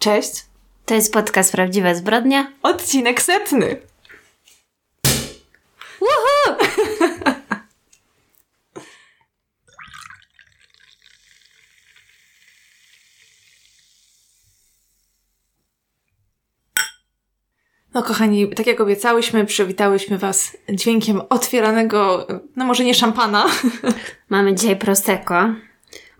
Cześć. To jest podcast Prawdziwe Zbrodnie. Odcinek setny. Woohoo! No kochani, tak jak obiecałyśmy, przywitałyśmy Was dźwiękiem otwieranego, no może nie szampana. Mamy dzisiaj Prosecco,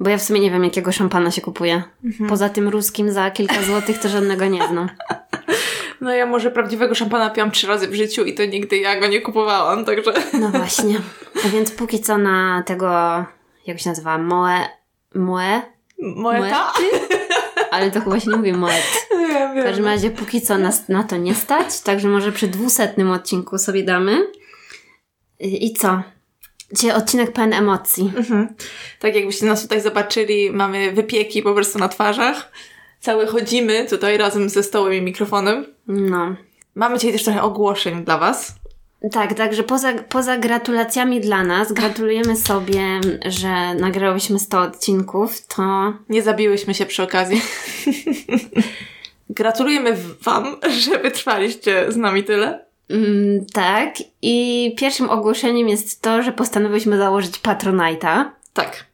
bo ja w sumie nie wiem, jakiego szampana się kupuje. Poza tym ruskim za kilka złotych to żadnego nie znam. No ja może prawdziwego szampana piłam trzy razy w życiu i to nigdy ja go nie kupowałam, także... No właśnie. A więc póki co na tego, jak się nazywa, Moe... Moe? Moeta? Ale to chyba się nie mówi Moet. Ja W wiem. każdym razie póki co nas na to nie stać, także może przy dwusetnym odcinku sobie damy. I co? Dzisiaj odcinek pełen emocji. Mhm. Tak jakbyście nas tutaj zobaczyli, mamy wypieki po prostu na twarzach. Całe chodzimy tutaj razem ze stołem i mikrofonem. No. Mamy dzisiaj też trochę ogłoszeń dla Was. Tak, także poza, poza gratulacjami dla nas, gratulujemy sobie, że nagrałyśmy 100 odcinków, to Nie zabiłyśmy się przy okazji. Gratulujemy Wam, że wytrwaliście z nami tyle. Mm, tak. I pierwszym ogłoszeniem jest to, że postanowiłyśmy założyć Patronite'a. Tak.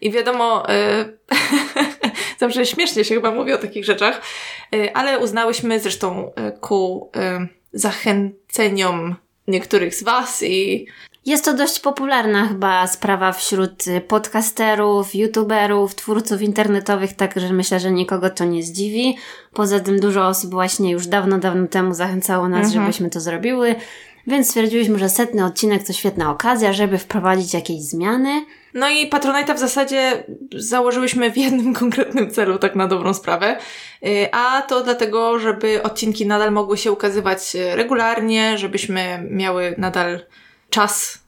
I wiadomo, y, zawsze śmiesznie się chyba mówi o takich rzeczach, y, ale uznałyśmy zresztą y, ku zachęceniom niektórych z Was i Jest to dość popularna chyba sprawa wśród y, podcasterów, youtuberów, twórców internetowych, także myślę, że nikogo to nie zdziwi. Poza tym dużo osób właśnie już dawno, dawno temu zachęcało nas, Mhm. żebyśmy to zrobiły. Więc stwierdziłyśmy, że setny odcinek to świetna okazja, żeby wprowadzić jakieś zmiany. No i Patronite'a w zasadzie założyłyśmy w jednym konkretnym celu, tak na dobrą sprawę. Y, A to dlatego, żeby odcinki nadal mogły się ukazywać y, regularnie, żebyśmy miały nadal czas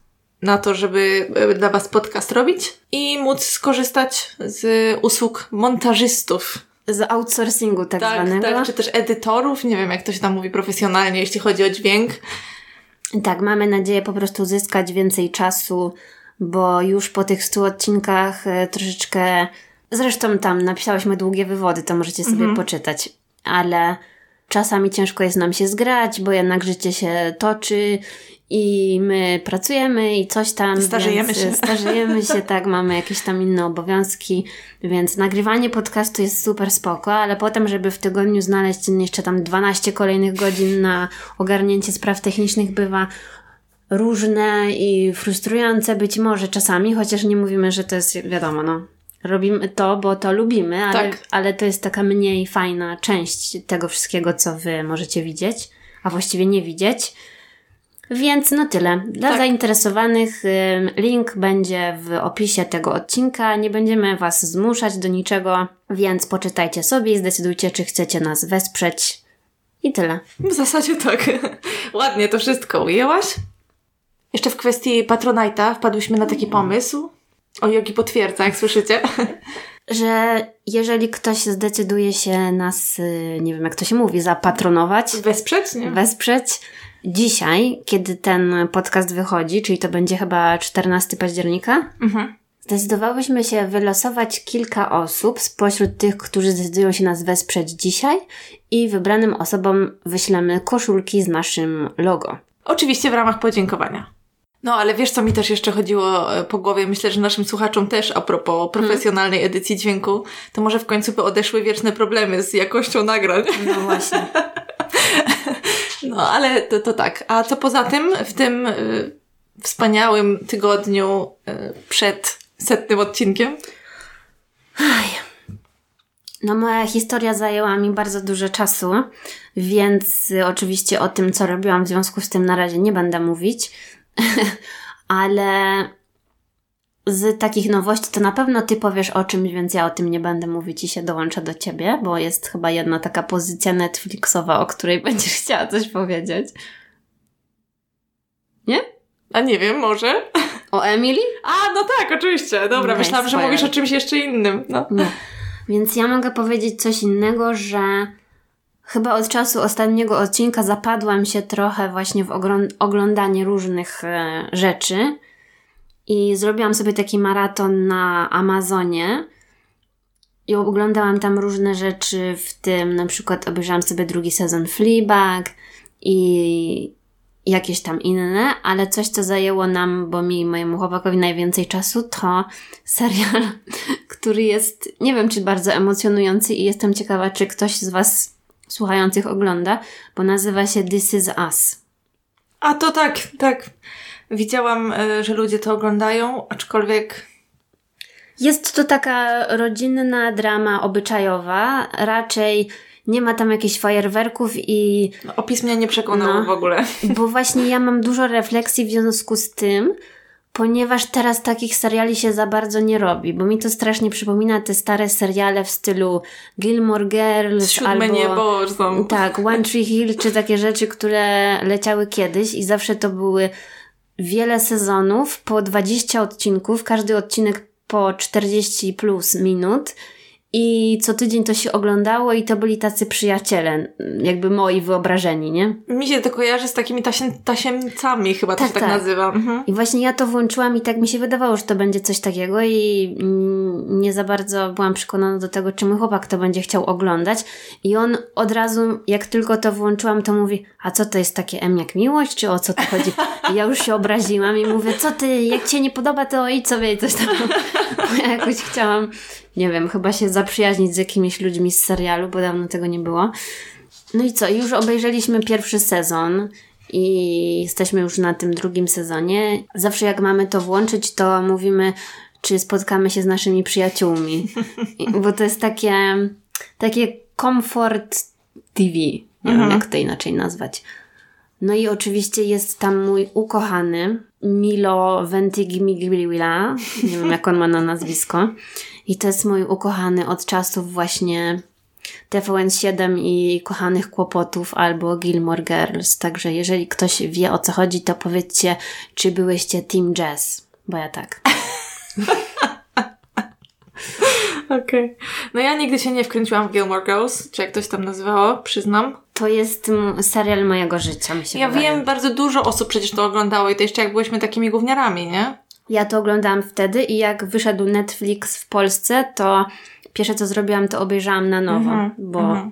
na to, żeby y, dla Was podcast robić i móc skorzystać z usług montażystów. Z outsourcingu tak, Tak, zwanego. tak, czy też edytorów, nie wiem jak to się tam mówi profesjonalnie, jeśli chodzi o dźwięk. Tak, mamy nadzieję po prostu uzyskać więcej czasu, bo już po tych 100 odcinkach e, troszeczkę. Zresztą tam napisałyśmy długie wywody, to możecie sobie poczytać, ale czasami ciężko jest nam się zgrać, bo jednak życie się toczy i my pracujemy i coś tam. Starzejemy się. Starzejemy się, tak, mamy jakieś tam inne obowiązki, więc nagrywanie podcastu jest super spoko, ale potem, żeby w tygodniu znaleźć jeszcze tam 12 kolejnych godzin na ogarnięcie spraw technicznych bywa różne i frustrujące być może czasami, chociaż nie mówimy, że to jest wiadomo, no. Robimy to, bo to lubimy, ale, Tak. ale to jest taka mniej fajna część tego wszystkiego, co wy możecie widzieć, a właściwie nie widzieć. Więc no tyle. Dla Tak. zainteresowanych link będzie w opisie tego odcinka. Nie będziemy Was zmuszać do niczego, więc poczytajcie sobie i zdecydujcie, czy chcecie nas wesprzeć. I tyle. W zasadzie tak. Ładnie to wszystko ujęłaś. Jeszcze w kwestii Patronite'a wpadłyśmy na taki pomysł. O, Jogi potwierdza, jak słyszycie. Że jeżeli ktoś zdecyduje się nas, y, nie wiem jak to się mówi, zapatronować, Wesprzeć, nie? wesprzeć, dzisiaj, kiedy ten podcast wychodzi, czyli to będzie chyba 14 października, Mhm. Zdecydowałyśmy się wylosować kilka osób spośród tych, którzy zdecydują się nas wesprzeć dzisiaj i wybranym osobom wyślemy koszulki z naszym logo. Oczywiście w ramach podziękowania. No, ale wiesz, co mi też jeszcze chodziło e, po głowie? Myślę, że naszym słuchaczom też a propos profesjonalnej edycji dźwięku, to może w końcu by odeszły wieczne problemy z jakością nagrań. No właśnie. No, ale to, to tak. A co poza tym, w tym y, wspaniałym tygodniu y, przed setnym odcinkiem? No moja historia zajęła mi bardzo dużo czasu, więc oczywiście o tym, co robiłam w związku z tym na razie nie będę mówić, ale z takich nowości to na pewno ty powiesz o czymś, więc ja o tym nie będę mówić i się dołączę do ciebie, bo jest chyba jedna taka pozycja Netflixowa, o której będziesz chciała coś powiedzieć. Nie? A nie wiem, może? O Emily? A, no tak, oczywiście. Dobra, Nie, myślałam, że mówisz o czymś jeszcze innym. No. Nie. Więc ja mogę powiedzieć coś innego, że chyba od czasu ostatniego odcinka zapadłam się trochę właśnie w oglądanie różnych e, rzeczy i zrobiłam sobie taki maraton na Amazonie I oglądałam tam różne rzeczy, w tym na przykład obejrzałam sobie drugi sezon Fleabag i jakieś tam inne, ale coś, co zajęło nam, bo mi i mojemu chłopakowi najwięcej czasu, to serial, który jest, nie wiem, czy bardzo emocjonujący i jestem ciekawa, czy ktoś z Was słuchających ogląda, bo nazywa się This Is Us. A to tak, tak. Widziałam, e, że ludzie to oglądają, aczkolwiek jest to taka rodzinna drama obyczajowa, raczej nie ma tam jakichś fajerwerków i... No, opis mnie nie przekonał no, w ogóle. Bo właśnie ja mam dużo refleksji w związku z tym, ponieważ teraz takich seriali się za bardzo nie robi, bo mi to strasznie przypomina te stare seriale w stylu Gilmore Girls Siódme albo niebo, są. tak, One Tree Hill czy takie rzeczy, które leciały kiedyś i zawsze to były wiele sezonów po 20 odcinków, każdy odcinek po 40 plus minut i co tydzień to się oglądało i to byli tacy przyjaciele, jakby moi wyobrażeni, nie? Mi się to kojarzy z takimi tasiem, tasiemcami, chyba tak, to się tak, tak nazywam. Mhm. I właśnie ja to włączyłam i tak mi się wydawało, że to będzie coś takiego i nie za bardzo byłam przekonana do tego, czy mój chłopak to będzie chciał oglądać. I on od razu, jak tylko to włączyłam, to mówi, a co to jest takie M jak miłość, czy o co to chodzi? I ja już się obraziłam i mówię, co ty, jak cię nie podoba, to idź sobie i coś tam. ja jakoś chciałam nie wiem, chyba się zaprzyjaźnić z jakimiś ludźmi z serialu, bo dawno tego nie było. No i co, już obejrzeliśmy pierwszy sezon i jesteśmy już na tym drugim sezonie. Zawsze jak mamy to włączyć, to mówimy, czy spotkamy się z naszymi przyjaciółmi. Bo to jest takie, takie comfort TV. Nie mhm. wiem, jak to inaczej nazwać. No i oczywiście jest tam mój ukochany Milo Ventimiglia. Nie wiem, jak on ma na nazwisko. I to jest mój ukochany od czasów właśnie TVN7 i kochanych kłopotów albo Gilmore Girls. Także jeżeli ktoś wie o co chodzi, to powiedzcie, czy byłyście Team Jazz, bo ja tak. Okej. Okay. No ja nigdy się nie wkręciłam w Gilmore Girls, czy jak ktoś tam nazywało, przyznam. To jest serial mojego życia, mi się Ja wydaje. wiem, bardzo dużo osób przecież to oglądało i to jeszcze jak byliśmy takimi gówniarami, nie? Ja to oglądałam wtedy i jak wyszedł Netflix w Polsce, to pierwsze co zrobiłam, to obejrzałam na nowo, -hmm, bo -hmm.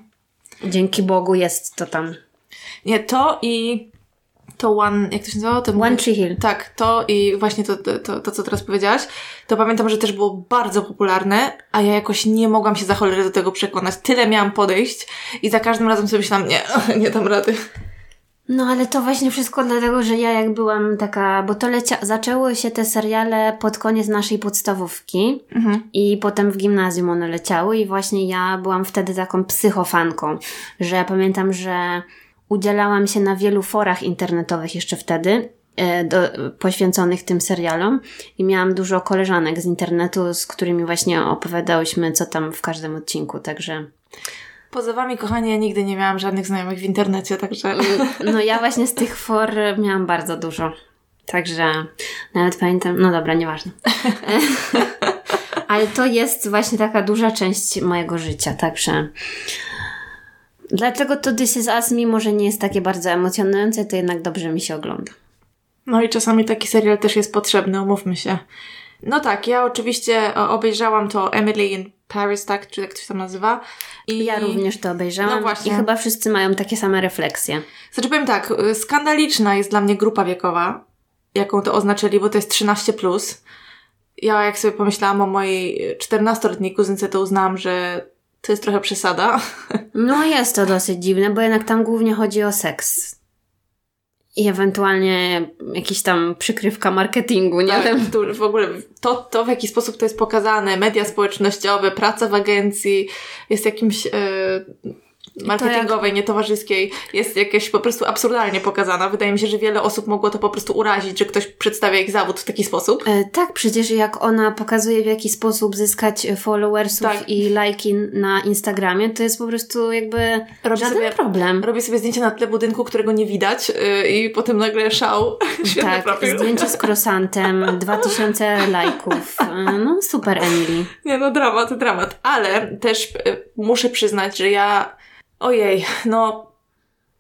dzięki Bogu jest to tam. Nie, to i to One, jak to się nazywało? To One Tree Hill. Tak, to i właśnie to, to, to, to, co teraz powiedziałaś, to pamiętam, że też było bardzo popularne, a ja jakoś nie mogłam się za cholerę do tego przekonać. Tyle miałam podejść i za każdym razem sobie myślałam, nie, nie dam rady. No ale to właśnie wszystko dlatego, że ja jak byłam taka, bo to lecia, zaczęły się te seriale pod koniec naszej podstawówki mhm. i potem w gimnazjum one leciały i właśnie ja byłam wtedy taką psychofanką, że ja pamiętam, że udzielałam się na wielu forach internetowych jeszcze wtedy, e, do, poświęconych tym serialom i miałam dużo koleżanek z internetu, z którymi właśnie opowiadałyśmy, co tam w każdym odcinku, także Poza wami, kochani, ja nigdy nie miałam żadnych znajomych w internecie, także... No ja właśnie z tych for miałam bardzo dużo. Także nawet pamiętam, no dobra, nieważne. Ale to jest właśnie taka duża część mojego życia, także... Dlaczego to This Is Us, mimo że nie jest takie bardzo emocjonujące, to jednak dobrze mi się ogląda. No i czasami taki serial też jest potrzebny, umówmy się. No tak, ja oczywiście obejrzałam to Emily in Paris, tak? Czy jak to się tam nazywa. I ja również to obejrzałam. No właśnie. I chyba wszyscy mają takie same refleksje. Znaczy powiem tak, y, skandaliczna jest dla mnie grupa wiekowa, jaką to oznaczyli, bo to jest 13+. Plus. Ja jak sobie pomyślałam o mojej 14-letniej kuzynce, to uznałam, że to jest trochę przesada. No jest to dosyć dziwne, bo jednak tam głównie chodzi o seks. I ewentualnie jakiś tam przykrywka marketingu, nie tak, wiem. Tu w ogóle to, to, w jaki sposób to jest pokazane, media społecznościowe, praca w agencji jest jakimś... Yy marketingowej, jak... nietowarzyskiej jest jakieś po prostu absurdalnie pokazana. Wydaje mi się, że wiele osób mogło to po prostu urazić, że ktoś przedstawia ich zawód w taki sposób. E, tak, przecież jak ona pokazuje w jaki sposób zyskać followersów tak. i lajki na Instagramie, to jest po prostu jakby robi żaden sobie, problem. Robi sobie zdjęcie na tle budynku, którego nie widać yy, i potem nagle szał. tak, profil. zdjęcie z krosantem, 2000 lajków. Yy, no super, Emily. Nie no, dramat, dramat. Ale też yy, muszę przyznać, że ja Ojej, no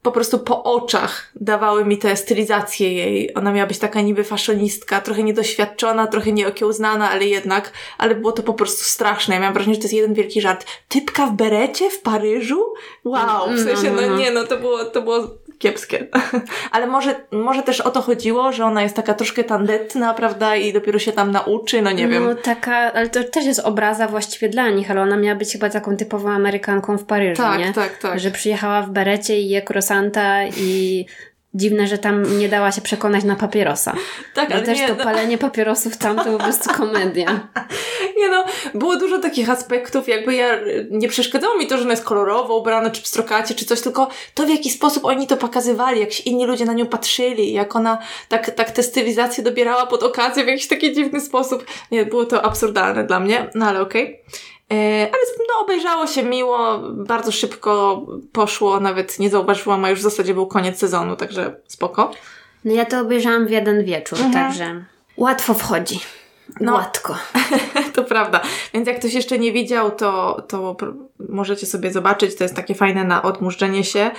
po prostu po oczach dawały mi te stylizacje jej. Ona miała być taka niby faszonistka, trochę niedoświadczona, trochę nieokiełznana, ale jednak, ale było to po prostu straszne. Ja miałam wrażenie, że to jest jeden wielki żart. Typka w berecie w Paryżu? Wow, w sensie, no, no nie, no to było, to było kiepskie. Ale może, może też o to chodziło, że ona jest taka troszkę tandetna, prawda, i dopiero się tam nauczy, no nie wiem. No taka, ale to też jest obraza właściwie dla nich, ale ona miała być chyba taką typową Amerykanką w Paryżu, tak, nie? Tak, tak, Że przyjechała w berecie i je croissanta i Dziwne, że tam nie dała się przekonać na papierosa. Tak, ale też nie, to no. palenie papierosów tam to po prostu komedia. Nie no, było dużo takich aspektów, jakby ja, nie przeszkadzało mi to, że ona jest kolorowo ubrana, czy pstrokacie, czy coś, tylko to w jaki sposób oni to pokazywali, jak się inni ludzie na nią patrzyli, jak ona tak, tak tę stylizację dobierała pod okazję w jakiś taki dziwny sposób. Nie, było to absurdalne dla mnie, no ale okej. Okay. E, ale no, obejrzało się miło, bardzo szybko poszło, nawet nie zauważyłam, a już w zasadzie był koniec sezonu, także spoko. No ja to obejrzałam w jeden wieczór, mhm. także łatwo wchodzi. No, Gładko. to prawda. Więc jak ktoś jeszcze nie widział, to, to możecie sobie zobaczyć. To jest takie fajne na odmurzczenie się.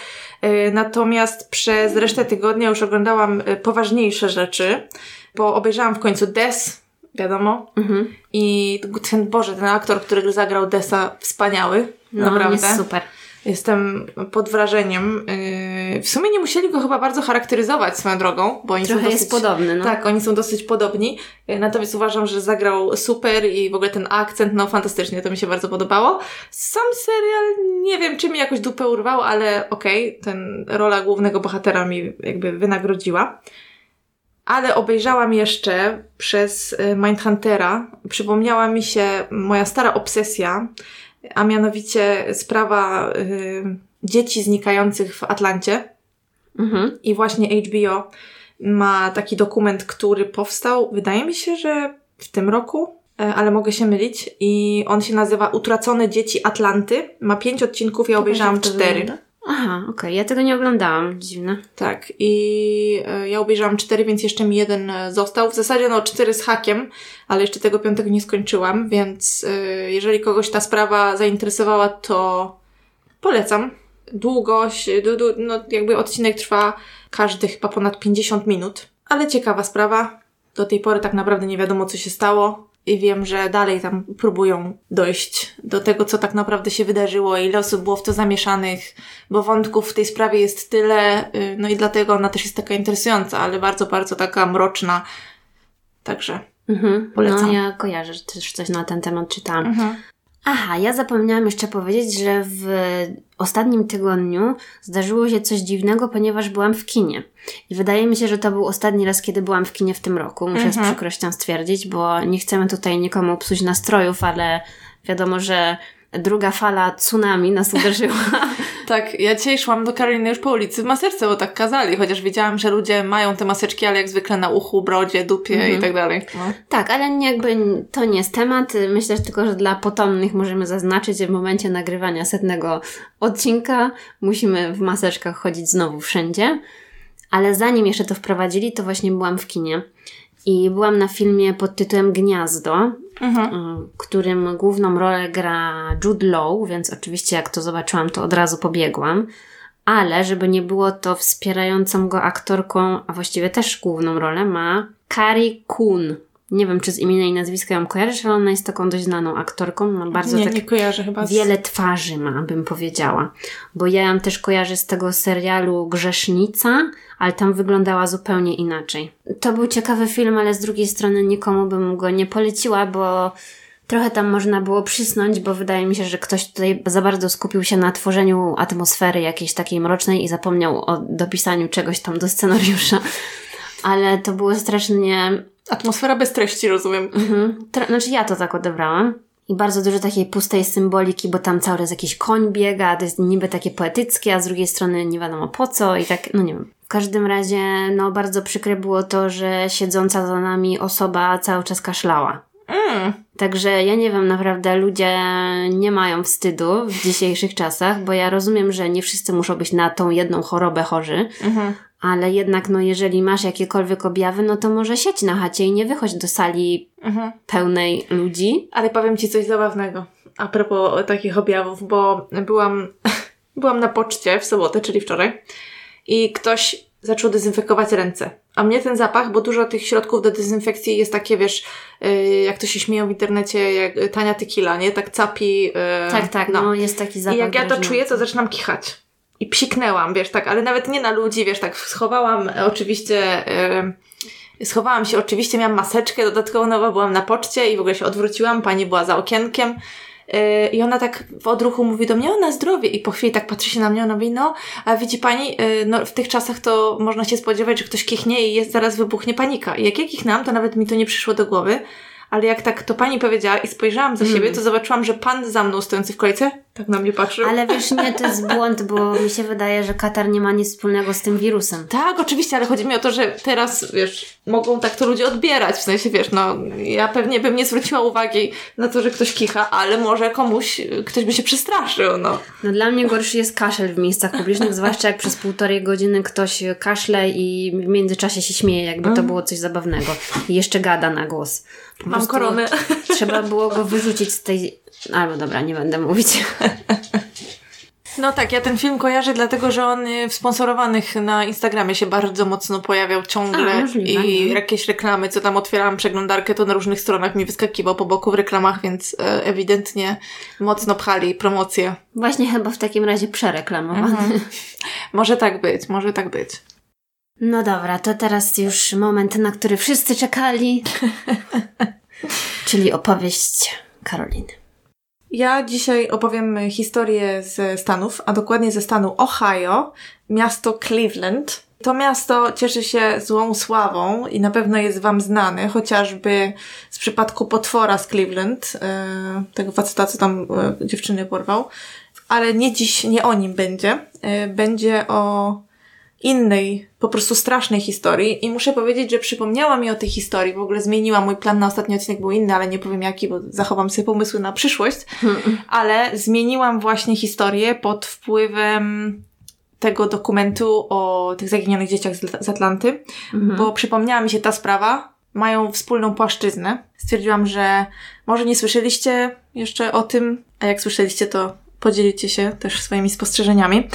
E, natomiast przez resztę tygodnia już oglądałam e, poważniejsze rzeczy, bo obejrzałam w końcu Des, wiadomo. Mhm. I ten, Boże, ten aktor, który zagrał Desa, wspaniały. No, naprawdę. jest super. Jestem pod wrażeniem. Yy, w sumie nie musieli go chyba bardzo charakteryzować swoją drogą, bo oni Trochę są dosyć, jest podobny, no. Tak, oni są dosyć podobni. Yy, natomiast uważam, że zagrał super i w ogóle ten akcent, no fantastycznie, to mi się bardzo podobało. Sam serial, nie wiem, czy mi jakoś dupę urwał, ale okej, okay, ten rola głównego bohatera mi jakby wynagrodziła ale obejrzałam jeszcze przez y, Mindhuntera. Przypomniała mi się moja stara obsesja, a mianowicie sprawa y, dzieci znikających w Atlancie. Mhm. I właśnie HBO ma taki dokument, który powstał, wydaje mi się, że w tym roku, y, ale mogę się mylić. I on się nazywa Utracone Dzieci Atlanty. Ma pięć odcinków, ja obejrzałam cztery. Aha, okej, okay. ja tego nie oglądałam, dziwne. Tak, i e, ja obejrzałam cztery, więc jeszcze mi jeden e, został. W zasadzie no cztery z hakiem, ale jeszcze tego piątego nie skończyłam, więc e, jeżeli kogoś ta sprawa zainteresowała, to polecam. Długość, no jakby odcinek trwa każdy chyba ponad 50 minut, ale ciekawa sprawa. Do tej pory tak naprawdę nie wiadomo, co się stało i wiem, że dalej tam próbują dojść do tego, co tak naprawdę się wydarzyło, ile osób było w to zamieszanych, bo wątków w tej sprawie jest tyle, y, no i dlatego ona też jest taka interesująca, ale bardzo, bardzo taka mroczna. Także mhm. polecam. No ja kojarzę, że też coś na ten temat czytałam. Mhm. Aha, ja zapomniałam jeszcze powiedzieć, że w ostatnim tygodniu zdarzyło się coś dziwnego, ponieważ byłam w kinie. I wydaje mi się, że to był ostatni raz, kiedy byłam w kinie w tym roku. Muszę mhm. z przykrością stwierdzić, bo nie chcemy tutaj nikomu psuć nastrojów, ale wiadomo, że druga fala tsunami nas uderzyła. tak, ja dzisiaj szłam do Karoliny już po ulicy w maseczce, bo tak kazali, chociaż wiedziałam, że ludzie mają te maseczki, ale jak zwykle na uchu, brodzie, dupie mhm. i tak dalej. No. Tak, ale nie, jakby to nie jest temat. Myślę tylko, że dla potomnych możemy zaznaczyć, że w momencie nagrywania setnego odcinka musimy w maseczkach chodzić znowu wszędzie. Ale zanim jeszcze to wprowadzili, to właśnie byłam w kinie. I byłam na filmie pod tytułem Gniazdo, mhm. Y, którym główną rolę gra Jude Law, więc oczywiście jak to zobaczyłam, to od razu pobiegłam. Ale żeby nie było to wspierającą go aktorką, a właściwie też główną rolę ma Kari Kun. Nie wiem, czy z imienia i nazwiska ją kojarzysz, ale ona jest taką dość znaną aktorką. Ma bardzo nie, tak nie kojarzę chyba. Wiele twarzy ma, bym powiedziała. Bo ja ją też kojarzę z tego serialu Grzesznica, ale tam wyglądała zupełnie inaczej. To był ciekawy film, ale z drugiej strony nikomu bym go nie poleciła, bo trochę tam można było przysnąć, bo wydaje mi się, że ktoś tutaj za bardzo skupił się na tworzeniu atmosfery jakiejś takiej mrocznej i zapomniał o dopisaniu czegoś tam do scenariusza. Ale to było strasznie Atmosfera bez treści, rozumiem. Mhm. Znaczy ja to tak odebrałam. I bardzo dużo takiej pustej symboliki, bo tam cały czas jakiś koń biega, to jest niby takie poetyckie, a z drugiej strony nie wiadomo po co i tak, no nie wiem. W każdym razie, no bardzo przykre było to, że siedząca za nami osoba cały czas kaszlała. Mm. Także ja nie wiem, naprawdę ludzie nie mają wstydu w dzisiejszych czasach, bo ja rozumiem, że nie wszyscy muszą być na tą jedną chorobę chorzy, mhm ale jednak, no, jeżeli masz jakiekolwiek objawy, no to może siedź na chacie i nie wychodź do sali mhm. pełnej ludzi. Ale powiem Ci coś zabawnego a propos takich objawów, bo byłam, byłam na poczcie w sobotę, czyli wczoraj. i ktoś zaczął dezynfekować ręce. A mnie ten zapach, bo dużo tych środków do dezynfekcji jest takie, wiesz, yy, jak to się śmieją w internecie, jak tania tequila, nie? Tak capi. Yy, Tak, tak, no. jest taki zapach I jak ja to czuję, to zaczynam kichać. I psiknęłam, wiesz, tak, ale nawet nie na ludzi, wiesz, tak, schowałam oczywiście, e, schowałam się oczywiście, miałam maseczkę dodatkowo nową, byłam na poczcie i w ogóle się odwróciłam, pani była za okienkiem e, i ona tak w odruchu mówi do mnie, o na zdrowie i po chwili tak patrzy się na mnie, ona mówi, no, a widzi pani, e, no w tych czasach to można się spodziewać, że ktoś kichnie i jest, zaraz wybuchnie panika. I jak ja kichnęłam, to nawet mi to nie przyszło do głowy, ale jak tak to pani powiedziała i spojrzałam za siebie, to zobaczyłam, że pan za mną stojący w kolejce tak na mnie patrzył. Ale wiesz, nie, to jest błąd, bo mi się wydaje, że Katar nie ma nic wspólnego z tym wirusem. Tak, oczywiście, ale chodzi mi o to, że teraz, wiesz, mogą tak to ludzie odbierać, w sensie, wiesz, no, ja pewnie bym nie zwróciła uwagi na to, że ktoś kicha, ale może komuś, ktoś by się przestraszył, no. No dla mnie gorszy jest kaszel w miejscach publicznych, zwłaszcza jak przez półtorej godziny ktoś kaszle i w międzyczasie się śmieje, jakby to było coś zabawnego. I jeszcze gada na głos. Mam koronę. Trzeba było go wyrzucić z tej... Albo dobra, nie będę mówić. No tak, ja ten film kojarzę dlatego, że on y, w sponsorowanych na Instagramie się bardzo mocno pojawiał ciągle A, możliwe, i nie? jakieś reklamy, co tam otwierałam przeglądarkę, to na różnych stronach mi wyskakiwał po boku w reklamach, więc e, ewidentnie mocno pchali promocję. Właśnie chyba w takim razie przereklamowany. Może tak być, może tak być. No dobra, to teraz już moment, na który wszyscy czekali. Czyli opowieść Karoliny. Ja dzisiaj opowiem historię ze Stanów, a dokładnie ze stanu Ohio, miasto Cleveland. To miasto cieszy się złą sławą i na pewno jest Wam znane, chociażby z przypadku potwora z Cleveland, e, tego faceta, co tam e, dziewczyny porwał. Ale nie dziś, nie o nim będzie. E, będzie o innej, po prostu strasznej historii i muszę powiedzieć, że przypomniała mi o tej historii, w ogóle zmieniła mój plan na ostatni odcinek, był inny, ale nie powiem jaki, bo zachowam sobie pomysły na przyszłość, ale zmieniłam właśnie historię pod wpływem tego dokumentu o tych zaginionych dzieciach z, z Atlanty, bo przypomniała mi się ta sprawa, mają wspólną płaszczyznę. Stwierdziłam, że może nie słyszeliście jeszcze o tym, a jak słyszeliście, to podzielicie się też swoimi spostrzeżeniami.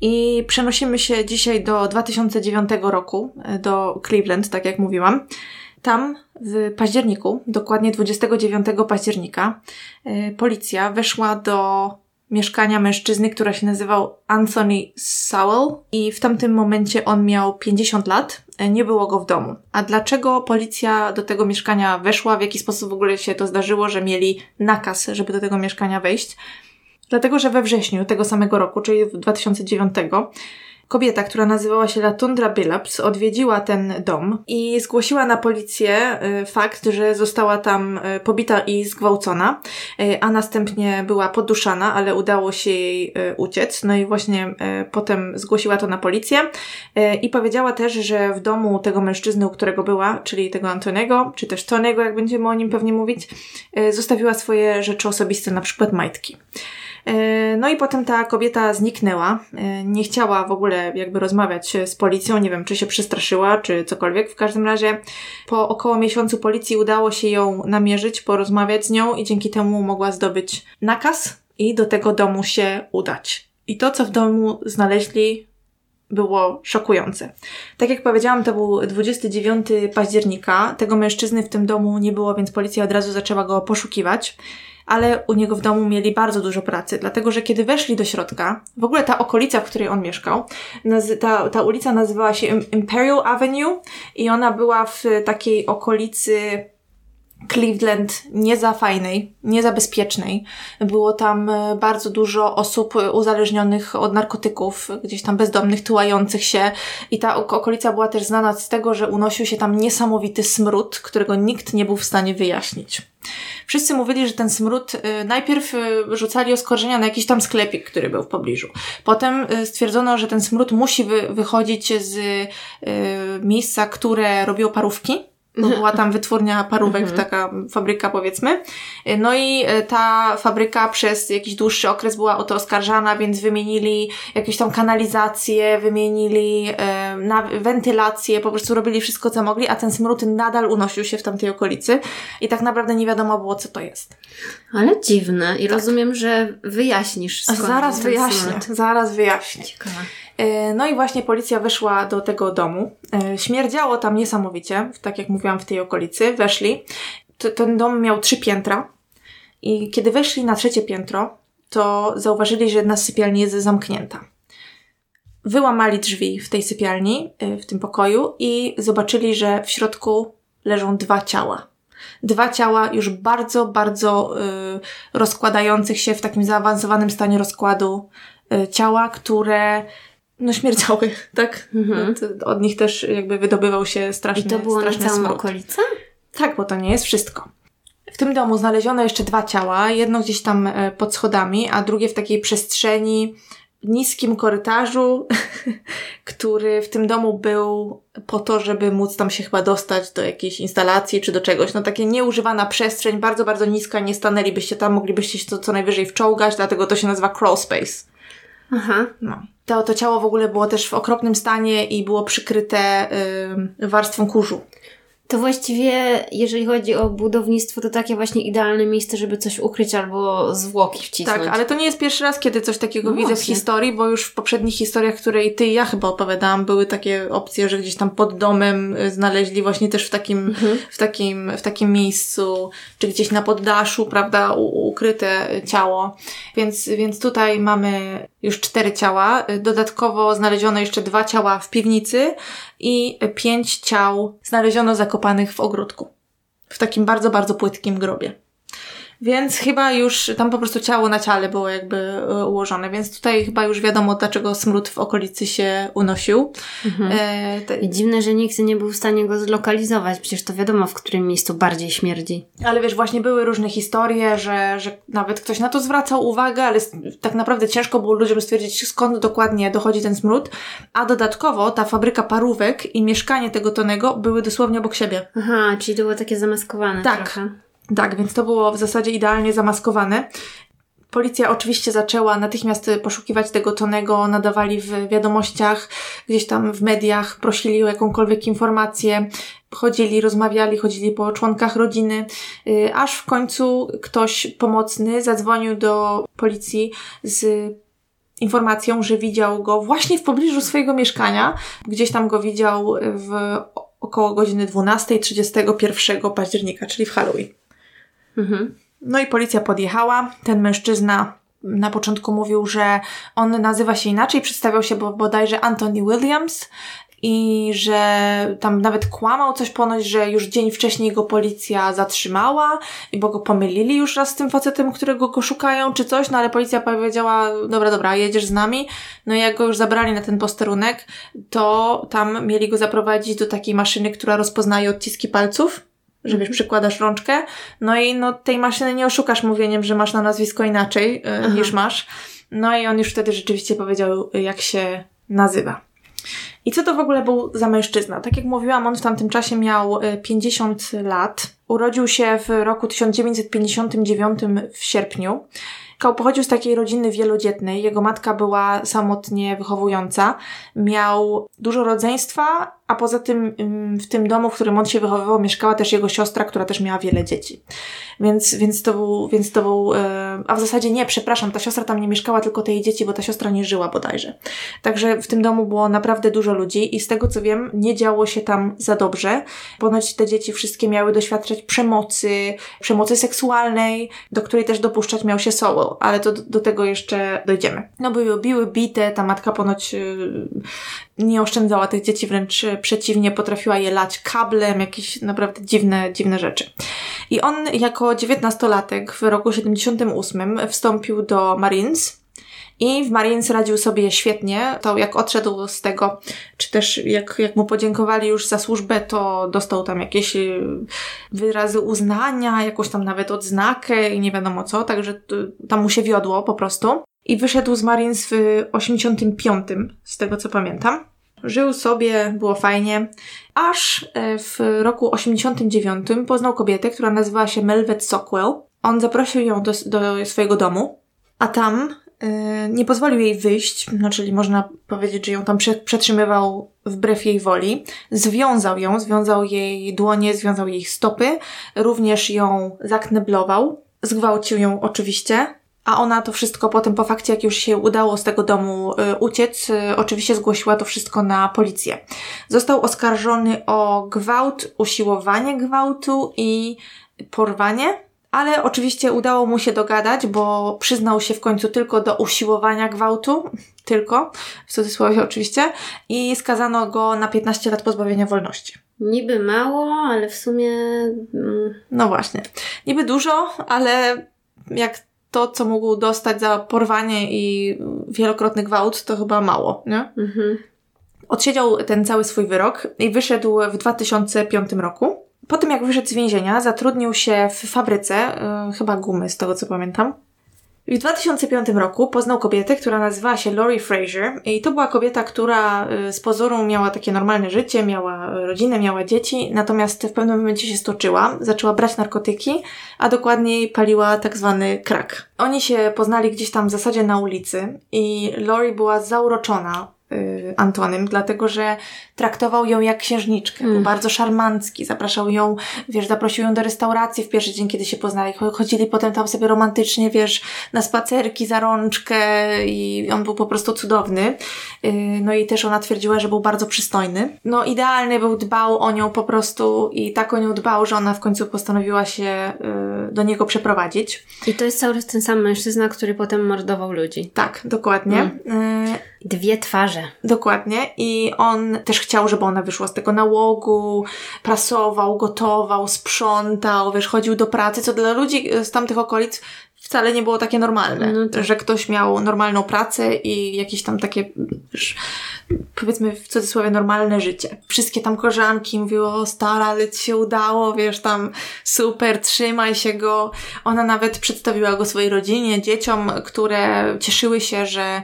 I przenosimy się dzisiaj do 2009 roku, e, do Cleveland, tak jak mówiłam. Tam w październiku, dokładnie 29 października, e, policja weszła do mieszkania mężczyzny, który się nazywał Anthony Sowell i w tamtym momencie on miał 50 lat, e, nie było go w domu. A dlaczego policja do tego mieszkania weszła, w jaki sposób w ogóle się to zdarzyło, że mieli nakaz, żeby do tego mieszkania wejść? Dlatego, że we wrześniu tego samego roku, czyli w 2009, kobieta, która nazywała się Latundra Billups, odwiedziła ten dom i zgłosiła na policję y, fakt, że została tam y, pobita i zgwałcona, y, a następnie była poduszana, ale udało się jej uciec. No i właśnie potem zgłosiła to na policję i powiedziała też, że w domu tego mężczyzny, u którego była, czyli tego Antoniego, czy też Tonego, jak będziemy o nim pewnie mówić, zostawiła swoje rzeczy osobiste, na przykład majtki. E, No i potem ta kobieta zniknęła. E, Nie chciała w ogóle jakby rozmawiać z policją. Nie wiem, czy się przestraszyła, czy cokolwiek. W każdym razie po około miesiącu policji udało się ją namierzyć, porozmawiać z nią i dzięki temu mogła zdobyć nakaz i do tego domu się udać. I to, co w domu znaleźli, było szokujące. Tak jak powiedziałam, to był 29 października. Tego mężczyzny w tym domu nie było, więc policja od razu zaczęła go poszukiwać. Ale u niego w domu mieli bardzo dużo pracy, dlatego że kiedy weszli do środka, w ogóle ta okolica, w której on mieszkał, ta, ta ulica nazywała się Im- Imperial Avenue i ona była w takiej okolicy Cleveland nie za fajnej, nie za bezpiecznej. Było tam e, bardzo dużo osób e, uzależnionych od narkotyków, gdzieś tam bezdomnych, tułających się. I ta ok- okolica była też znana z tego, że unosił się tam niesamowity smród, którego nikt nie był w stanie wyjaśnić. Wszyscy mówili, że ten smród y, najpierw rzucali oskarżenia na jakiś tam sklepik, który był w pobliżu. Potem stwierdzono, że ten smród musi wy, wychodzić z miejsca, które robiło parówki. Bo była tam wytwórnia parówek, taka fabryka powiedzmy. No i y, ta fabryka przez jakiś dłuższy okres była o to oskarżana, więc wymienili jakieś tam kanalizację, wymienili na wentylację, po prostu robili wszystko, co mogli, a ten smród nadal unosił się w tamtej okolicy i tak naprawdę nie wiadomo było, co to jest. Ale dziwne. I rozumiem, że wyjaśnisz skąd Zaraz wyjaśnię, smród. zaraz wyjaśnię. Ciekawe. E, no i właśnie policja weszła do tego domu. E, śmierdziało tam niesamowicie, tak jak mówiłam, w tej okolicy. Weszli. ten dom miał trzy piętra. I kiedy weszli na trzecie piętro, to zauważyli, że jedna z sypialni jest zamknięta. Wyłamali drzwi w tej sypialni, e, w tym pokoju i zobaczyli, że w środku leżą dwa ciała. Dwa ciała już bardzo, bardzo y, rozkładających się w takim zaawansowanym stanie rozkładu y, ciała, które no śmierdziały, tak? Mhm. Od nich też jakby wydobywał się straszny I to było na całą smród. okolicę? Tak, bo to nie jest wszystko. W tym domu znaleziono jeszcze dwa ciała, jedno gdzieś tam e, pod schodami, a drugie w takiej przestrzeni niskim korytarzu, który w tym domu był po to, żeby móc tam się chyba dostać do jakiejś instalacji czy do czegoś. No takie nieużywana przestrzeń, bardzo, bardzo niska, nie stanęlibyście tam, moglibyście się to co najwyżej wczołgać, dlatego to się nazywa crawl space. Aha. No. To, to ciało w ogóle było też w okropnym stanie i było przykryte yy, warstwą kurzu. To właściwie, jeżeli chodzi o budownictwo, to takie właśnie idealne miejsce, żeby coś ukryć albo zwłoki wcisnąć. Tak, ale to nie jest pierwszy raz, kiedy coś takiego no widzę właśnie. w historii, bo już w poprzednich historiach, które i ty i ja chyba opowiadałam, były takie opcje, że gdzieś tam pod domem y, znaleźli właśnie też w takim, mhm. w takim, w takim miejscu, czy gdzieś na poddaszu, prawda, ukryte ciało. Więc, więc tutaj mamy już cztery ciała. Dodatkowo znaleziono jeszcze dwa ciała w piwnicy i pięć ciał znaleziono zakopanych w ogródku. W takim bardzo, bardzo płytkim grobie. Więc chyba już tam po prostu ciało na ciele było jakby e, ułożone, więc tutaj chyba już wiadomo, dlaczego smród w okolicy się unosił. Mhm. E, te... I dziwne, że nikt nie był w stanie go zlokalizować, przecież to wiadomo, w którym miejscu bardziej śmierdzi. Ale wiesz, właśnie były różne historie, że, że nawet ktoś na to zwracał uwagę, ale tak naprawdę ciężko było ludziom stwierdzić, skąd dokładnie dochodzi ten smród. A dodatkowo ta fabryka parówek i mieszkanie tego Tonego były dosłownie obok siebie. Aha, czyli to było takie zamaskowane tak. trochę. Tak, więc to było w zasadzie idealnie zamaskowane. Policja oczywiście zaczęła natychmiast poszukiwać tego Tonego, nadawali w wiadomościach, gdzieś tam w mediach, prosili o jakąkolwiek informację, chodzili, rozmawiali, chodzili po członkach rodziny, y, aż w końcu ktoś pomocny zadzwonił do policji z informacją, że widział go właśnie w pobliżu swojego mieszkania. Gdzieś tam go widział w około godziny 12.31 października, czyli w Halloween. Mhm. No i policja podjechała. Ten mężczyzna na początku mówił, że on nazywa się inaczej, przedstawiał się bodajże Anthony Williams i że tam nawet kłamał coś ponoć, że już dzień wcześniej go policja zatrzymała i bo go pomylili już raz z tym facetem, którego go szukają czy coś, no ale policja powiedziała, dobra, dobra, jedziesz z nami. No i jak go już zabrali na ten posterunek, to tam mieli go zaprowadzić do takiej maszyny, która rozpoznaje odciski palców że wiesz, przykładasz rączkę, no i no tej maszyny nie oszukasz mówieniem, że masz na nazwisko inaczej y, niż masz. No i on już wtedy rzeczywiście powiedział, jak się nazywa. I co to w ogóle był za mężczyzna? Tak jak mówiłam, on w tamtym czasie miał 50 y, lat. Urodził się w roku 1959 w sierpniu. Kał pochodził z takiej rodziny wielodzietnej. Jego matka była samotnie wychowująca. Miał dużo rodzeństwa, a poza tym w tym domu, w którym on się wychowywał, mieszkała też jego siostra, która też miała wiele dzieci. Więc, więc to był, więc to był, e, a w zasadzie nie, przepraszam, ta siostra tam nie mieszkała, tylko te jej dzieci, bo ta siostra nie żyła bodajże. Także w tym domu było naprawdę dużo ludzi i z tego co wiem, nie działo się tam za dobrze. Ponoć te dzieci wszystkie miały doświadczać przemocy, przemocy seksualnej, do której też dopuszczać miał się Sowell, ale to do tego jeszcze dojdziemy. No były biły, bite, ta matka ponoć e, nie oszczędzała tych dzieci, wręcz przeciwnie, potrafiła je lać kablem, jakieś naprawdę dziwne, dziwne rzeczy. I on jako dziewiętnastolatek w roku 78 wstąpił do Marines, i w Marines radził sobie świetnie. To jak odszedł z tego, czy też jak, jak mu podziękowali już za służbę, to dostał tam jakieś y, wyrazy uznania, jakąś tam nawet odznakę i nie wiadomo co, także tam mu się wiodło po prostu. I wyszedł z Marines w 85, z tego co pamiętam. Żył sobie, było fajnie, aż e, w roku 89 poznał kobietę, która nazywała się Melvet Sockwell. On zaprosił ją do, do swojego domu, a tam nie pozwolił jej wyjść, no czyli można powiedzieć, że ją tam prze, przetrzymywał wbrew jej woli. Związał ją, związał jej dłonie, związał jej stopy, również ją zakneblował, zgwałcił ją oczywiście, a ona to wszystko potem po fakcie, jak już się udało z tego domu y, uciec, y, oczywiście zgłosiła to wszystko na policję. Został oskarżony o gwałt, usiłowanie gwałtu i porwanie, ale oczywiście udało mu się dogadać, bo przyznał się w końcu tylko do usiłowania gwałtu, tylko, w cudzysłowie oczywiście, i skazano go na 15 lat pozbawienia wolności. Niby mało, ale w sumie. Mm. No właśnie. Niby dużo, ale jak to, co mógł dostać za porwanie i wielokrotny gwałt, to chyba mało, nie? Mhm. Odsiedział ten cały swój wyrok i wyszedł w 2005 roku. Po tym, jak wyszedł z więzienia, zatrudnił się w fabryce, yy, chyba gumy, z tego co pamiętam. W 2005 roku poznał kobietę, która nazywała się Lori Fraser i to była kobieta, która y, z pozoru miała takie normalne życie, miała rodzinę, miała dzieci, natomiast w pewnym momencie się stoczyła, zaczęła brać narkotyki, a dokładniej paliła tak zwany crack. Oni się poznali gdzieś tam w zasadzie na ulicy i Lori była zauroczona Y, Antonym, dlatego że traktował ją jak księżniczkę, mm. był bardzo szarmancki, zapraszał ją, wiesz, zaprosił ją do restauracji w pierwszy dzień, kiedy się poznali, chodzili potem tam sobie romantycznie, wiesz, na spacerki za rączkę i on był po prostu cudowny. Y, no i też ona twierdziła, że był bardzo przystojny. No idealny był, dbał o nią po prostu i tak o nią dbał, że ona w końcu postanowiła się y, do niego przeprowadzić. I to jest cały czas ten sam mężczyzna, który potem mordował ludzi. Tak, dokładnie. Mm. Dwie twarze. Dokładnie. I on też chciał, żeby ona wyszła z tego nałogu, prasował, gotował, sprzątał, wiesz, chodził do pracy, co dla ludzi z tamtych okolic wcale nie było takie normalne, no tak. że ktoś miał normalną pracę i jakieś tam takie, powiedzmy w cudzysłowie normalne życie. Wszystkie tam koleżanki mówiły, o stara, ale ci się udało, wiesz, tam super, trzymaj się go. Ona nawet przedstawiła go swojej rodzinie, dzieciom, które cieszyły się, że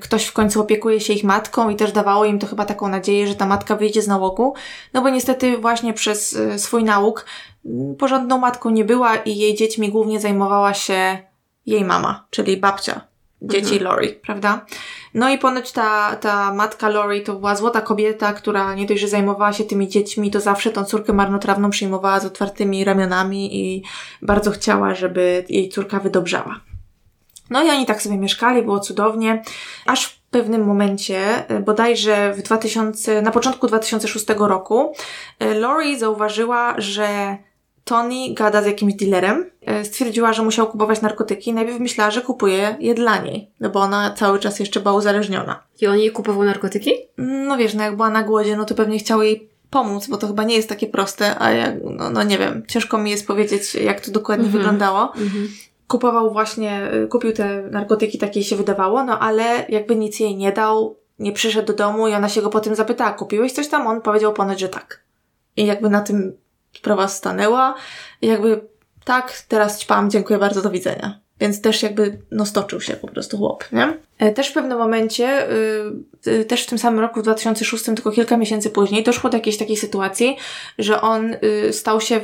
ktoś w końcu opiekuje się ich matką i też dawało im to chyba taką nadzieję, że ta matka wyjdzie z nałogu, no bo niestety właśnie przez y, swój nauk mm, porządną matką nie była i jej dziećmi głównie zajmowała się jej mama, czyli babcia dzieci mhm. Lori, prawda? No i ponoć ta, ta matka Lori to była złota kobieta, która nie dość, że zajmowała się tymi dziećmi, to zawsze tą córkę marnotrawną przyjmowała z otwartymi ramionami i bardzo chciała, żeby jej córka wydobrzała. No i oni tak sobie mieszkali, było cudownie, aż w pewnym momencie, e, bodajże w 2000, na początku 2006 roku, e, Lori zauważyła, że Tony gada z jakimś dealerem. E, stwierdziła, że musiał kupować narkotyki. Najpierw myślała, że kupuje je dla niej, no bo ona cały czas jeszcze była uzależniona. I on jej kupował narkotyki? No wiesz, no jak była na głodzie, no to pewnie chciał jej pomóc, bo to chyba nie jest takie proste, a ja, no, no nie wiem, ciężko mi jest powiedzieć, jak to dokładnie mm -hmm. wyglądało. Mm -hmm kupował właśnie, y, kupił te narkotyki, takie się wydawało, no ale jakby nic jej nie dał, nie przyszedł do domu i ona się go potem zapytała, kupiłeś coś tam? On powiedział ponoć, że tak. I jakby na tym sprawa stanęła i jakby tak, teraz ćpam, dziękuję bardzo, do widzenia. Więc też jakby, no stoczył się po prostu chłop, nie? E, też w pewnym momencie, yy, też w tym samym roku, w 2006, tylko kilka miesięcy później, doszło do jakiejś takiej sytuacji, że on yy, stał się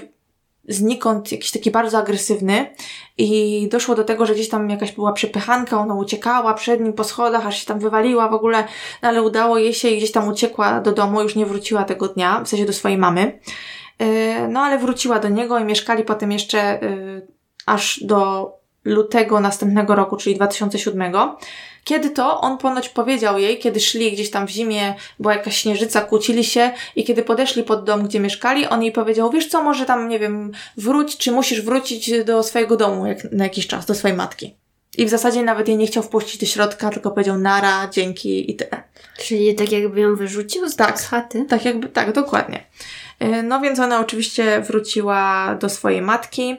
znikąd jakiś taki bardzo agresywny i doszło do tego, że gdzieś tam jakaś była przepychanka, ona uciekała przed nim po schodach, aż się tam wywaliła w ogóle, no ale udało jej się i gdzieś tam uciekła do domu, już nie wróciła tego dnia, w sensie do swojej mamy. E, no ale wróciła do niego i mieszkali potem jeszcze e, aż do lutego następnego roku, czyli 2007. Kiedy to on ponoć powiedział jej, kiedy szli gdzieś tam w zimie, była jakaś śnieżyca, kłócili się i kiedy podeszli pod dom, gdzie mieszkali, on jej powiedział, wiesz co, może tam, nie wiem, wróć, czy musisz wrócić do swojego domu jak, na jakiś czas, do swojej matki. I w zasadzie nawet jej nie chciał wpuścić do środka, tylko powiedział nara, dzięki i tyle. Czyli tak jakby ją wyrzucił z, tak, z chaty? Tak, jakby, tak, dokładnie. Y, no więc ona oczywiście wróciła do swojej matki,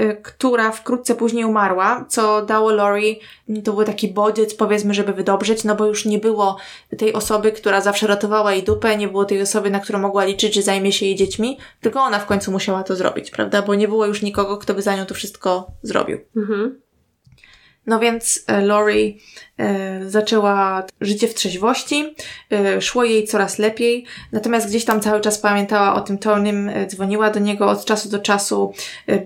y, która wkrótce później umarła, co dało Lori, to był taki bodziec, powiedzmy, żeby wydobrzeć, no bo już nie było tej osoby, która zawsze ratowała jej dupę, nie było tej osoby, na którą mogła liczyć, że zajmie się jej dziećmi, tylko ona w końcu musiała to zrobić, prawda? Bo nie było już nikogo, kto by za nią to wszystko zrobił. Mhm. No więc e, Lori e, zaczęła życie w trzeźwości, e, szło jej coraz lepiej, natomiast gdzieś tam cały czas pamiętała o tym Tonym, dzwoniła do niego od czasu do czasu,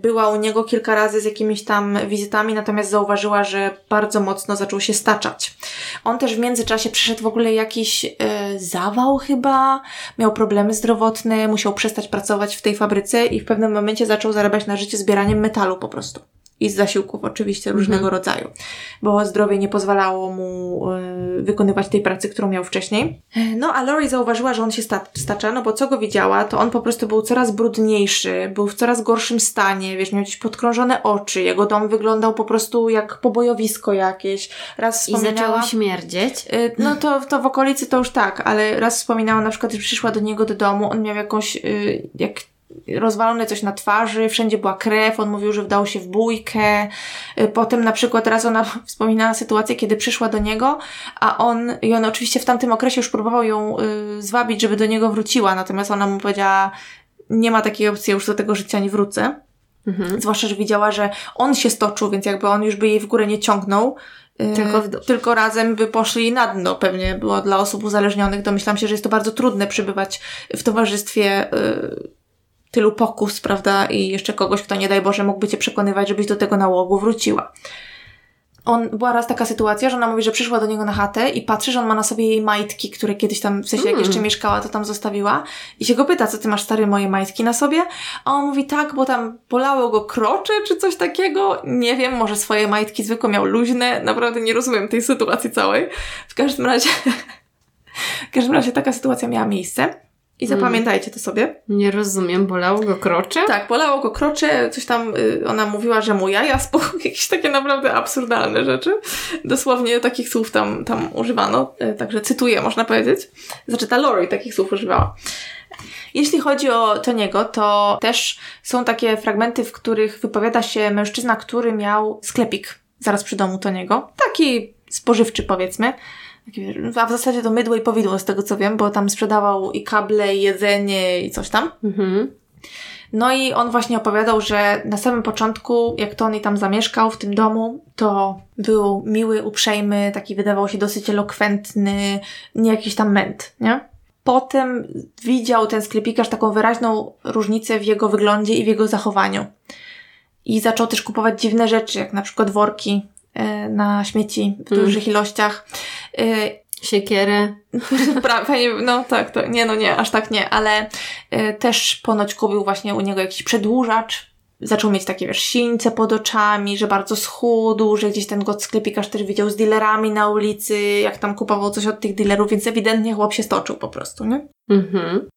była u niego kilka razy z jakimiś tam wizytami, natomiast zauważyła, że bardzo mocno zaczął się staczać. On też w międzyczasie przyszedł w ogóle jakiś zawał chyba, miał problemy zdrowotne, musiał przestać pracować w tej fabryce i w pewnym momencie zaczął zarabiać na życie zbieraniem metalu po prostu. I z zasiłków oczywiście różnego Mhm. rodzaju, bo zdrowie nie pozwalało mu y, wykonywać tej pracy, którą miał wcześniej. No a Lori zauważyła, że on się sta- stacza, no bo co go widziała, to on po prostu był coraz brudniejszy, był w coraz gorszym stanie, wiesz, miał gdzieś podkrążone oczy, jego dom wyglądał po prostu jak pobojowisko jakieś. Raz I wspominała... zaczęło śmierdzieć. Y, No to, to w okolicy to już tak, ale raz wspominała na przykład, że przyszła do niego do domu, on miał jakąś, y, jak rozwalone coś na twarzy, wszędzie była krew, on mówił, że wdał się w bójkę. Y, Potem na przykład raz ona wspominała sytuację, kiedy przyszła do niego, a on, i on oczywiście w tamtym okresie już próbował ją y, zwabić, żeby do niego wróciła, natomiast ona mu powiedziała, nie ma takiej opcji, ja już do tego życia nie wrócę. Mhm. Zwłaszcza, że widziała, że on się stoczył, więc jakby on już by jej w górę nie ciągnął. Yy, Tylko tylko razem by poszli na dno pewnie, było dla osób uzależnionych. Domyślam się, że jest to bardzo trudne przybywać w towarzystwie yy, tylu pokus, prawda? I jeszcze kogoś, kto nie daj Boże mógłby cię przekonywać, żebyś do tego nałogu wróciła. On, była raz taka sytuacja, że ona mówi, że przyszła do niego na chatę i patrzy, że on ma na sobie jej majtki, które kiedyś tam, w sensie jak Mm. jeszcze mieszkała, to tam zostawiła. I się go pyta, co ty masz stary moje majtki na sobie? A on mówi tak, bo tam bolało go krocze czy coś takiego. Nie wiem, może swoje majtki zwykłe miał luźne. Naprawdę nie rozumiem tej sytuacji całej. W każdym razie, w każdym razie taka sytuacja miała miejsce. I Mm. zapamiętajcie to sobie. Nie rozumiem, bolało go krocze? Tak, bolało go krocze, coś tam, y, ona mówiła, że mu jaja spo... jakieś takie naprawdę absurdalne rzeczy. Dosłownie takich słów tam, tam używano, y, także cytuję, można powiedzieć. Znaczy ta Lori takich słów używała. Jeśli chodzi o Toniego, to też są takie fragmenty, w których wypowiada się mężczyzna, który miał sklepik zaraz przy domu Toniego. Taki spożywczy powiedzmy. Taki, A w zasadzie to mydło i powidło z tego co wiem, bo tam sprzedawał i kable, i jedzenie, i coś tam. Mhm. No i on właśnie opowiadał, że na samym początku, jak Tony tam zamieszkał w tym domu, to był miły, uprzejmy, taki wydawał się dosyć elokwentny, nie jakiś tam męt, nie? Potem widział ten sklepikarz taką wyraźną różnicę w jego wyglądzie i w jego zachowaniu. I zaczął też kupować dziwne rzeczy, jak na przykład worki e, na śmieci w Mm. dużych ilościach. E, Siekierę. Pra- Fajnie, no tak, to, nie, no nie, aż tak nie, ale y, też ponoć kupił właśnie u niego jakiś przedłużacz. Zaczął mieć takie, wiesz, sińce pod oczami, że bardzo schudł, że gdzieś ten go sklepikarz też widział z dealerami na ulicy, jak tam kupował coś od tych dealerów, więc ewidentnie chłop się stoczył po prostu, nie? Mhm.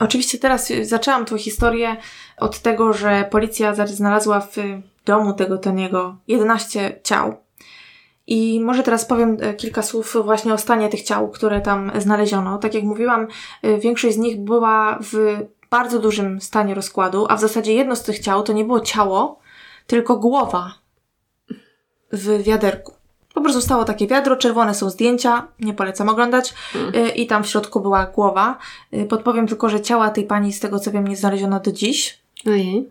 Oczywiście teraz y, zaczęłam tą historię od tego, że policja znalazła w domu tego Toniego 11 ciał. I może teraz powiem e, kilka słów właśnie o stanie tych ciał, które tam znaleziono. Tak jak mówiłam, y, większość z nich była w bardzo dużym stanie rozkładu, a w zasadzie jedno z tych ciał to nie było ciało, tylko głowa w wiaderku. Po prostu stało takie wiadro, czerwone są zdjęcia, nie polecam oglądać, y, i tam w środku była głowa. Podpowiem tylko, że ciała tej pani, z tego co wiem, nie znaleziono do dziś. Ojej.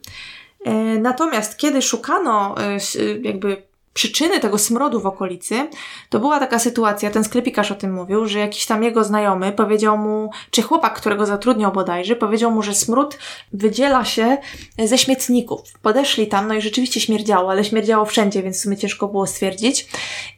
E, Natomiast kiedy szukano e, e, jakby przyczyny tego smrodu w okolicy, to była taka sytuacja, ten sklepikarz o tym mówił, że jakiś tam jego znajomy powiedział mu, czy chłopak, którego zatrudniał bodajże, powiedział mu, że smród wydziela się ze śmietników. Podeszli tam, no i rzeczywiście śmierdziało, ale śmierdziało wszędzie, więc w sumie ciężko było stwierdzić.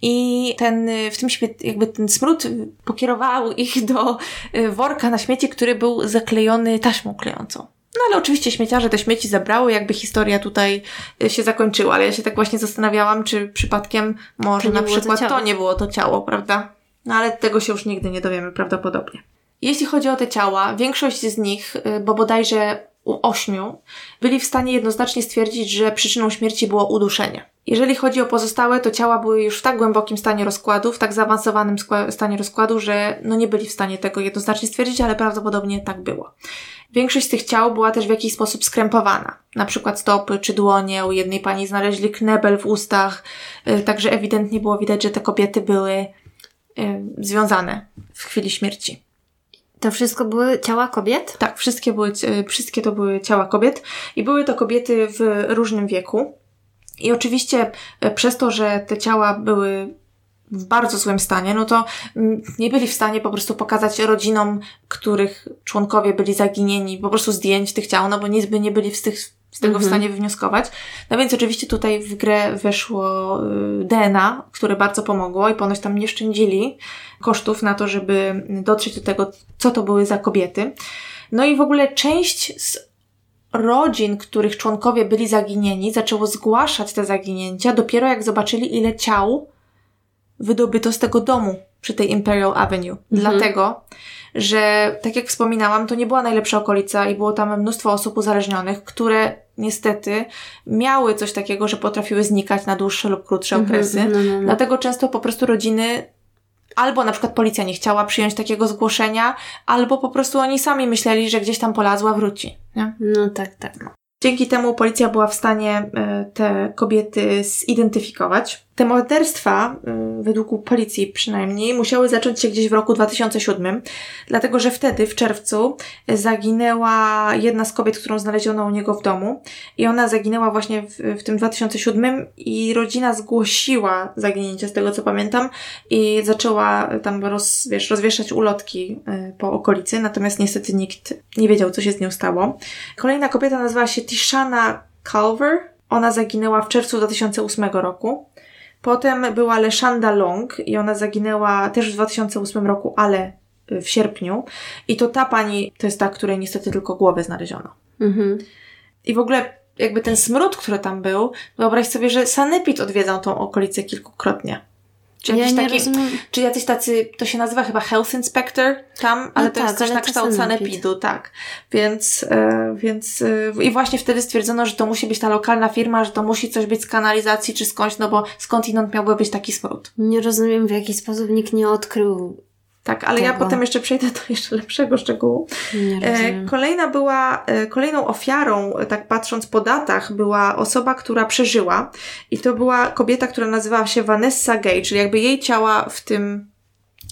I ten, w tym śmiet, jakby ten smród pokierował ich do y, worka na śmieci, który był zaklejony taśmą klejącą. No ale oczywiście śmieciarze te śmieci zabrały, jakby historia tutaj y, się zakończyła, ale ja się tak właśnie zastanawiałam, czy przypadkiem może To na to przykład to, ciało. nie było to ciało, prawda? No ale tego się już nigdy nie dowiemy prawdopodobnie. Jeśli chodzi o te ciała, większość z nich, y, bo bodajże u ośmiu, byli w stanie jednoznacznie stwierdzić, że przyczyną śmierci było uduszenie. Jeżeli chodzi o pozostałe, to ciała były już w tak głębokim stanie rozkładu, w tak zaawansowanym stanie rozkładu, że no nie byli w stanie tego jednoznacznie stwierdzić, ale prawdopodobnie tak było. Większość z tych ciał była też w jakiś sposób skrępowana. Na przykład stopy czy dłonie. U jednej pani znaleźli knebel w ustach. y, Także ewidentnie było widać, że te kobiety były y, związane w chwili śmierci. To wszystko były ciała kobiet? Tak, wszystkie, były, y, wszystkie to były ciała kobiet i były to kobiety w różnym wieku. I oczywiście przez to, że te ciała były w bardzo złym stanie, no to nie byli w stanie po prostu pokazać rodzinom, których członkowie byli zaginieni, po prostu zdjęć tych ciał, no bo nic by nie byli z, tych, z tego w Mhm. stanie wywnioskować. No więc oczywiście tutaj w grę weszło y, DNA, które bardzo pomogło i ponoć tam nie szczędzili kosztów na to, żeby dotrzeć do tego, co to były za kobiety. No i w ogóle część z rodzin, których członkowie byli zaginieni, zaczęło zgłaszać te zaginięcia dopiero jak zobaczyli, ile ciał wydobyto z tego domu przy tej Imperial Avenue. Mhm. Dlatego, że tak jak wspominałam, to nie była najlepsza okolica i było tam mnóstwo osób uzależnionych, które niestety miały coś takiego, że potrafiły znikać na dłuższe lub krótsze mhm, okresy. No, no. Dlatego często po prostu rodziny albo na przykład policja nie chciała przyjąć takiego zgłoszenia, albo po prostu oni sami myśleli, że gdzieś tam polazła, wróci. Nie? No tak, tak. Dzięki temu policja była w stanie e, te kobiety zidentyfikować. Te morderstwa, y, według policji przynajmniej, musiały zacząć się gdzieś w roku 2007, dlatego że wtedy, w czerwcu, zaginęła jedna z kobiet, którą znaleziono u niego w domu i ona zaginęła właśnie w, w tym 2007 i rodzina zgłosiła zaginięcie, z tego co pamiętam, i zaczęła tam roz, wiesz, rozwieszać ulotki y, po okolicy, natomiast niestety nikt nie wiedział, co się z nią stało. Kolejna kobieta nazywała się Tishana Culver. Ona zaginęła w czerwcu 2008 roku. Potem była Leszanda Long i ona zaginęła też w 2008 roku, ale w sierpniu. I to ta pani, to jest ta, której niestety tylko głowę znaleziono. Mhm. I w ogóle jakby ten smród, który tam był, wyobraź sobie, że sanepid odwiedzał tą okolicę kilkukrotnie. Czy, ja taki, czy jacyś tacy, to się nazywa chyba Health Inspector tam, ale no to tak, jest coś na kształt sanepidu, tak. Więc, e, więc e, i właśnie wtedy stwierdzono, że to musi być ta lokalna firma, że to musi coś być z kanalizacji czy skądś, no bo skądinąd miałby być taki smród. Nie rozumiem, w jaki sposób nikt nie odkrył tak, ale tego. ja potem jeszcze przejdę do jeszcze lepszego szczegółu. E, kolejna była, e, kolejną ofiarą, e, tak patrząc po datach, była osoba, która przeżyła. I to była kobieta, która nazywała się Vanessa Gay, czyli jakby jej ciała w tym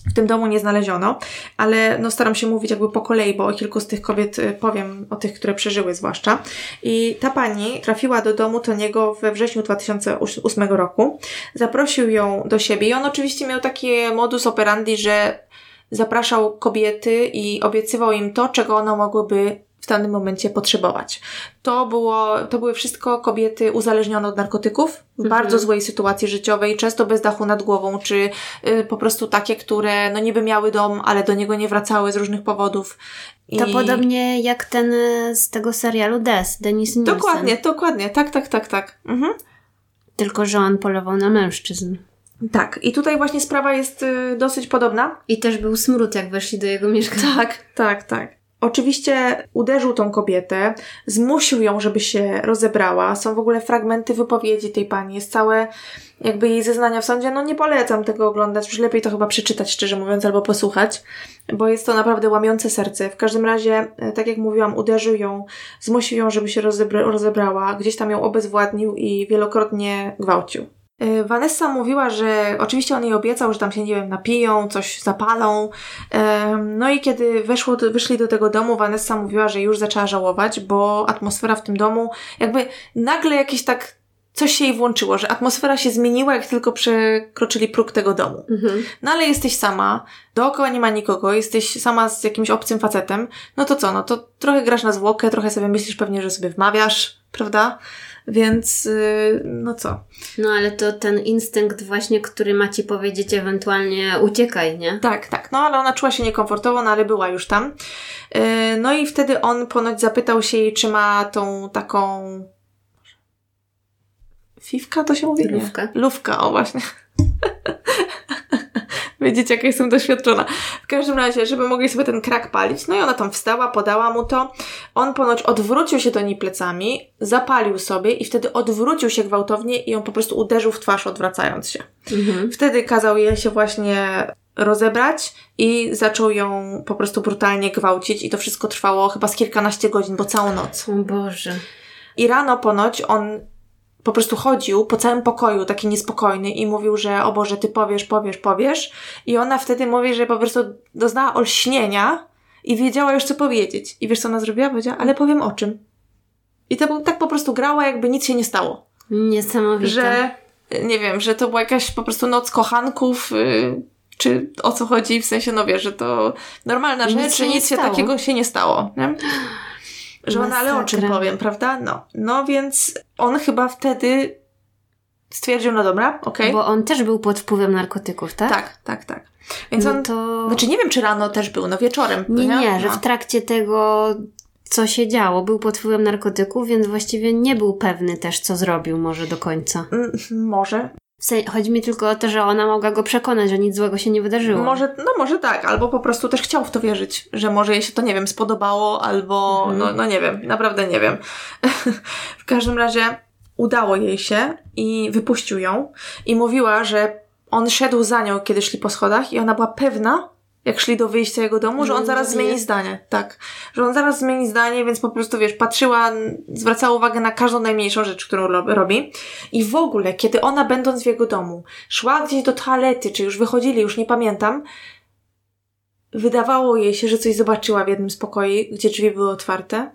w tym domu nie znaleziono, ale no staram się mówić jakby po kolei, bo o kilku z tych kobiet powiem, o tych, które przeżyły zwłaszcza. I ta pani trafiła do domu Toniego we wrześniu 2008 roku. Zaprosił ją do siebie i on oczywiście miał takie modus operandi, że zapraszał kobiety i obiecywał im to, czego one mogłyby w danym momencie potrzebować. To, było, to były wszystko kobiety uzależnione od narkotyków, w mhm. bardzo złej sytuacji życiowej, często bez dachu nad głową, czy y, po prostu takie, które no niby miały dom, ale do niego nie wracały z różnych powodów. I... To podobnie jak ten y, z tego serialu Des, Denis Nielsen. Dokładnie, dokładnie, tak, tak, tak, tak. Mhm. Tylko, że on polował na mężczyzn. Tak, i tutaj właśnie sprawa jest y, dosyć podobna. I też był smród, jak weszli do jego mieszkania. Tak, tak, tak. Oczywiście uderzył tą kobietę, zmusił ją, żeby się rozebrała. Są w ogóle fragmenty wypowiedzi tej pani, jest całe jakby jej zeznania w sądzie. No nie polecam tego oglądać, już lepiej to chyba przeczytać, szczerze mówiąc, albo posłuchać, bo jest to naprawdę łamiące serce. W każdym razie, e, tak jak mówiłam, uderzył ją, zmusił ją, żeby się rozebra rozebrała, gdzieś tam ją obezwładnił i wielokrotnie gwałcił. Y, Vanessa mówiła, że oczywiście on jej obiecał, że tam się, nie wiem, napiją, coś zapalą. No i kiedy weszło, wyszli do tego domu, Vanessa mówiła, że już zaczęła żałować, bo atmosfera w tym domu, jakby nagle jakieś tak coś się jej włączyło, że atmosfera się zmieniła, jak tylko przekroczyli próg tego domu. Mhm. No ale jesteś sama, dookoła nie ma nikogo, jesteś sama z jakimś obcym facetem, no to co, no to trochę grasz na zwłokę, trochę sobie myślisz pewnie, że sobie wmawiasz, prawda? Więc y, no co? No ale to ten instynkt właśnie, który ma ci powiedzieć ewentualnie uciekaj, nie? Tak, tak. No ale ona czuła się niekomfortowo, no ale była już tam. Y, no i wtedy on ponoć zapytał się jej, czy ma tą taką Fifka to się mówi? Lówka. Lówka, o właśnie. Wiedzieć, jaka jestem doświadczona. W każdym razie, żeby mogli sobie ten krak palić, no i ona tam wstała, podała mu to. On ponoć odwrócił się do niej plecami, zapalił sobie i wtedy odwrócił się gwałtownie i ją po prostu uderzył w twarz, odwracając się. Mhm. Wtedy kazał jej się właśnie rozebrać i zaczął ją po prostu brutalnie gwałcić i to wszystko trwało chyba z kilkanaście godzin, bo całą noc. O Boże. I rano ponoć on po prostu chodził po całym pokoju, taki niespokojny i mówił, że o Boże, ty powiesz, powiesz, powiesz. I ona wtedy mówi, że po prostu doznała olśnienia i wiedziała już, co powiedzieć. I wiesz, co ona zrobiła? Powiedziała, ale powiem o czym. I to tak po prostu grała, jakby nic się nie stało. Niesamowite. Że, nie wiem, że to była jakaś po prostu noc kochanków, yy, czy o co chodzi, w sensie, no wiesz, że to normalna rzecz, nic że nic się takiego się nie stało. Nie? Że ona, ale o czym powiem, prawda? No. No więc on chyba wtedy stwierdził, no dobra, okej. Okay. Bo on też był pod wpływem narkotyków, tak? Tak, tak, tak. Więc no on, to... znaczy nie wiem, czy rano też był, no wieczorem. Nie, nie, nie, że no. w trakcie tego co się działo. Był pod wpływem narkotyków, więc właściwie nie był pewny też, co zrobił może do końca. Może. Chodzi mi tylko o to, że ona mogła go przekonać, że nic złego się nie wydarzyło. Może, no może tak, albo po prostu też chciał w to wierzyć, że może jej się to, nie wiem, spodobało, albo, mhm. no, no nie wiem, naprawdę nie wiem. w każdym razie udało jej się i wypuścił ją i mówiła, że on szedł za nią, kiedy szli po schodach i ona była pewna, jak szli do wyjścia jego domu, że on zaraz zmieni zdanie. Tak. Że on zaraz zmieni zdanie, więc po prostu, wiesz, patrzyła, zwracała uwagę na każdą najmniejszą rzecz, którą robi. I w ogóle, kiedy ona, będąc w jego domu, szła gdzieś do toalety, czy już wychodzili, już nie pamiętam, wydawało jej się, że coś zobaczyła w jednym z pokoi, gdzie drzwi były otwarte.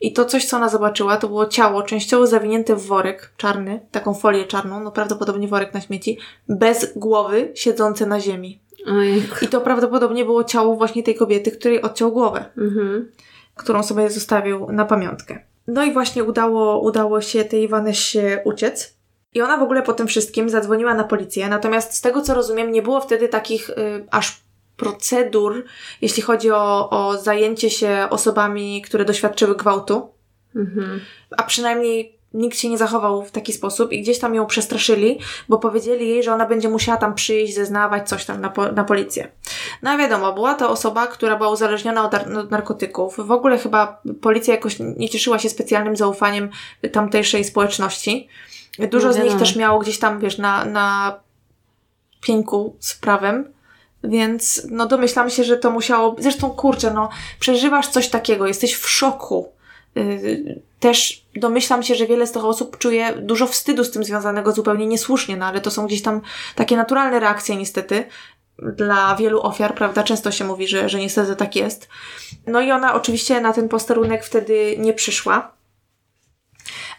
I to coś, co ona zobaczyła, to było ciało częściowo zawinięte w worek czarny, taką folię czarną, no prawdopodobnie worek na śmieci, bez głowy, siedzące na ziemi. Ojejku. I to prawdopodobnie było ciało właśnie tej kobiety, której odciął głowę, mhm. którą sobie zostawił na pamiątkę. No i właśnie udało, udało się tej Vanessie uciec. I ona w ogóle po tym wszystkim zadzwoniła na policję, natomiast z tego co rozumiem, nie było wtedy takich y, aż procedur, jeśli chodzi o, o zajęcie się osobami, które doświadczyły gwałtu. Mhm. A przynajmniej nikt się nie zachował w taki sposób i gdzieś tam ją przestraszyli, bo powiedzieli jej, że ona będzie musiała tam przyjść, zeznawać coś tam na, po, na policję. No a wiadomo, była to osoba, która była uzależniona od, od narkotyków. W ogóle chyba policja jakoś nie cieszyła się specjalnym zaufaniem tamtejszej społeczności. Dużo no, z nich też miało gdzieś tam, wiesz, na, na pieńku z prawem. Więc no domyślam się, że to musiało. Zresztą kurczę, no, przeżywasz coś takiego, jesteś w szoku. Yy, też domyślam się, że wiele z tych osób czuje dużo wstydu z tym związanego zupełnie niesłusznie, no ale to są gdzieś tam takie naturalne reakcje niestety dla wielu ofiar, prawda? Często się mówi, że, że niestety tak jest. No i ona oczywiście na ten posterunek wtedy nie przyszła.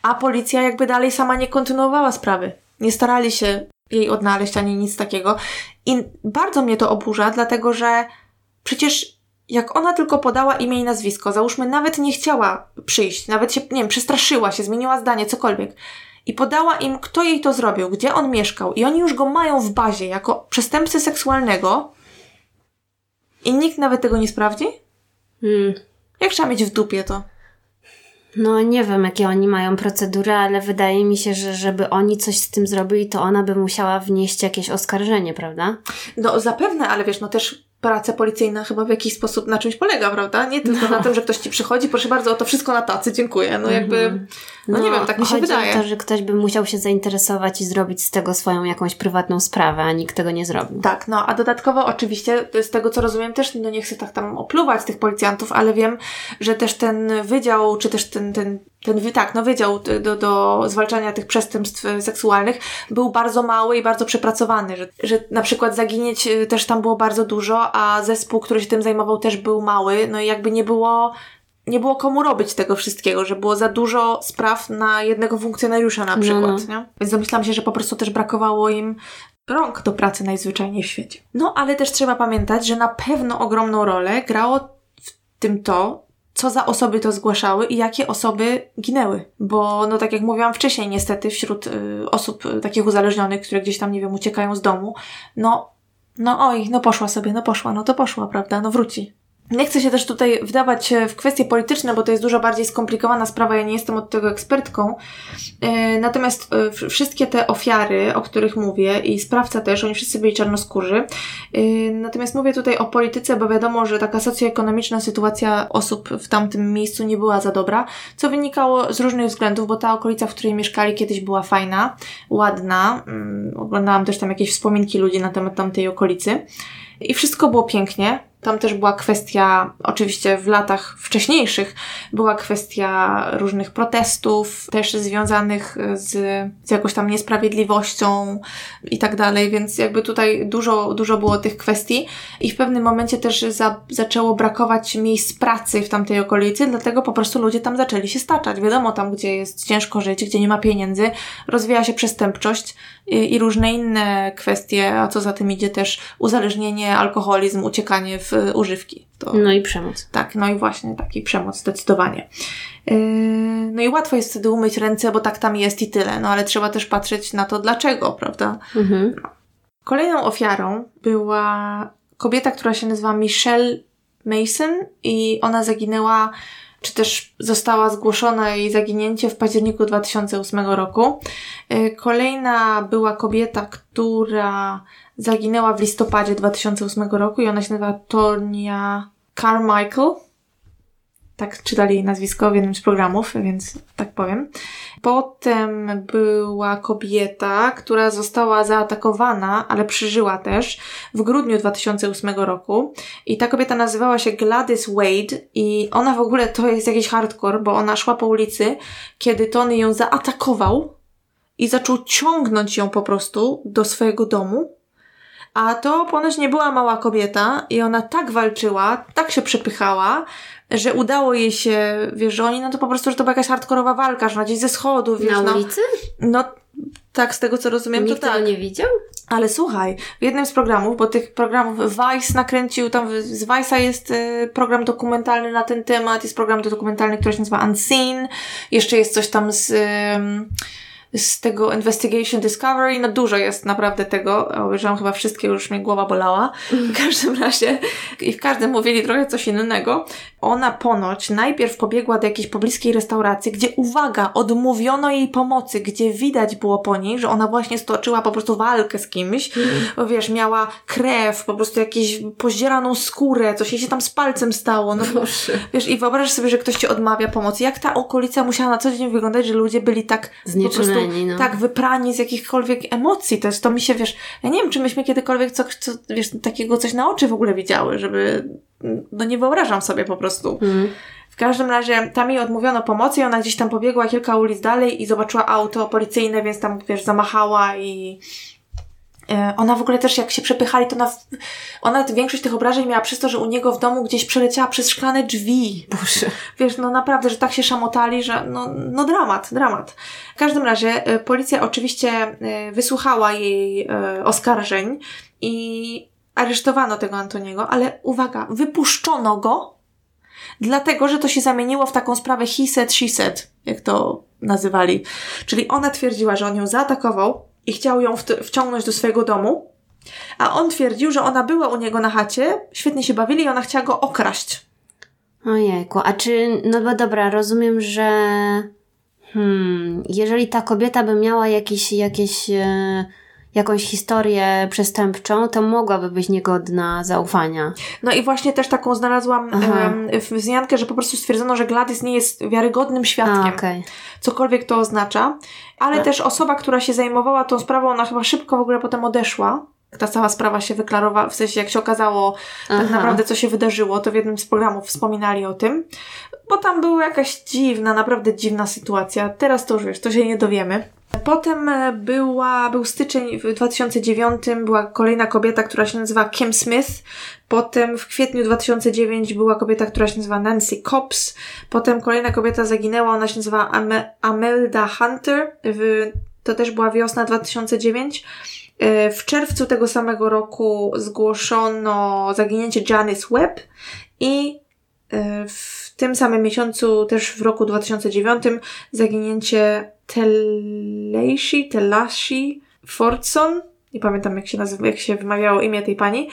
A policja jakby dalej sama nie kontynuowała sprawy. Nie starali się jej odnaleźć ani nic takiego. I bardzo mnie to oburza, dlatego że przecież jak ona tylko podała imię i nazwisko, załóżmy, nawet nie chciała przyjść, nawet się, nie wiem, przestraszyła się, zmieniła zdanie, cokolwiek, i podała im, kto jej to zrobił, gdzie on mieszkał, i oni już go mają w bazie jako przestępcy seksualnego, i nikt nawet tego nie sprawdzi? Hmm. Jak trzeba mieć w dupie to? No nie wiem, jakie oni mają procedury, ale wydaje mi się, że żeby oni coś z tym zrobili, to ona by musiała wnieść jakieś oskarżenie, prawda? No zapewne, ale wiesz, no też praca policyjna chyba w jakiś sposób na czymś polega, prawda? Nie tylko no. na tym, że ktoś ci przychodzi, proszę bardzo, o to wszystko na tacy, dziękuję. No jakby, no, no nie wiem, tak mi się wydaje. to, że ktoś by musiał się zainteresować i zrobić z tego swoją jakąś prywatną sprawę, a nikt tego nie zrobił. Tak, no a dodatkowo oczywiście, z tego co rozumiem też, no nie chcę tak tam opluwać tych policjantów, ale wiem, że też ten wydział, czy też ten, ten ten tak, no wydział do, do zwalczania tych przestępstw seksualnych był bardzo mały i bardzo przepracowany, że, że na przykład zaginieć y, też tam było bardzo dużo, a zespół, który się tym zajmował też był mały, no i jakby nie było nie było komu robić tego wszystkiego, że było za dużo spraw na jednego funkcjonariusza na przykład, no, no. nie? Więc domyślam się, że po prostu też brakowało im rąk do pracy najzwyczajniej w świecie. No, ale też trzeba pamiętać, że na pewno ogromną rolę grało w tym to, co za osoby to zgłaszały i jakie osoby ginęły. Bo, no tak jak mówiłam wcześniej, niestety wśród y, osób y, takich uzależnionych, które gdzieś tam, nie wiem, uciekają z domu, no, no oj, no poszła sobie, no poszła, no to poszła, prawda, no wróci. Nie chcę się też tutaj wdawać w kwestie polityczne, bo to jest dużo bardziej skomplikowana sprawa, ja nie jestem od tego ekspertką. E, natomiast e, wszystkie te ofiary, o których mówię i sprawca też, oni wszyscy byli czarnoskórzy. E, natomiast mówię tutaj o polityce, bo wiadomo, że taka socjoekonomiczna sytuacja osób w tamtym miejscu nie była za dobra, co wynikało z różnych względów, bo ta okolica, w której mieszkali kiedyś była fajna, ładna. Mm, oglądałam też tam jakieś wspominki ludzi na temat tamtej okolicy. I wszystko było pięknie. Tam też była kwestia, oczywiście w latach wcześniejszych, była kwestia różnych protestów, też związanych z, z jakąś tam niesprawiedliwością i tak dalej, więc jakby tutaj dużo, dużo było tych kwestii i w pewnym momencie też za, zaczęło brakować miejsc pracy w tamtej okolicy, dlatego po prostu ludzie tam zaczęli się staczać. Wiadomo, tam gdzie jest ciężko żyć, gdzie nie ma pieniędzy, rozwija się przestępczość i, i różne inne kwestie, a co za tym idzie też uzależnienie, alkoholizm, uciekanie w używki. To, no i przemoc. Tak, no i właśnie taki przemoc, zdecydowanie. Yy, no i łatwo jest wtedy umyć ręce, bo tak tam jest i tyle, no ale trzeba też patrzeć na to dlaczego, prawda? Mhm. No. Kolejną ofiarą była kobieta, która się nazywa Michelle Mason i ona zaginęła czy też została zgłoszona jej zaginięcie w październiku 2008 roku. E, kolejna była kobieta, która zaginęła w listopadzie 2008 roku i ona się nazywa Tonia Carmichael tak czytali jej nazwisko w jednym z programów, więc tak powiem. Potem była kobieta, która została zaatakowana, ale przeżyła też w grudniu 2008 roku. I ta kobieta nazywała się Gladys Wade i ona w ogóle to jest jakiś hardcore, bo ona szła po ulicy, kiedy Tony ją zaatakował i zaczął ciągnąć ją po prostu do swojego domu. A to ponoć nie była mała kobieta i ona tak walczyła, tak się przepychała, że udało jej się, wiesz, że oni, no to po prostu, że to była jakaś hardkorowa walka, że ona gdzieś ze schodów, wiesz, Na no, ulicy? no, tak, z tego co rozumiem, Nikt to tak. tego nie widział? Ale słuchaj, w jednym z programów, bo tych programów Vice nakręcił, tam z Vice'a jest y, program dokumentalny na ten temat, jest program dokumentalny, który się nazywa Unseen, jeszcze jest coś tam z, ym, z tego Investigation Discovery, no dużo jest naprawdę tego, obejrzałam chyba wszystkie, już mnie głowa bolała, w każdym razie i w każdym mówili trochę coś innego. Ona ponoć najpierw pobiegła do jakiejś pobliskiej restauracji, gdzie uwaga, odmówiono jej pomocy, gdzie widać było po niej, że ona właśnie stoczyła po prostu walkę z kimś, wiesz, miała krew, po prostu jakąś pozdzieraną skórę, coś jej się tam z palcem stało, no wiesz, i wyobraź sobie, że ktoś ci odmawia pomocy. Jak ta okolica musiała na co dzień wyglądać, że ludzie byli tak po prostu, no. tak wyprani z jakichkolwiek emocji. To jest, to mi się, wiesz, ja nie wiem, czy myśmy kiedykolwiek co, co, wiesz, takiego coś na oczy w ogóle widziały, żeby, no nie wyobrażam sobie po prostu. Mm. W każdym razie tam jej odmówiono pomocy i ona gdzieś tam pobiegła kilka ulic dalej i zobaczyła auto policyjne, więc tam, wiesz, zamachała i e, ona w ogóle też jak się przepychali, to ona, ona większość tych obrażeń miała przez to, że u niego w domu gdzieś przeleciała przez szklane drzwi. Boże. Wiesz, no naprawdę, że tak się szamotali, że no, no dramat, dramat. W każdym razie e, policja oczywiście e, wysłuchała jej oskarżeń i aresztowano tego Antoniego, ale uwaga, wypuszczono go, dlatego, że to się zamieniło w taką sprawę he said, she said, jak to nazywali. Czyli ona twierdziła, że on ją zaatakował i chciał ją wciągnąć do swojego domu, a on twierdził, że ona była u niego na chacie, świetnie się bawili i ona chciała go okraść. Ojejku, a czy, no bo dobra, rozumiem, że hmm, jeżeli ta kobieta by miała jakieś, jakieś, e, jakąś historię przestępczą, to mogłaby być niegodna zaufania. No i właśnie też taką znalazłam Aha. wzmiankę, że po prostu stwierdzono, że Gladys nie jest wiarygodnym świadkiem. A, okej. Cokolwiek to oznacza. Ale też osoba, która się zajmowała tą sprawą, ona chyba szybko w ogóle potem odeszła. Ta cała sprawa się wyklarowała, w sensie jak się okazało tak Aha. naprawdę, co się wydarzyło, to w jednym z programów wspominali o tym. Bo tam była jakaś dziwna, naprawdę dziwna sytuacja. Teraz to już wiesz, to się nie dowiemy. Potem e, była, był styczeń w 2009, była kolejna kobieta, która się nazywa Kim Smith. Potem w kwietniu 2009 była kobieta, która się nazywa Nancy Cobbs. Potem kolejna kobieta zaginęła, ona się nazywa Ame- Amelda Hunter. W, to też była wiosna 2009. E, W czerwcu tego samego roku zgłoszono zaginięcie Janice Webb i e, w tym samym miesiącu, też w roku 2009, zaginięcie Telashi, Telashi Fordson. Nie pamiętam, jak się, nazywa, jak się wymawiało imię tej pani.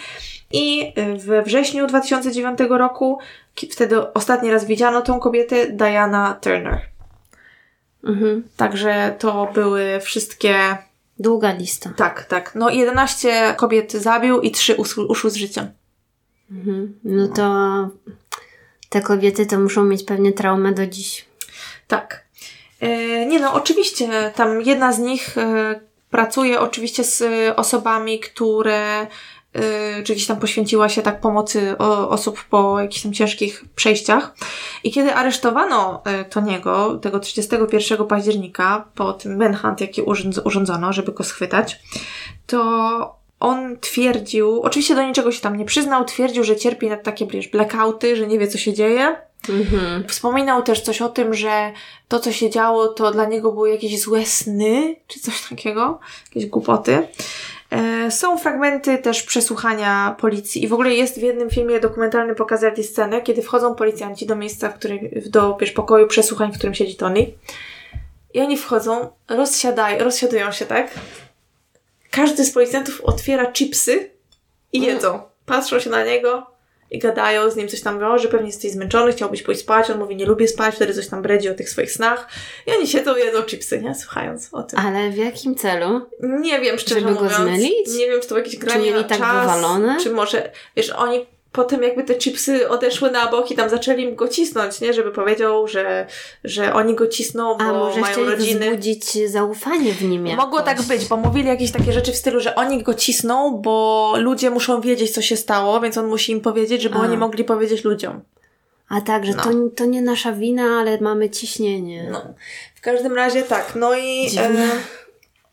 I we wrześniu 2009 roku, wtedy ostatni raz widziano tą kobietę, Diana Turner. Mhm. Także to były wszystkie Długa lista. tak, tak. No 11 kobiet zabił i 3 uszł, uszły z życia. Mhm. No to te kobiety to muszą mieć pewnie traumę do dziś. Tak. E, nie no, oczywiście tam jedna z nich e, pracuje oczywiście z e, osobami, które czy gdzieś tam poświęciła się tak pomocy osób po jakichś tam ciężkich przejściach. I kiedy aresztowano e, Toniego, tego 31 października, po tym manhunt, jaki urządz, urządzono, żeby go schwytać, to on twierdził, oczywiście do niczego się tam nie przyznał, twierdził, że cierpi na takie wiesz, blackouty, że nie wie co się dzieje. Mhm. Wspominał też coś o tym, że to, co się działo, to dla niego były jakieś złe sny, czy coś takiego, jakieś głupoty. E, Są fragmenty też przesłuchania policji i w ogóle jest w jednym filmie dokumentalnym pokazali scenę, kiedy wchodzą policjanci do miejsca, w którym, do wiesz, pokoju przesłuchań, w którym siedzi Tony. I oni wchodzą, rozsiadają, rozsiadują się, tak? Każdy z policjantów otwiera chipsy i jedzą. Patrzą się na niego i gadają z nim coś tam, o, że pewnie jesteś zmęczony, chciałbyś pójść spać, on mówi, nie lubię spać, wtedy coś tam bredzi o tych swoich snach i oni siedzą, jedzą chipsy, nie? Słuchając o tym. Ale w jakim celu? Nie wiem, szczerze Żeby go mówiąc. zmylić? Nie wiem, czy to jakieś granie mieli na tak czas, wywalone? czy może, wiesz, oni potem jakby te chipsy odeszły na bok i tam zaczęli go cisnąć, nie? Żeby powiedział, że, że oni go cisną, bo A może mają chcieli rodziny. wzbudzić zaufanie w nim jakoś. Mogło tak być, bo mówili jakieś takie rzeczy w stylu, że oni go cisną, bo ludzie muszą wiedzieć, co się stało, więc on musi im powiedzieć, żeby A. oni mogli powiedzieć ludziom. A tak, że No. to, to nie nasza wina, ale mamy ciśnienie. No. W każdym razie tak, no i Dziwne. e,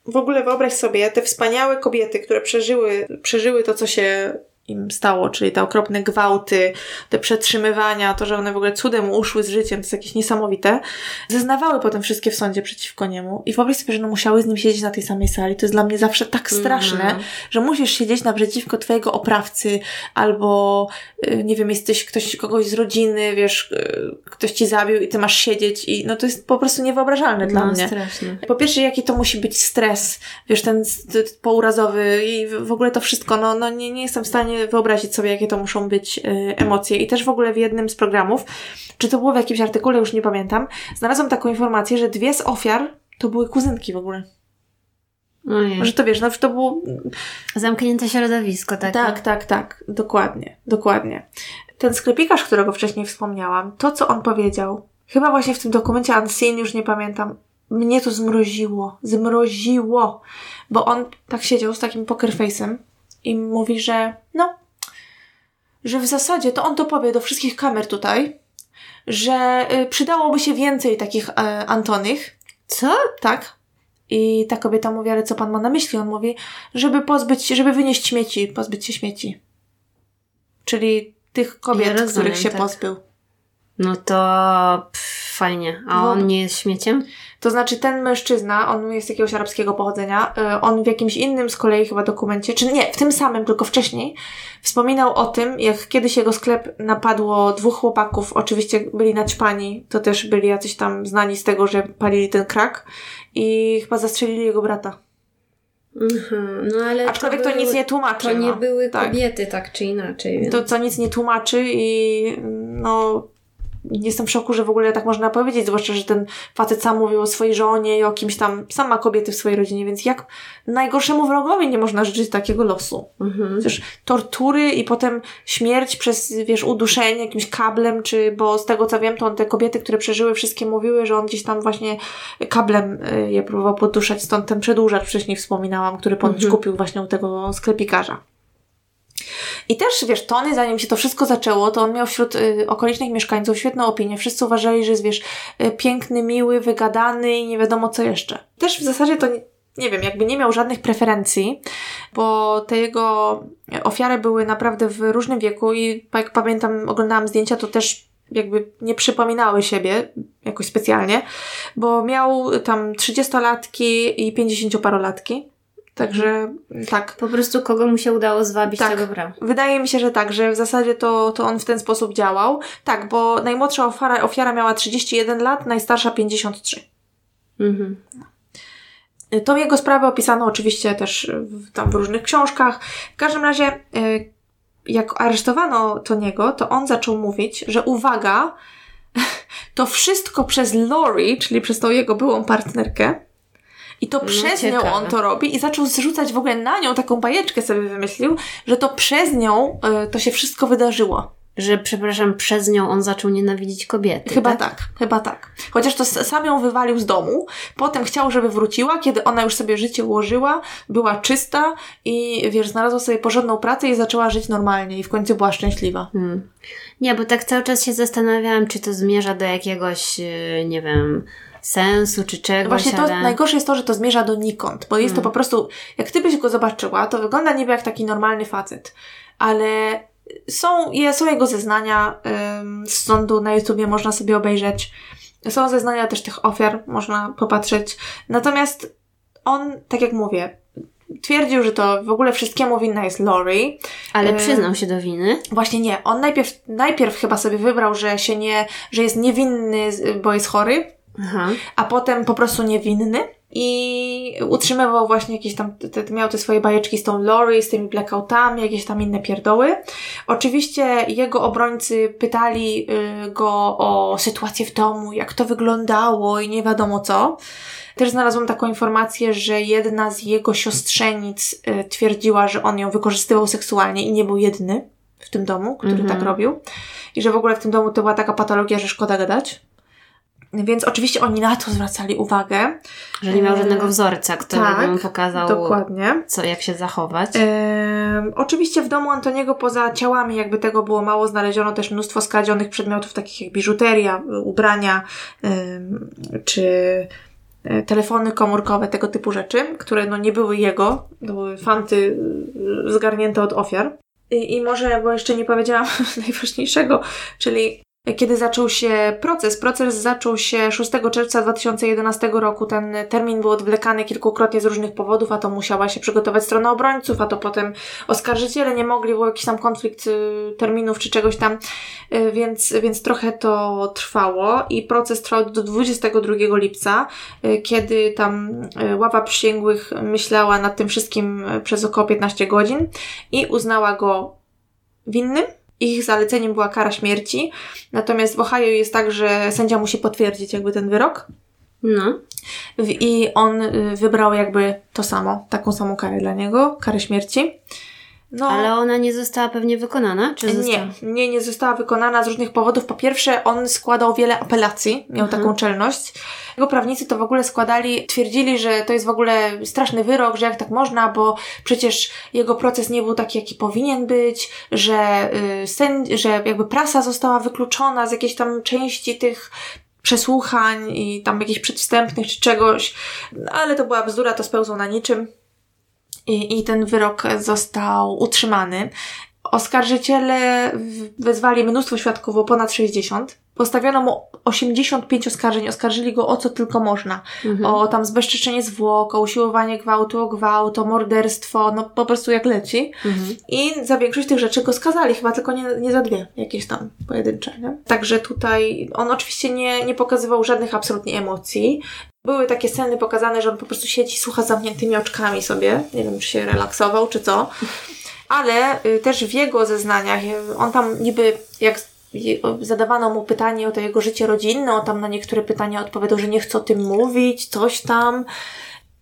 w ogóle wyobraź sobie te wspaniałe kobiety, które przeżyły, przeżyły to, co się im stało, czyli te okropne gwałty, te przetrzymywania, to, że one w ogóle cudem uszły z życiem, to jest jakieś niesamowite, zeznawały potem wszystkie w sądzie przeciwko niemu i wyobraź sobie, że no musiały z nim siedzieć na tej samej sali. To jest dla mnie zawsze tak straszne, Mhm. że musisz siedzieć naprzeciwko twojego oprawcy albo, y, nie wiem, jesteś ktoś, kogoś z rodziny, wiesz, y, ktoś ci zabił i ty masz siedzieć i no to jest po prostu niewyobrażalne dla no, mnie. strasznie. Po pierwsze, jaki to musi być stres, wiesz, ten pourazowy i w w ogóle to wszystko, no, no nie, nie jestem w stanie wyobrazić sobie, jakie to muszą być y, emocje. I też w ogóle w jednym z programów, czy to było w jakimś artykule, już nie pamiętam, znalazłam taką informację, że dwie z ofiar to były kuzynki w ogóle. Ojej. Że to wiesz, no to było... Zamknięte środowisko takie. Tak, tak, tak, dokładnie, dokładnie. Ten sklepikarz, którego wcześniej wspomniałam, to co on powiedział, chyba właśnie w tym dokumencie Unseen, już nie pamiętam, mnie to zmroziło, zmroziło, bo on tak siedział z takim poker face'em i mówi, że no, że w zasadzie to on to powie do wszystkich kamer tutaj, że y, przydałoby się więcej takich e, Antonych, Co? tak? I ta kobieta mówi, ale co pan ma na myśli? On mówi, żeby pozbyć, żeby wynieść śmieci, pozbyć się śmieci. Czyli tych kobiet, Ja rozumiem, których się tak. pozbył. No to pff, fajnie. A No. on nie jest śmieciem? To znaczy ten mężczyzna, on jest jakiegoś arabskiego pochodzenia, y, on w jakimś innym z kolei chyba dokumencie, czy nie, w tym samym, tylko wcześniej, wspominał o tym, jak kiedyś jego sklep napadło dwóch chłopaków, oczywiście byli naćpani, to też byli jacyś tam znani z tego, że palili ten krak i chyba zastrzelili jego brata. Mhm. No ale Aczkolwiek to, były- nic nie tłumaczy. To nie no. były tak. kobiety tak czy inaczej. Więc... To, co nic nie tłumaczy i no jestem w szoku, że w ogóle tak można powiedzieć, zwłaszcza, że ten facet sam mówił o swojej żonie i o kimś tam, sam ma kobiety w swojej rodzinie, więc jak najgorszemu wrogowi nie można życzyć takiego losu? Mhm. Przecież tortury i potem śmierć przez, wiesz, uduszenie jakimś kablem, czy, bo z tego co wiem, to on, te kobiety, które przeżyły, wszystkie mówiły, że on gdzieś tam właśnie kablem y, je próbował poduszać, stąd ten przedłużacz wcześniej wspominałam, który ponoć Mhm. kupił właśnie u tego sklepikarza. I też, wiesz, Tony, zanim się to wszystko zaczęło, to on miał wśród y, okolicznych mieszkańców świetną opinię. Wszyscy uważali, że jest, wiesz, y, piękny, miły, wygadany i nie wiadomo co jeszcze. Też w zasadzie to, nie, nie wiem, jakby nie miał żadnych preferencji, bo te jego ofiary były naprawdę w różnym wieku i jak pamiętam, oglądałam zdjęcia, to też jakby nie przypominały siebie jakoś specjalnie, bo miał tam 30-latki i 50-parolatki. Także tak. Po prostu kogo mu się udało zwabić, Tak. tego brał. Wydaje mi się, że tak, że w zasadzie to, to on w ten sposób działał. Tak, bo najmłodsza ofiara, ofiara miała 31 lat, najstarsza 53. Mhm. Tą jego sprawę opisano oczywiście też w, tam w różnych książkach. W każdym razie, y, jak aresztowano Toniego, to on zaczął mówić, że uwaga, to wszystko przez Lori, czyli przez tą jego byłą partnerkę, i to No, przez nią on to robi i zaczął zrzucać w ogóle na nią taką bajeczkę sobie wymyślił, że to przez nią y, to się wszystko wydarzyło. Że, przepraszam, przez nią on zaczął nienawidzić kobiety. Chyba tak? chyba tak. Chociaż to sam ją wywalił z domu, potem chciał, żeby wróciła, kiedy ona już sobie życie ułożyła, była czysta i wiesz, znalazła sobie porządną pracę i zaczęła żyć normalnie i w końcu była szczęśliwa. Hmm. Nie, bo tak cały czas się zastanawiałam, czy to zmierza do jakiegoś, e, nie wiem, sensu, czy czegoś, Właśnie to ale... najgorsze jest to, że to zmierza donikąd, bo jest to Mm. po prostu, jak ty byś go zobaczyła, to wygląda niby jak taki normalny facet, ale są, są jego zeznania ym, z sądu na YouTubie, można sobie obejrzeć. Są zeznania też tych ofiar, można popatrzeć. Natomiast on, tak jak mówię, twierdził, że to w ogóle wszystkiemu winna jest Lori. Ale przyznał się do winy. Właśnie nie. On najpierw, najpierw chyba sobie wybrał, że się nie, że jest niewinny, bo jest chory, Aha. a potem po prostu niewinny. i utrzymywał właśnie jakieś tam, te, miał te swoje bajeczki z tą Lori, z tymi blackoutami, jakieś tam inne pierdoły. Oczywiście jego obrońcy pytali y, go o sytuację w domu, jak to wyglądało i nie wiadomo co. Też znalazłam taką informację, że jedna z jego siostrzenic y, twierdziła, że on ją wykorzystywał seksualnie i nie był jedyny w tym domu, który mm -hmm. tak robił. I że w ogóle w tym domu to była taka patologia, że szkoda gadać. Więc oczywiście oni na to zwracali uwagę. Że nie miał żadnego wzorca, który tak, by mu pokazał, dokładnie. Co, jak się zachować. E, oczywiście w domu Antoniego poza ciałami, jakby tego było mało, znaleziono też mnóstwo skradzionych przedmiotów, takich jak biżuteria, ubrania, e, czy telefony komórkowe, tego typu rzeczy, które no nie były jego, to były fanty zgarnięte od ofiar. I, I może, bo jeszcze nie powiedziałam najważniejszego, czyli kiedy zaczął się proces. Proces zaczął się 6 czerwca 2011 roku. Ten termin był odwlekany kilkukrotnie z różnych powodów, a to musiała się przygotować strona obrońców, a to potem oskarżyciele nie mogli, był jakiś tam konflikt y, terminów czy czegoś tam, y, więc, więc trochę to trwało i proces trwał do 22 lipca, y, kiedy tam ława przysięgłych myślała nad tym wszystkim przez około 15 godzin i uznała go winnym ich zaleceniem była kara śmierci. Natomiast w Ohio jest tak, że sędzia musi potwierdzić jakby ten wyrok. No. I on y, wybrał jakby to samo, taką samą karę dla niego, karę śmierci. No, Ale ona nie została pewnie wykonana? Czy została? Nie, nie, nie została wykonana z różnych powodów. Po pierwsze, on składał wiele apelacji, miał mhm. taką czelność. Jego prawnicy to w ogóle składali, twierdzili, że to jest w ogóle straszny wyrok, że jak tak można, bo przecież jego proces nie był taki, jaki powinien być, że, yy, sen, że jakby prasa została wykluczona z jakiejś tam części tych przesłuchań i tam jakichś przedwstępnych czy czegoś. No, ale to była bzdura, to spełzło na niczym i, i ten wyrok został utrzymany. Oskarżyciele wezwali mnóstwo świadków, o ponad 60. Postawiono mu 85 oskarżeń, oskarżyli go o co tylko można. Mhm. O tam zbezczeczenie zwłok, o usiłowanie gwałtu, o gwałt, o morderstwo, no po prostu jak leci. Mhm. I za większość tych rzeczy go skazali, chyba tylko nie, nie za dwie, jakieś tam pojedyncze. Nie? Także tutaj on oczywiście nie, nie pokazywał żadnych absolutnie emocji. Były takie sceny pokazane, że on po prostu siedzi, słucha zamkniętymi oczkami sobie. Nie wiem, czy się relaksował, czy co. Ale y, też w jego zeznaniach, y, on tam niby, jak zadawano mu pytanie o to jego życie rodzinne, on tam na niektóre pytania odpowiadał, że nie chce o tym mówić, coś tam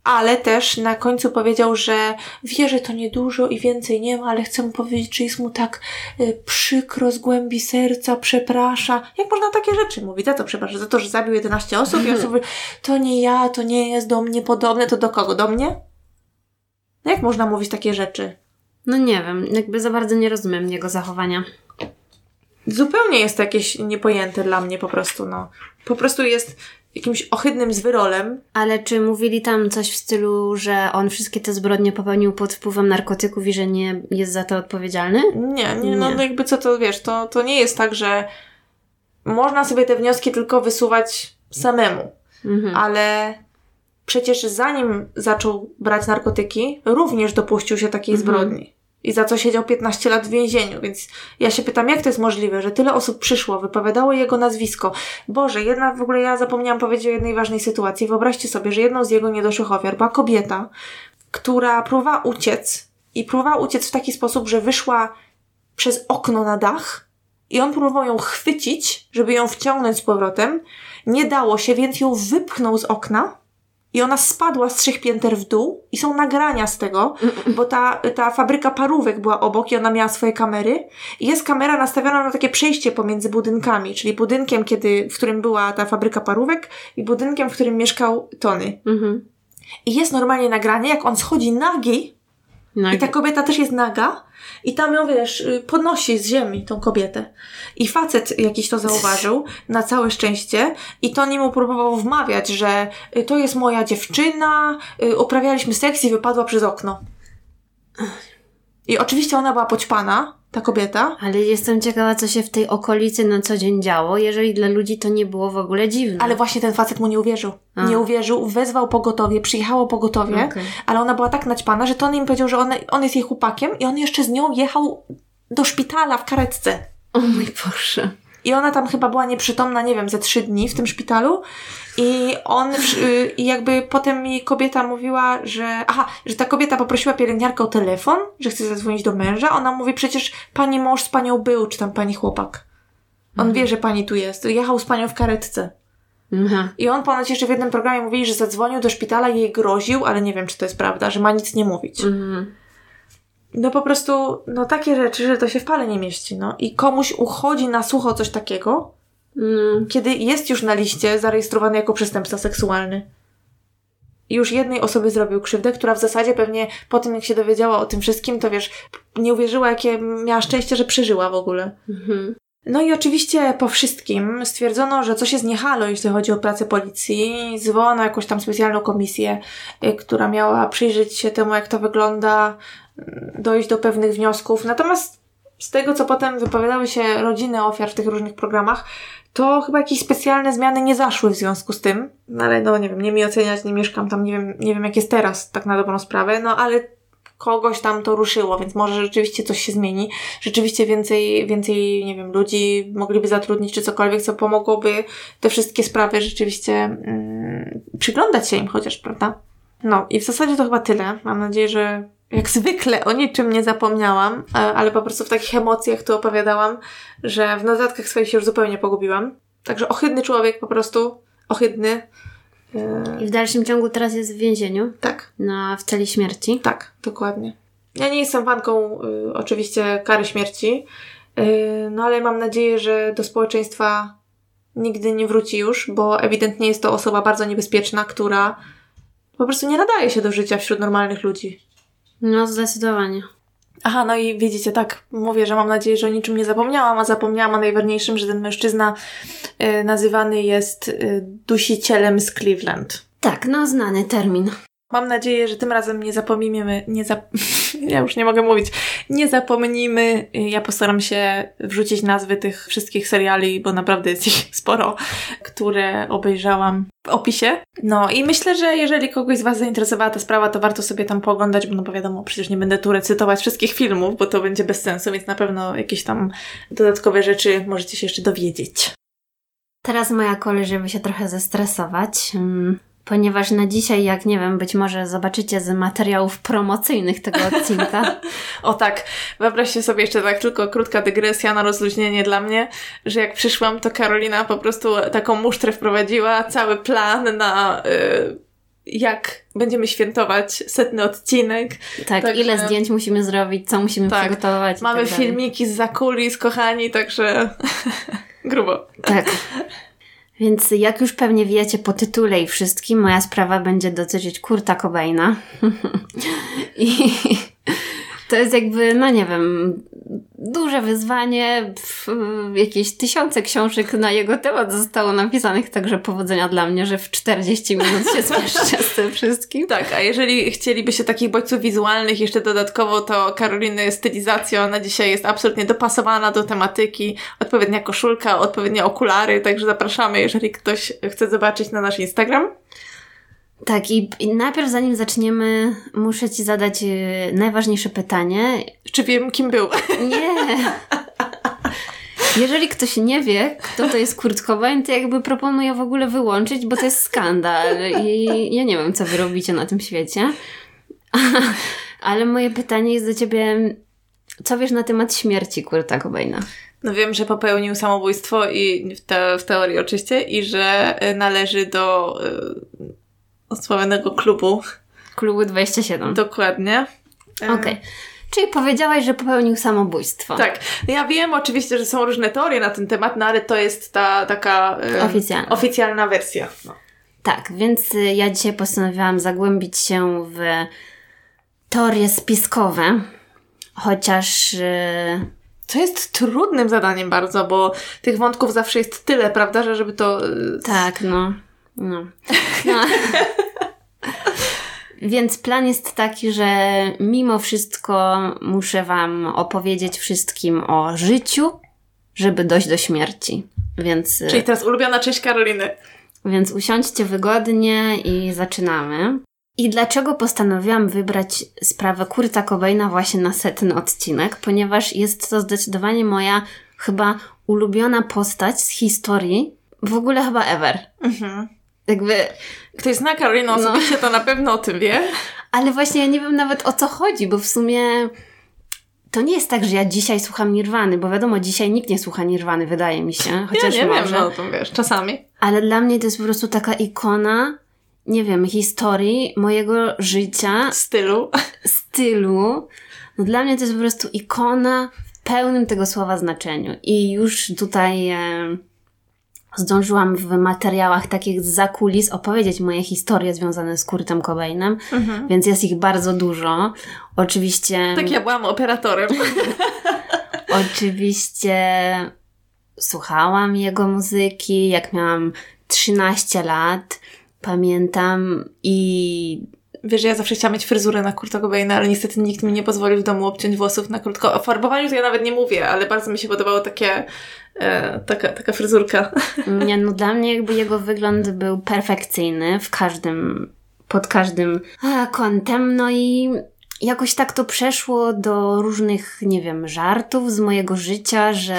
ale też na końcu powiedział, że wie, że to niedużo i więcej nie ma, ale chcę mu powiedzieć, że jest mu tak y, przykro z głębi serca, przeprasza. Jak można takie rzeczy mówić? Za to przepraszam? Za to, że zabił 11 osób i osoby, to nie ja, to nie jest do mnie podobne, to do kogo? Do mnie? Jak można mówić takie rzeczy? No nie wiem, jakby za bardzo nie rozumiem jego zachowania. Zupełnie jest to jakieś niepojęte dla mnie po prostu, no. Po prostu jest jakimś ohydnym zwyrolem. Ale czy mówili tam coś w stylu, że on wszystkie te zbrodnie popełnił pod wpływem narkotyków i że nie jest za to odpowiedzialny? Nie, nie, no, no jakby co to wiesz, to, to nie jest tak, że można sobie te wnioski tylko wysuwać samemu, mhm. ale przecież zanim zaczął brać narkotyki, również dopuścił się takiej mhm. zbrodni i za co siedział 15 lat w więzieniu. Więc ja się pytam, jak to jest możliwe, że tyle osób przyszło, wypowiadało jego nazwisko. Boże, jedna w ogóle ja zapomniałam powiedzieć o jednej ważnej sytuacji. Wyobraźcie sobie, że jedną z jego niedoszłych ofiar była kobieta, która próbowała uciec i próbowała uciec w taki sposób, że wyszła przez okno na dach i on próbował ją chwycić, żeby ją wciągnąć z powrotem. Nie dało się, więc ją wypchnął z okna i ona spadła z trzech pięter w dół i są nagrania z tego, bo ta, ta fabryka parówek była obok i ona miała swoje kamery i jest kamera nastawiona na takie przejście pomiędzy budynkami, czyli budynkiem, kiedy, w którym była ta fabryka parówek i budynkiem, w którym mieszkał Tony. Mhm. I jest normalnie nagranie, jak on schodzi nagi Nagi. i ta kobieta też jest naga i tam ją, wiesz, podnosi z ziemi tą kobietę. I facet jakiś to zauważył, na całe szczęście, i to mu próbował wmawiać, że y, to jest moja dziewczyna, y, uprawialiśmy seks i wypadła przez okno. I oczywiście ona była poćpana, ta kobieta. Ale jestem ciekawa, co się w tej okolicy na co dzień działo, jeżeli dla ludzi to nie było w ogóle dziwne. Ale właśnie ten facet mu nie uwierzył. A. Nie uwierzył, wezwał pogotowie, przyjechało pogotowie, okay. ale ona była tak naćpana, że to on im powiedział, że on, on jest jej chłopakiem i on jeszcze z nią jechał do szpitala w karetce. O mój Boże. I ona tam chyba była nieprzytomna, nie wiem, ze trzy dni w tym szpitalu. I on, y, i jakby potem mi kobieta mówiła, że, aha, że ta kobieta poprosiła pielęgniarkę o telefon, że chce zadzwonić do męża. Ona mówi, przecież pani mąż z panią był, czy tam pani chłopak. On wie, że pani tu jest. Jechał z panią w karetce. Aha. I on ponoć jeszcze w jednym programie mówili, że zadzwonił do szpitala i jej groził, ale nie wiem, czy to jest prawda, że ma nic nie mówić. Mhm. No po prostu, no takie rzeczy, że to się w pale nie mieści, no. I komuś uchodzi na sucho coś takiego, No. kiedy jest już na liście zarejestrowany jako przestępca seksualny. I już jednej osobie zrobił krzywdę, która w zasadzie pewnie po tym, jak się dowiedziała o tym wszystkim, to wiesz, nie uwierzyła, jakie miała szczęście, że przeżyła w ogóle. Mhm. No i oczywiście po wszystkim stwierdzono, że coś jest nie halo, jeśli chodzi o pracę policji. Zwołano jakąś tam specjalną komisję, y, która miała przyjrzeć się temu, jak to wygląda, dojść do pewnych wniosków. Natomiast z tego, co potem wypowiadały się rodziny ofiar w tych różnych programach, to chyba jakieś specjalne zmiany nie zaszły w związku z tym. No ale no nie wiem, nie mi oceniać, nie mieszkam tam, nie wiem, nie wiem jak jest teraz, tak na dobrą sprawę, no ale kogoś tam to ruszyło, więc może rzeczywiście coś się zmieni. Rzeczywiście więcej, więcej, nie wiem, ludzi mogliby zatrudnić, czy cokolwiek, co pomogłoby te wszystkie sprawy rzeczywiście mm, przyglądać się im chociaż, prawda? No i w zasadzie to chyba tyle. Mam nadzieję, że jak zwykle o niczym nie zapomniałam, ale po prostu w takich emocjach tu opowiadałam, że w notatkach swoich się już zupełnie pogubiłam. Także ohydny człowiek po prostu, ohydny. E, I w dalszym ciągu teraz jest w więzieniu, tak. na, w celi śmierci. Tak, dokładnie. Ja nie jestem fanką y, oczywiście kary śmierci, y, no ale mam nadzieję, że do społeczeństwa nigdy nie wróci już, bo ewidentnie jest to osoba bardzo niebezpieczna, która po prostu nie nadaje się do życia wśród normalnych ludzi. No, zdecydowanie. Aha, no i widzicie, tak, mówię, że mam nadzieję, że o niczym nie zapomniałam, a zapomniałam o najważniejszym, że ten mężczyzna y, nazywany jest y, dusicielem z Cleveland. Tak, no, znany termin. Mam nadzieję, że tym razem nie zapomnimy, nie zap... ja już nie mogę mówić, nie zapomnimy. Ja postaram się wrzucić nazwy tych wszystkich seriali, bo naprawdę jest ich sporo, które obejrzałam w opisie. No i myślę, że jeżeli kogoś z Was zainteresowała ta sprawa, to warto sobie tam pooglądać, bo no bo wiadomo, przecież nie będę tu recytować wszystkich filmów, bo to będzie bez sensu, więc na pewno jakieś tam dodatkowe rzeczy możecie się jeszcze dowiedzieć. Teraz moja kolej, żeby się trochę zestresować, mm, ponieważ na dzisiaj, jak nie wiem, być może zobaczycie z materiałów promocyjnych tego odcinka, O tak, wyobraźcie sobie jeszcze tak tylko krótka dygresja na rozluźnienie dla mnie, że jak przyszłam, to Karolina po prostu taką musztrę wprowadziła, cały plan na y, jak będziemy świętować setny odcinek. tak, Także- ile zdjęć musimy zrobić, co musimy Tak, przygotować. Mamy tak filmiki z zakulis, kochani, także grubo. Tak. Więc jak już pewnie wiecie po tytule i wszystkim, moja sprawa będzie dotyczyć Kurta Cobaina. I to jest jakby, no nie wiem, duże wyzwanie. Pff, Jakieś tysiące książek na jego temat zostało napisanych, także powodzenia dla mnie, że w 40 minut się zmieszczę z tym wszystkim. Tak, a jeżeli chcielibyście takich bodźców wizualnych jeszcze dodatkowo, to Karoliny stylizacja na dzisiaj jest absolutnie dopasowana do tematyki. Odpowiednia koszulka, odpowiednie okulary, także zapraszamy, jeżeli ktoś chce zobaczyć na nasz Instagram. Tak, i, i najpierw zanim zaczniemy, muszę Ci zadać y, najważniejsze pytanie. Czy wiem, kim był? Nie. Jeżeli ktoś nie wie, kto to jest Kurt Cobain, to jakby proponuję w ogóle wyłączyć, bo to jest skandal i ja nie wiem, co wy robicie na tym świecie. Ale moje pytanie jest do ciebie, co wiesz na temat śmierci Kurta Cobaina? No wiem, że popełnił samobójstwo i w, te, w teorii oczywiście i że y, należy do sławionego klubu. Klubu 27. Dokładnie. Y, Okej. Czyli powiedziałaś, że popełnił samobójstwo. Tak. Ja wiem oczywiście, że są różne teorie na ten temat, no ale to jest ta taka Oficjalna. oficjalna wersja. No. Tak, więc y, ja dzisiaj postanowiłam zagłębić się w teorie spiskowe, chociaż y, Co jest trudnym zadaniem bardzo, bo tych wątków zawsze jest tyle, prawda, że żeby to... y, tak, no. no. no. Więc plan jest taki, że mimo wszystko muszę Wam opowiedzieć wszystkim o życiu, żeby dojść do śmierci. Więc, y, Czyli teraz ulubiona część Karoliny. więc usiądźcie wygodnie i zaczynamy. I dlaczego postanowiłam wybrać sprawę Kurta Cobaina właśnie na setny odcinek? Ponieważ jest to zdecydowanie moja chyba ulubiona postać z historii, w ogóle chyba ever. Mhm. Jakby... Ktoś zna Karolinę no. osobiście, no. to na pewno o tym wie. Ale właśnie ja nie wiem nawet o co chodzi, bo w sumie to nie jest tak, że ja dzisiaj słucham Nirwany, bo wiadomo, dzisiaj nikt nie słucha Nirwany, wydaje mi się. Chociaż ja nie może. wiem, no to wiesz, czasami. Ale dla mnie to jest po prostu taka ikona, nie wiem, historii mojego życia. Stylu. Stylu. No dla mnie to jest po prostu ikona w pełnym tego słowa znaczeniu. I już tutaj... E, zdążyłam w materiałach takich za kulis opowiedzieć moje historie związane z Kurtem Cobainem, mhm. więc jest ich bardzo dużo. Oczywiście... Tak, ja byłam operatorem. Oczywiście słuchałam jego muzyki, jak miałam 13 lat. Pamiętam i Wiesz, ja zawsze chciałam mieć fryzurę na Kurta Cobaina, ale niestety nikt mi nie pozwolił w domu obciąć włosów na krótko. O farbowaniu to ja nawet nie mówię, ale bardzo mi się podobało takie, e, taka, taka fryzurka. Nie, no dla mnie jakby jego wygląd był perfekcyjny w każdym, pod każdym kątem, no i jakoś tak to przeszło do różnych, nie wiem, żartów z mojego życia, że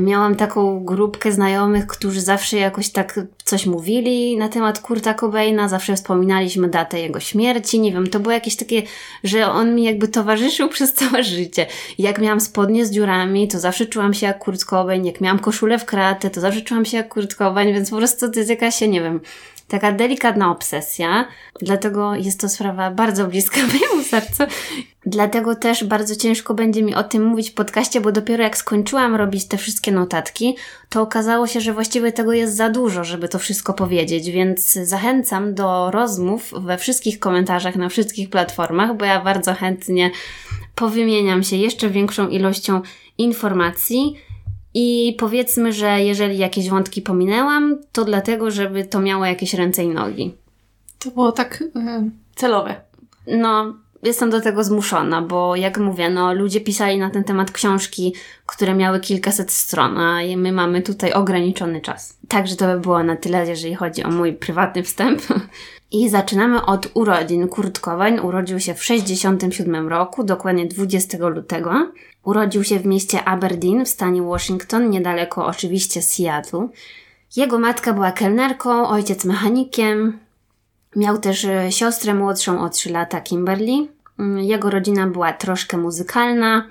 miałam taką grupkę znajomych, którzy zawsze jakoś tak coś mówili na temat Kurta Cobaina, zawsze wspominaliśmy datę jego śmierci, nie wiem, to było jakieś takie, że on mi jakby towarzyszył przez całe życie. jak miałam spodnie z dziurami, to zawsze czułam się jak Kurt Cobain, jak miałam koszulę w kratę, to zawsze czułam się jak Kurt Cobain, więc po prostu to jest jakaś, nie wiem, taka delikatna obsesja, dlatego jest to sprawa bardzo bliska mojemu sercu. Dlatego też bardzo ciężko będzie mi o tym mówić w podcaście, bo dopiero jak skończyłam robić te wszystkie notatki, to okazało się, że właściwie tego jest za dużo, żeby to wszystko powiedzieć, więc zachęcam do rozmów we wszystkich komentarzach na wszystkich platformach, bo ja bardzo chętnie powymieniam się jeszcze większą ilością informacji i powiedzmy, że jeżeli jakieś wątki pominęłam, to dlatego, żeby to miało jakieś ręce i nogi. To było tak yy, celowe. No, jestem do tego zmuszona, bo jak mówię, no ludzie pisali na ten temat książki, które miały kilkaset stron, a my mamy tutaj ograniczony czas. Także to by było na tyle, jeżeli chodzi o mój prywatny wstęp. I zaczynamy od urodzin. Kurt Cobain urodził się w 67 roku, dokładnie 20 lutego. Urodził się w mieście Aberdeen w stanie Washington, niedaleko oczywiście Seattle. Jego matka była kelnerką, ojciec mechanikiem. Miał też e, siostrę młodszą o 3 lata, Kimberly. Mm, jego rodzina była troszkę muzykalna.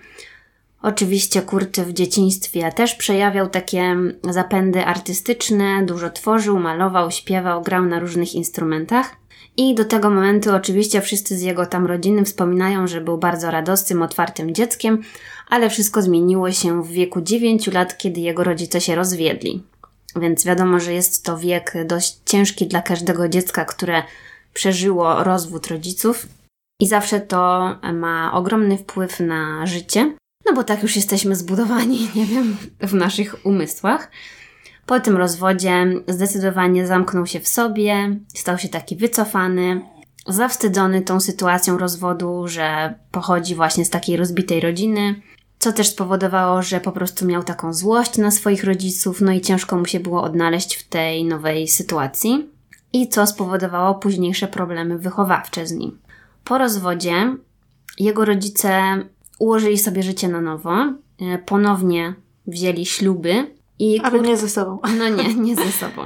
Oczywiście Kurt w dzieciństwie też przejawiał takie zapędy artystyczne, dużo tworzył, malował, śpiewał, grał na różnych instrumentach. I do tego momentu oczywiście wszyscy z jego tam rodziny wspominają, że był bardzo radosnym, otwartym dzieckiem, ale wszystko zmieniło się w wieku 9 lat, kiedy jego rodzice się rozwiedli. Więc wiadomo, że jest to wiek dość ciężki dla każdego dziecka, które przeżyło rozwód rodziców. I zawsze to ma ogromny wpływ na życie, no bo tak już jesteśmy zbudowani, nie wiem, w naszych umysłach. Po tym rozwodzie zdecydowanie zamknął się w sobie, stał się taki wycofany, zawstydzony tą sytuacją rozwodu, że pochodzi właśnie z takiej rozbitej rodziny, co też spowodowało, że po prostu miał taką złość na swoich rodziców, no i ciężko mu się było odnaleźć w tej nowej sytuacji, i co spowodowało późniejsze problemy wychowawcze z nim. Po rozwodzie jego rodzice ułożyli sobie życie na nowo, e, ponownie wzięli śluby i. Ale Kurt... nie ze sobą. No nie, nie ze sobą.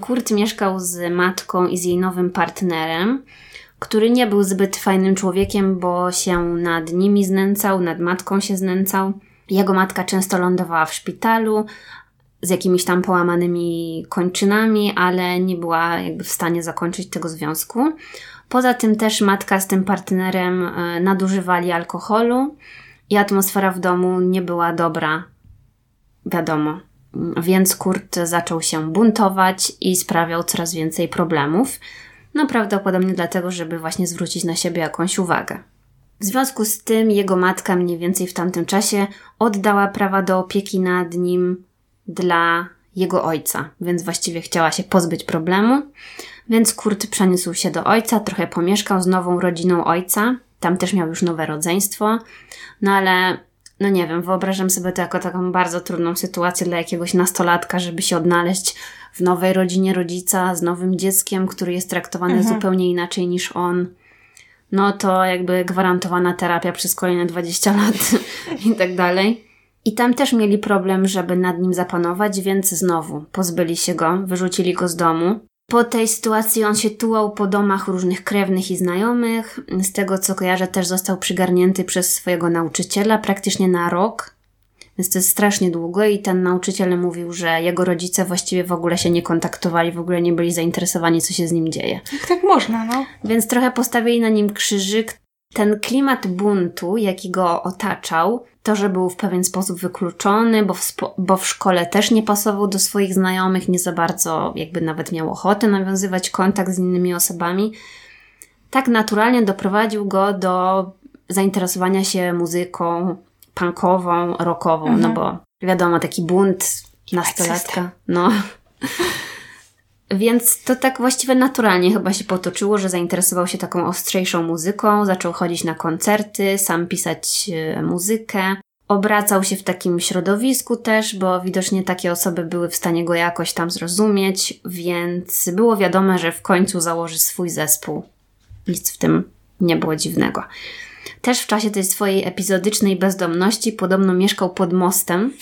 Kurt mieszkał z matką i z jej nowym partnerem który nie był zbyt fajnym człowiekiem, bo się nad nimi znęcał, nad matką się znęcał. Jego matka często lądowała w szpitalu z jakimiś tam połamanymi kończynami, ale nie była jakby w stanie zakończyć tego związku. Poza tym też matka z tym partnerem e, nadużywali alkoholu i atmosfera w domu nie była dobra, wiadomo. Więc Kurt zaczął się buntować i sprawiał coraz więcej problemów. No prawdopodobnie dlatego, żeby właśnie zwrócić na siebie jakąś uwagę. W związku z tym jego matka mniej więcej w tamtym czasie oddała prawa do opieki nad nim dla jego ojca, więc właściwie chciała się pozbyć problemu. Więc Kurt przeniósł się do ojca, trochę pomieszkał z nową rodziną ojca. Tam też miał już nowe rodzeństwo. No ale no nie wiem, wyobrażam sobie to jako taką bardzo trudną sytuację dla jakiegoś nastolatka, żeby się odnaleźć w nowej rodzinie rodzica z nowym dzieckiem, który jest traktowany mhm. zupełnie inaczej niż on. No to jakby gwarantowana terapia przez kolejne 20 lat i tak dalej. I tam też mieli problem, żeby nad nim zapanować, więc znowu pozbyli się go, wyrzucili go z domu. Po tej sytuacji on się tułał po domach różnych krewnych i znajomych. Z tego co kojarzę, też został przygarnięty przez swojego nauczyciela praktycznie na rok. Więc to jest strasznie długo i ten nauczyciel mówił, że jego rodzice właściwie w ogóle się nie kontaktowali, w ogóle nie byli zainteresowani, co się z nim dzieje. Jak tak można, no? Więc trochę postawili na nim krzyżyk. Ten klimat buntu, jaki go otaczał, to, że był w pewien sposób wykluczony, bo w, bo w szkole też nie pasował do swoich znajomych, nie za bardzo jakby nawet miał ochotę nawiązywać kontakt z innymi osobami, tak naturalnie doprowadził go do zainteresowania się muzyką punkową, rockową, no mhm. no bo wiadomo, taki bunt nastolatka. No. Więc to tak właściwie naturalnie chyba się potoczyło, że zainteresował się taką ostrzejszą muzyką, zaczął chodzić na koncerty, sam pisać e, muzykę. Obracał się w takim środowisku też, bo widocznie takie osoby były w stanie go jakoś tam zrozumieć, więc było wiadome, że w końcu założy swój zespół. Nic w tym nie było dziwnego. Też w czasie tej swojej epizodycznej bezdomności podobno mieszkał pod mostem,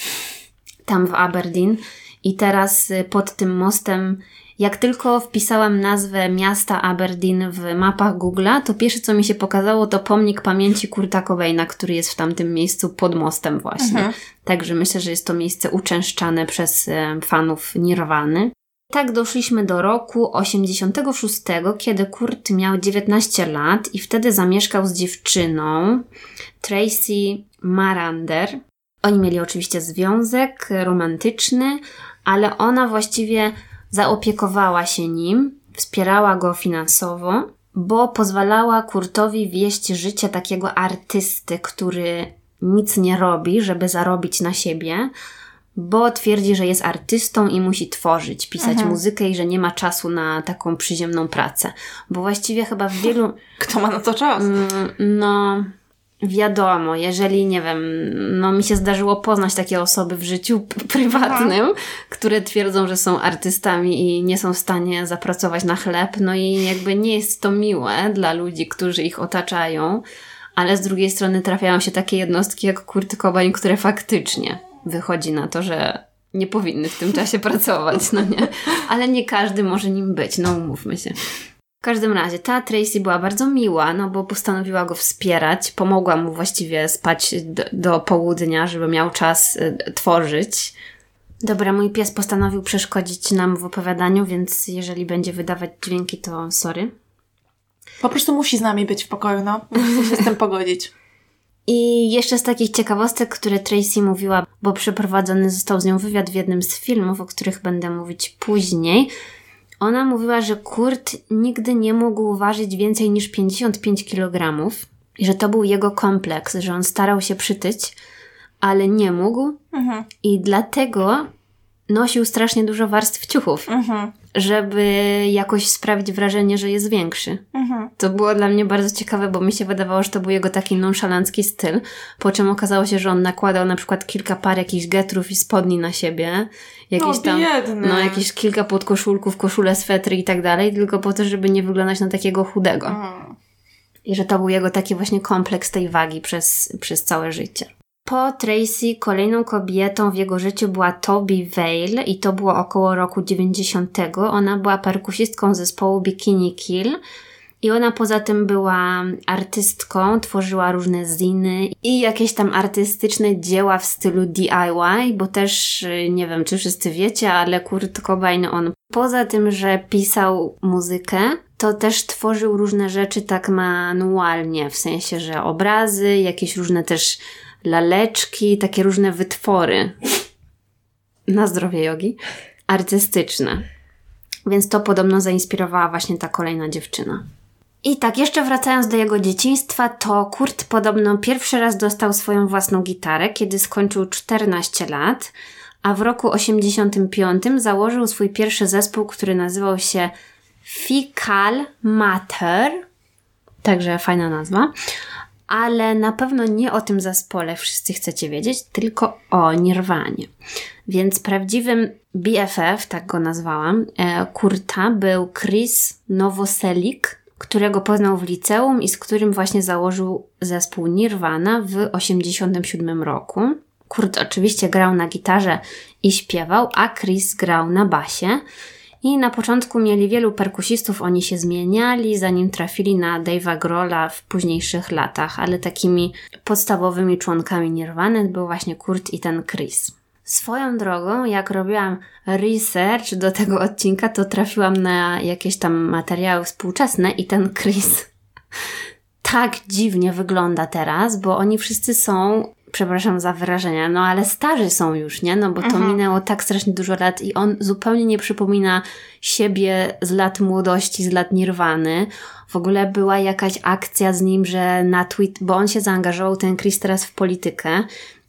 tam w Aberdeen, i teraz e, pod tym mostem jak tylko wpisałam nazwę miasta Aberdeen w mapach Google'a, to pierwsze co mi się pokazało to pomnik pamięci Kurta Cobaina, który jest w tamtym miejscu pod mostem właśnie. Mhm. Także myślę, że jest to miejsce uczęszczane przez e, fanów Nirwany. Tak doszliśmy do roku 86, kiedy Kurt miał 19 lat i wtedy zamieszkał z dziewczyną Tracy Marander. Oni mieli oczywiście związek romantyczny, ale ona właściwie zaopiekowała się nim, wspierała go finansowo, bo pozwalała Kurtowi wieść życie takiego artysty, który nic nie robi, żeby zarobić na siebie, bo twierdzi, że jest artystą i musi tworzyć, pisać mhm. muzykę i że nie ma czasu na taką przyziemną pracę. Bo właściwie chyba w wielu. Kto ma na to czas? Mm, no, wiadomo, jeżeli, nie wiem, no mi się zdarzyło poznać takie osoby w życiu prywatnym, Aha. które twierdzą, że są artystami i nie są w stanie zapracować na chleb, no i jakby nie jest to miłe dla ludzi, którzy ich otaczają, ale z drugiej strony trafiają się takie jednostki jak Kurt Cobain, które faktycznie wychodzi na to, że nie powinny w tym czasie pracować, no nie? Ale nie każdy może nim być, no umówmy się. W każdym razie ta Tracy była bardzo miła, no bo postanowiła go wspierać, pomogła mu właściwie spać do, do południa, żeby miał czas y, tworzyć. Dobra, mój pies postanowił przeszkodzić nam w opowiadaniu, więc jeżeli będzie wydawać dźwięki, to sorry. Po prostu musi z nami być w pokoju, no. Musi się z tym pogodzić. I jeszcze z takich ciekawostek, które Tracy mówiła, bo przeprowadzony został z nią wywiad w jednym z filmów, o których będę mówić później, ona mówiła, że Kurt nigdy nie mógł ważyć więcej niż 55 kg i że to był jego kompleks, że on starał się przytyć, ale nie mógł mhm. i dlatego nosił strasznie dużo warstw ciuchów, mhm. Żeby jakoś sprawić wrażenie, że jest większy. Mhm. To było dla mnie bardzo ciekawe, bo mi się wydawało, że to był jego taki nonszalancki styl, po czym okazało się, że on nakładał na przykład kilka par jakichś getrów i spodni na siebie, jakieś no, tam, biedny. no jakieś kilka podkoszulków, koszule, swetry i tak dalej, tylko po to, żeby nie wyglądać na takiego chudego. Mhm. I że to był jego taki właśnie kompleks tej wagi przez, przez całe życie. Po Tracy kolejną kobietą w jego życiu była Toby Vale i to było około roku 90. Ona była perkusistką zespołu Bikini Kill i ona poza tym była artystką, tworzyła różne ziny i jakieś tam artystyczne dzieła w stylu DIY, bo też nie wiem, czy wszyscy wiecie, ale Kurt Cobain on poza tym, że pisał muzykę, to też tworzył różne rzeczy tak manualnie, w sensie, że obrazy, jakieś różne też laleczki, takie różne wytwory na zdrowie jogi, artystyczne. Więc to podobno zainspirowała właśnie ta kolejna dziewczyna. I tak, jeszcze wracając do jego dzieciństwa, to Kurt podobno pierwszy raz dostał swoją własną gitarę, kiedy skończył 14 lat, a w roku 85 założył swój pierwszy zespół, który nazywał się Fecal Matter. Także fajna nazwa. Ale na pewno nie o tym zespole wszyscy chcecie wiedzieć, tylko o Nirwanie. Więc prawdziwym BFF, tak go nazwałam, e, Kurta był Chris Nowoselik, którego poznał w liceum i z którym właśnie założył zespół Nirvana w 1987 roku. Kurt oczywiście grał na gitarze i śpiewał, a Chris grał na basie. I na początku mieli wielu perkusistów, oni się zmieniali, zanim trafili na Dave'a Grola w późniejszych latach, ale takimi podstawowymi członkami Nirvany był właśnie Kurt i ten Chris. Swoją drogą, jak robiłam research do tego odcinka, to trafiłam na jakieś tam materiały współczesne i ten Chris tak dziwnie wygląda teraz, bo oni wszyscy są przepraszam za wyrażenie, no ale starzy są już, nie? No bo to mhm. minęło tak strasznie dużo lat i on zupełnie nie przypomina siebie z lat młodości, z lat nirwany. W ogóle była jakaś akcja z nim, że na tweet, bo on się zaangażował, ten Chris teraz w politykę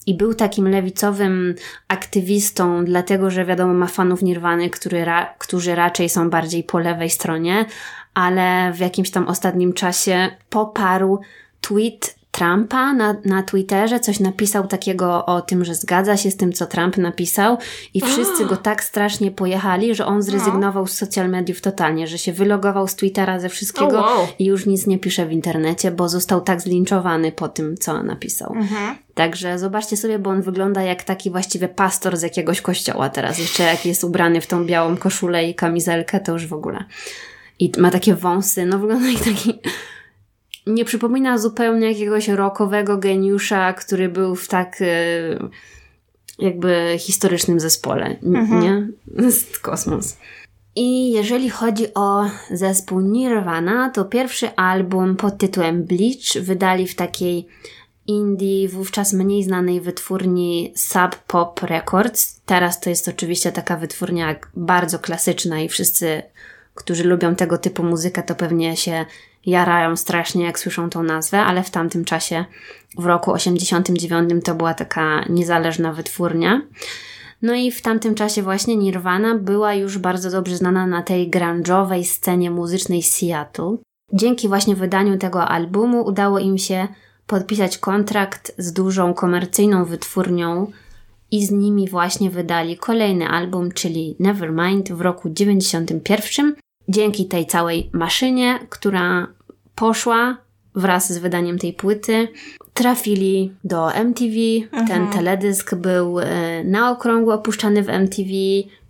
i był takim lewicowym aktywistą, dlatego że wiadomo ma fanów Nirwany, który ra, którzy raczej są bardziej po lewej stronie, ale w jakimś tam ostatnim czasie poparł tweet Trumpa na, na Twitterze, coś napisał takiego o tym, że zgadza się z tym, co Trump napisał i wszyscy go tak strasznie pojechali, że on zrezygnował z social mediów totalnie, że się wylogował z Twittera ze wszystkiego oh, wow. i już nic nie pisze w internecie, bo został tak zlinczowany po tym, co napisał. Mhm. Także zobaczcie sobie, bo on wygląda jak taki właściwie pastor z jakiegoś kościoła teraz. Jeszcze jak jest ubrany w tą białą koszulę i kamizelkę, to już w ogóle. I ma takie wąsy, no wygląda jak taki nie przypomina zupełnie jakiegoś rokowego geniusza, który był w tak e, jakby historycznym zespole, mhm. nie? Jest kosmos. I jeżeli chodzi o zespół Nirvana, to pierwszy album pod tytułem Bleach wydali w takiej indie, wówczas mniej znanej wytwórni Sub Pop Records. Teraz to jest oczywiście taka wytwórnia bardzo klasyczna i wszyscy, którzy lubią tego typu muzykę, to pewnie się jarają strasznie, jak słyszą tą nazwę, ale w tamtym czasie, w roku 89, to była taka niezależna wytwórnia. No i w tamtym czasie właśnie Nirvana była już bardzo dobrze znana na tej grunge'owej scenie muzycznej Seattle. Dzięki właśnie wydaniu tego albumu udało im się podpisać kontrakt z dużą komercyjną wytwórnią i z nimi właśnie wydali kolejny album, czyli Nevermind w roku 91 dzięki tej całej maszynie, która poszła wraz z wydaniem tej płyty, trafili do MTV. Mhm. Ten teledysk był e, na okrągło opuszczany w MTV.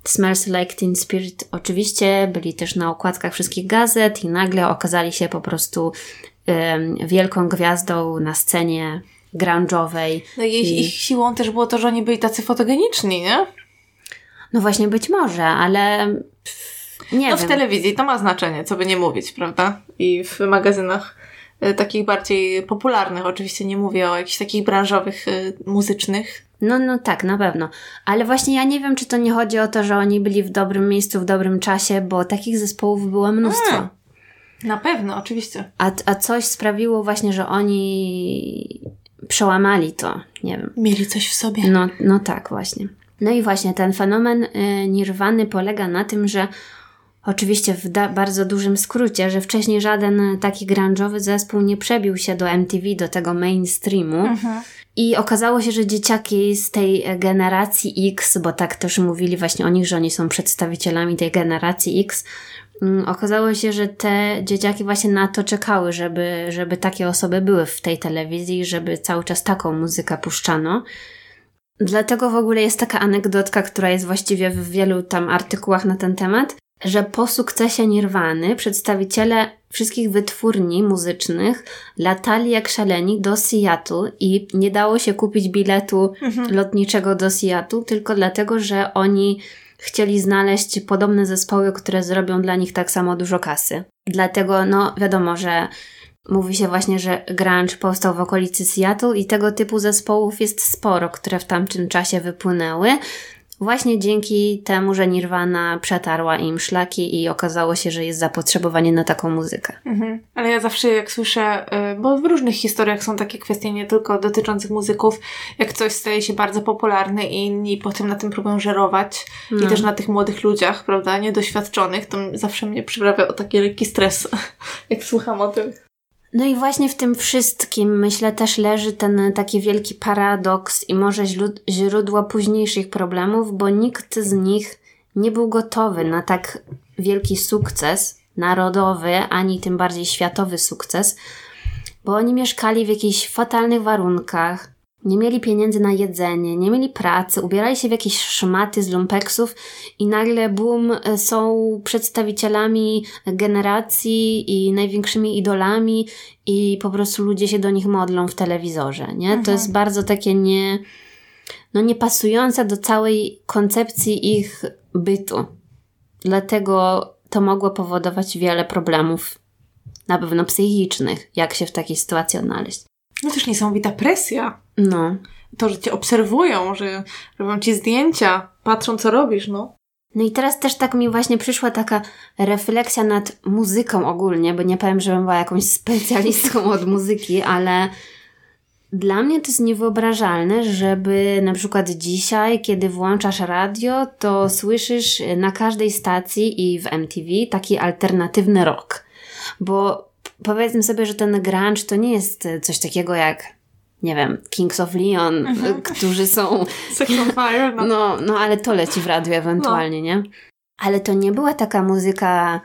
Smells Like Teen Spirit oczywiście byli też na okładkach wszystkich gazet i nagle okazali się po prostu um, wielką gwiazdą na scenie grunge'owej. No i ich, ich siłą też było to, że oni byli tacy fotogeniczni, nie? No właśnie być może, ale nie no wiem. w telewizji to ma znaczenie, co by nie mówić, prawda? I w magazynach y, takich bardziej popularnych, oczywiście nie mówię o jakichś takich branżowych, y, muzycznych. No, no tak, na pewno. Ale właśnie ja nie wiem, czy to nie chodzi o to, że oni byli w dobrym miejscu w dobrym czasie, bo takich zespołów było mnóstwo. Hmm. Na pewno, oczywiście. A, a coś sprawiło właśnie, że oni przełamali to, nie wiem. Mieli coś w sobie. No, no tak, właśnie. No i właśnie ten fenomen y, nirwany polega na tym, że Oczywiście w bardzo dużym skrócie, że wcześniej żaden taki grunge'owy zespół nie przebił się do MTV, do tego mainstreamu. Mhm. I okazało się, że dzieciaki z tej generacji X, bo tak też mówili właśnie o nich, że oni są przedstawicielami tej generacji X, um, okazało się, że te dzieciaki właśnie na to czekały, żeby, żeby takie osoby były w tej telewizji, żeby cały czas taką muzykę puszczano. Dlatego w ogóle jest taka anegdotka, która jest właściwie w wielu tam artykułach na ten temat, że po sukcesie Nirwany przedstawiciele wszystkich wytwórni muzycznych latali jak szaleni do Seattle i nie dało się kupić biletu mhm. lotniczego do Seattle tylko dlatego, że oni chcieli znaleźć podobne zespoły, które zrobią dla nich tak samo dużo kasy. Dlatego, no wiadomo, że mówi się właśnie, że grunge powstał w okolicy Seattle i tego typu zespołów jest sporo, które w tamtym czasie wypłynęły właśnie dzięki temu, że Nirvana przetarła im szlaki i okazało się, że jest zapotrzebowanie na taką muzykę. Mhm. Ale ja zawsze jak słyszę, y, bo w różnych historiach są takie kwestie nie tylko dotyczących muzyków, jak coś staje się bardzo popularne i inni potem na tym próbują żerować no. i też na tych młodych ludziach, prawda, niedoświadczonych, to zawsze mnie przyprawia o taki lekki stres, jak słucham o tym. No i właśnie w tym wszystkim, myślę, też leży ten taki wielki paradoks i może źródło późniejszych problemów, bo nikt z nich nie był gotowy na tak wielki sukces narodowy, ani tym bardziej światowy sukces, bo oni mieszkali w jakichś fatalnych warunkach, nie mieli pieniędzy na jedzenie, nie mieli pracy, ubierali się w jakieś szmaty z lumpeksów i nagle boom, są przedstawicielami generacji i największymi idolami i po prostu ludzie się do nich modlą w telewizorze, nie? Mhm. To jest bardzo takie nie, no niepasujące do całej koncepcji ich bytu. Dlatego to mogło powodować wiele problemów, na pewno psychicznych, jak się w takiej sytuacji odnaleźć. No też niesamowita presja. No. To, że cię obserwują, że robią ci zdjęcia, patrzą co robisz, no. No i teraz też tak mi właśnie przyszła taka refleksja nad muzyką ogólnie, bo nie powiem, żebym była jakąś specjalistką od muzyki, ale dla mnie to jest niewyobrażalne, żeby na przykład dzisiaj, kiedy włączasz radio, to słyszysz na każdej stacji i w MTV taki alternatywny rock. Bo powiedzmy sobie, że ten grunge to nie jest coś takiego jak nie wiem, Kings of Leon, mhm. którzy są... Sex on Fire. No. no. no, ale to leci w radiu ewentualnie, no. nie? Ale to nie była taka muzyka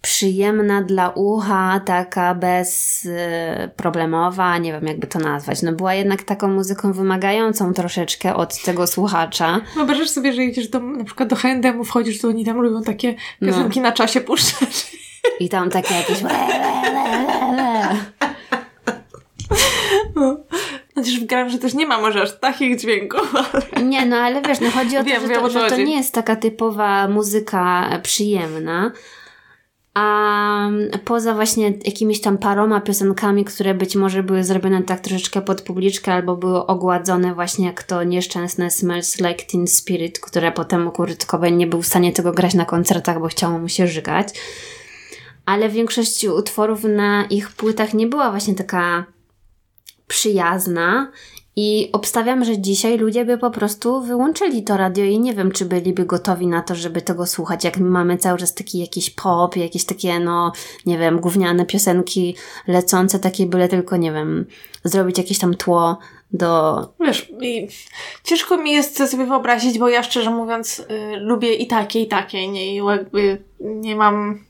przyjemna dla ucha, taka bezproblemowa, nie wiem jakby to nazwać. No była jednak taką muzyką wymagającą troszeczkę od tego słuchacza. Wyobrażasz sobie, że idziesz do, na przykład do H&M, wchodzisz, to oni tam robią takie piosenki no. na czasie puszczać. I tam takie jakieś... Chociaż w grunge też nie ma może aż takich dźwięków. Ale... Nie, no ale wiesz, no chodzi o to, wiem, że, to, że to nie jest taka typowa muzyka przyjemna. A poza właśnie jakimiś tam paroma piosenkami, które być może były zrobione tak troszeczkę pod publiczkę, albo były ogładzone właśnie jak to nieszczęsne Smells Like Teen Spirit, które potem Kurt Cobain nie był w stanie tego grać na koncertach, bo chciało mu się żygać. Ale większość utworów na ich płytach nie była właśnie taka przyjazna i obstawiam, że dzisiaj ludzie by po prostu wyłączyli to radio i nie wiem, czy byliby gotowi na to, żeby tego słuchać. Jak my mamy cały czas taki jakiś pop, jakieś takie, no, nie wiem, gówniane piosenki lecące, takie byle tylko, nie wiem, zrobić jakieś tam tło do... Wiesz, ciężko mi jest sobie wyobrazić, bo ja szczerze mówiąc y, lubię i takie, i takie, nie, jakby nie mam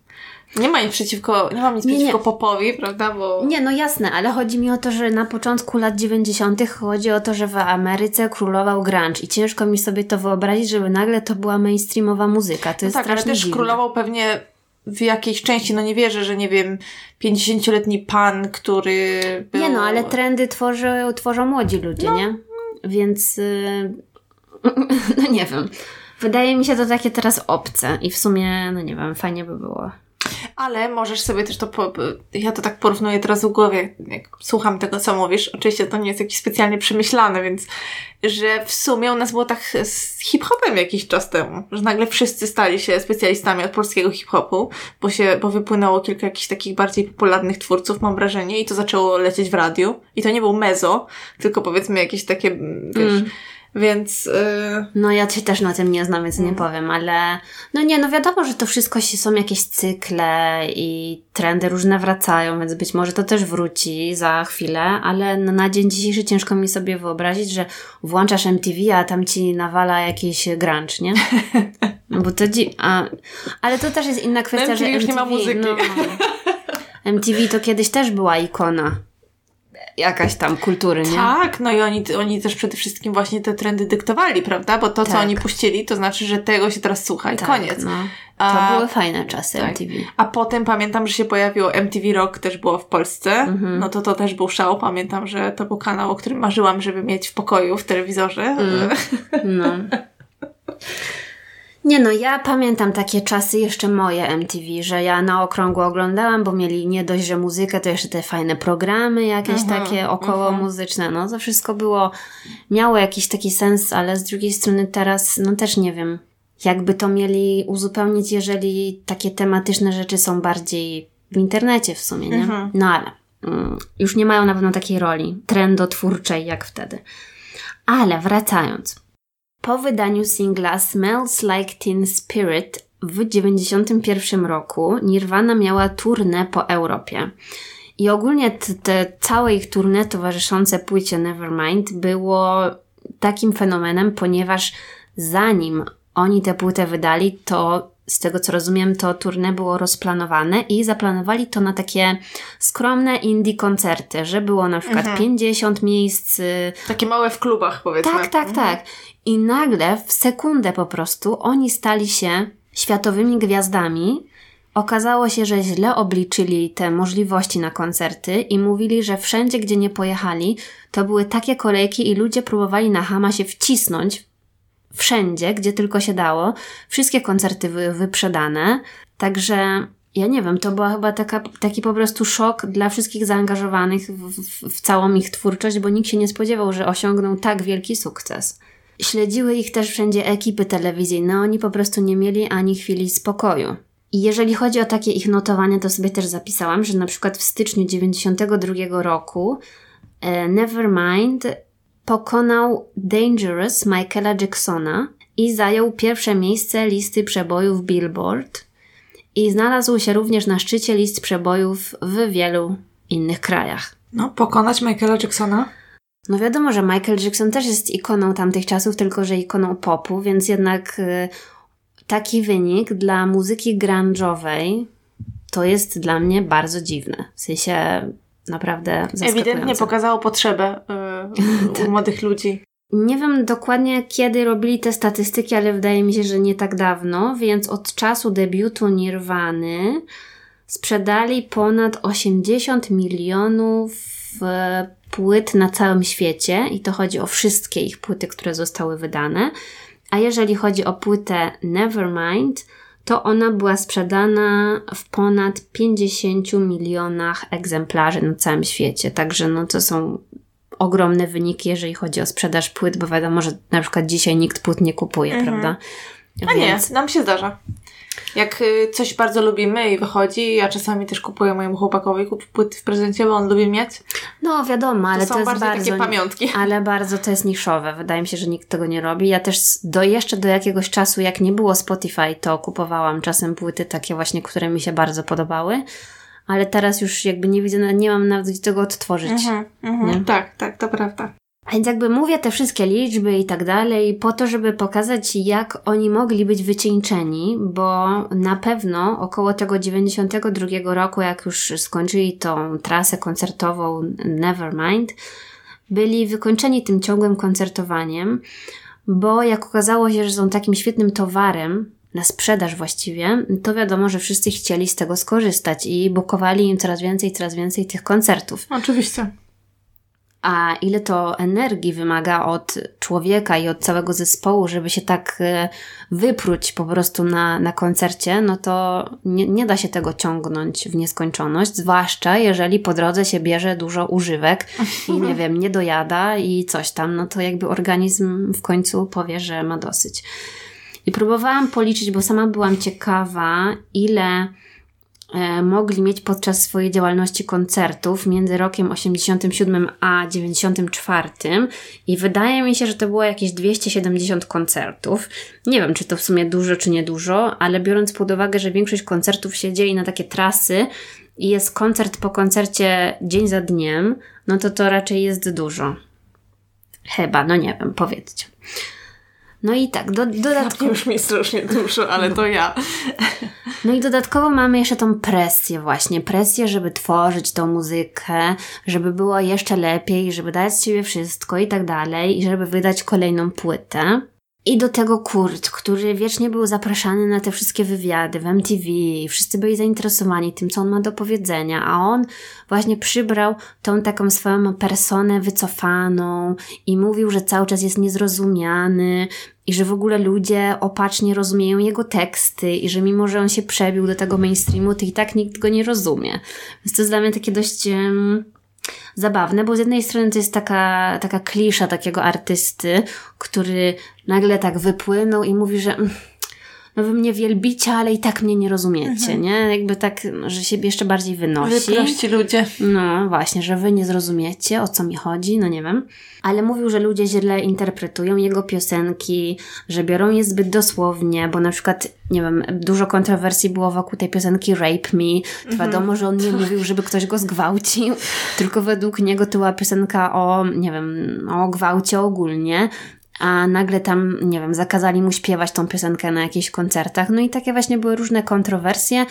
nie ma nic przeciwko, nie mam nic nie, przeciwko nie. popowi, prawda? Bo... Nie, no jasne, ale chodzi mi o to, że na początku lat 90. chodzi o to, że w Ameryce królował grunge i ciężko mi sobie to wyobrazić, żeby nagle to była mainstreamowa muzyka. To jest no tak, ale też dziwne. królował pewnie w jakiejś części, no nie wierzę, że nie wiem, 50-letni pan, który był... Nie no, ale trendy tworzą, tworzą młodzi ludzie, no. nie? Więc... Yy... no nie wiem. Wydaje mi się to takie teraz obce i w sumie, no nie wiem, fajnie by było. Ale możesz sobie też to, po, ja to tak porównuję teraz w głowie, jak słucham tego, co mówisz. Oczywiście to nie jest jakieś specjalnie przemyślane, więc że w sumie u nas było tak z hip-hopem jakiś czas temu, że nagle wszyscy stali się specjalistami od polskiego hip-hopu, bo się, bo wypłynęło kilka jakichś takich bardziej popularnych twórców, mam wrażenie, i to zaczęło lecieć w radiu. I to nie był mezo, tylko powiedzmy jakieś takie, wiesz, mm więc. Yy... No ja cię też na tym nie znam, więc nie mm. powiem, ale. No nie, no wiadomo, że to wszystko się są jakieś cykle i trendy różne wracają, więc być może to też wróci za chwilę, ale no na dzień dzisiejszy ciężko mi sobie wyobrazić, że włączasz MTV, a tam ci nawala jakiś grunge, nie? No bo to dzi- a, Ale to też jest inna kwestia, MTV że MTV już nie ma muzyki. No, MTV to kiedyś też była ikona jakaś tam kultury, nie? Tak, no i oni, oni też przede wszystkim właśnie te trendy dyktowali, prawda? Bo to, tak. co oni puścili, to znaczy, że tego się teraz słucha i tak, koniec. No. To A, były fajne czasy tak. MTV. A potem pamiętam, że się pojawiło MTV Rock, też było w Polsce. Mhm. No to to też był szał. Pamiętam, że to był kanał, o którym marzyłam, żeby mieć w pokoju, w telewizorze. Mm. No. Nie no, ja pamiętam takie czasy jeszcze moje MTV, że ja na okrągło oglądałam, bo mieli nie dość, że muzykę, to jeszcze te fajne programy jakieś uh-huh, takie około uh-huh. muzyczne, no to wszystko było, miało jakiś taki sens, ale z drugiej strony teraz, no też nie wiem, jakby to mieli uzupełnić, jeżeli takie tematyczne rzeczy są bardziej w internecie w sumie, nie? Uh-huh. No ale mm, już nie mają na pewno takiej roli trendotwórczej jak wtedy. Ale wracając, po wydaniu singla Smells Like Teen Spirit w 1991 roku Nirvana miała turnę po Europie. I ogólnie te, te całe ich tournée towarzyszące płycie Nevermind było takim fenomenem, ponieważ zanim oni tę płytę wydali, to z tego co rozumiem, to tournée było rozplanowane i zaplanowali to na takie skromne indie koncerty, że było na przykład mhm. 50 miejsc. Y, takie małe w klubach, powiedzmy. Tak, tak, mhm. tak. I nagle w sekundę po prostu oni stali się światowymi gwiazdami. Okazało się, że źle obliczyli te możliwości na koncerty i mówili, że wszędzie, gdzie nie pojechali, to były takie kolejki i ludzie próbowali na Hama się wcisnąć wszędzie, gdzie tylko się dało. Wszystkie koncerty były wyprzedane. Także ja nie wiem, to była chyba taka, taki po prostu szok dla wszystkich zaangażowanych w, w, w całą ich twórczość, bo nikt się nie spodziewał, że osiągną tak wielki sukces. Śledziły ich też wszędzie ekipy telewizyjne, oni po prostu nie mieli ani chwili spokoju. I jeżeli chodzi o takie ich notowania, to sobie też zapisałam, że na przykład w styczniu 92 roku e, Nevermind pokonał Dangerous Michaela Jacksona i zajął pierwsze miejsce listy przebojów Billboard i znalazł się również na szczycie list przebojów w wielu innych krajach. No, pokonać Michaela Jacksona? No wiadomo, że Michael Jackson też jest ikoną tamtych czasów, tylko że ikoną popu, więc jednak y, taki wynik dla muzyki grunge'owej to jest dla mnie bardzo dziwne. W sensie naprawdę Ewidentnie pokazało potrzebę yy, u młodych ludzi. Nie wiem dokładnie kiedy robili te statystyki, ale wydaje mi się, że nie tak dawno, więc od czasu debiutu Nirwany sprzedali ponad 80 milionów e, płyt na całym świecie i to chodzi o wszystkie ich płyty, które zostały wydane. A jeżeli chodzi o płytę Nevermind, to ona była sprzedana w ponad 50 milionach egzemplarzy na całym świecie. Także no to są ogromne wyniki, jeżeli chodzi o sprzedaż płyt, bo wiadomo, że na przykład dzisiaj nikt płyt nie kupuje, mhm. prawda? A Więc... nie, nam się zdarza. Jak y, coś bardzo lubimy i wychodzi, ja czasami też kupuję mojemu chłopakowi płyty w prezencie, bo on lubi mieć. No wiadomo, ale to, to, jest bardzo, takie pamiątki. Ale bardzo to jest niszowe. Wydaje mi się, że nikt tego nie robi. Ja też do jeszcze do jakiegoś czasu, jak nie było Spotify, to kupowałam czasem płyty takie właśnie, które mi się bardzo podobały. Ale teraz już jakby nie widzę, nie mam nawet gdzie tego odtworzyć. Mhm, mhm. Tak, tak, to prawda. Więc jakby mówię te wszystkie liczby i tak dalej, po to, żeby pokazać, jak oni mogli być wycieńczeni, bo na pewno około tego 92 roku, jak już skończyli tą trasę koncertową Nevermind, byli wykończeni tym ciągłym koncertowaniem, bo jak okazało się, że są takim świetnym towarem, na sprzedaż właściwie, to wiadomo, że wszyscy chcieli z tego skorzystać i bukowali im coraz więcej, coraz więcej tych koncertów. Oczywiście. A ile to energii wymaga od człowieka i od całego zespołu, żeby się tak e, wypróć po prostu na, na koncercie, no to nie, nie da się tego ciągnąć w nieskończoność, zwłaszcza jeżeli po drodze się bierze dużo używek i nie wiem, nie dojada i coś tam, no to jakby organizm w końcu powie, że ma dosyć. I próbowałam policzyć, bo sama byłam ciekawa, ile mogli mieć podczas swojej działalności koncertów między rokiem 87 a 94 i wydaje mi się, że to było jakieś 270 koncertów. Nie wiem, czy to w sumie dużo, czy niedużo, ale biorąc pod uwagę, że większość koncertów się dzieje na takie trasy i jest koncert po koncercie dzień za dniem, no to to raczej jest dużo. Chyba, no nie wiem, powiedzcie. No i tak, do, dodatkowo... Już mi strasznie dużo, ale to ja. No i dodatkowo mamy jeszcze tą presję właśnie. Presję, żeby tworzyć tą muzykę, żeby było jeszcze lepiej, żeby dać z siebie wszystko i tak dalej, i żeby wydać kolejną płytę. I do tego Kurt, który wiecznie był zapraszany na te wszystkie wywiady w MTV, wszyscy byli zainteresowani tym, co on ma do powiedzenia, a on właśnie przybrał tą taką swoją personę wycofaną i mówił, że cały czas jest niezrozumiany i że w ogóle ludzie opacznie rozumieją jego teksty i że mimo, że on się przebił do tego mainstreamu, to i tak nikt go nie rozumie. Więc to jest dla mnie takie dość... Um, zabawne, bo z jednej strony to jest taka, taka klisza takiego artysty, który nagle tak wypłynął i mówi, że mm, no wy mnie wielbicie, ale i tak mnie nie rozumiecie, mhm. nie? Jakby tak, że siebie jeszcze bardziej wynosi. Wyprości ludzie. No właśnie, że wy nie zrozumiecie, o co mi chodzi, no nie wiem. Ale mówił, że ludzie źle interpretują jego piosenki, że biorą je zbyt dosłownie, bo na przykład, nie wiem, dużo kontrowersji było wokół tej piosenki Rape Me. Mhm. wiadomo, że on nie mówił, żeby ktoś go zgwałcił, tylko według niego to była piosenka o, nie wiem, o gwałcie ogólnie a nagle tam, nie wiem, zakazali mu śpiewać tą piosenkę na jakichś koncertach. No i takie właśnie były różne kontrowersje.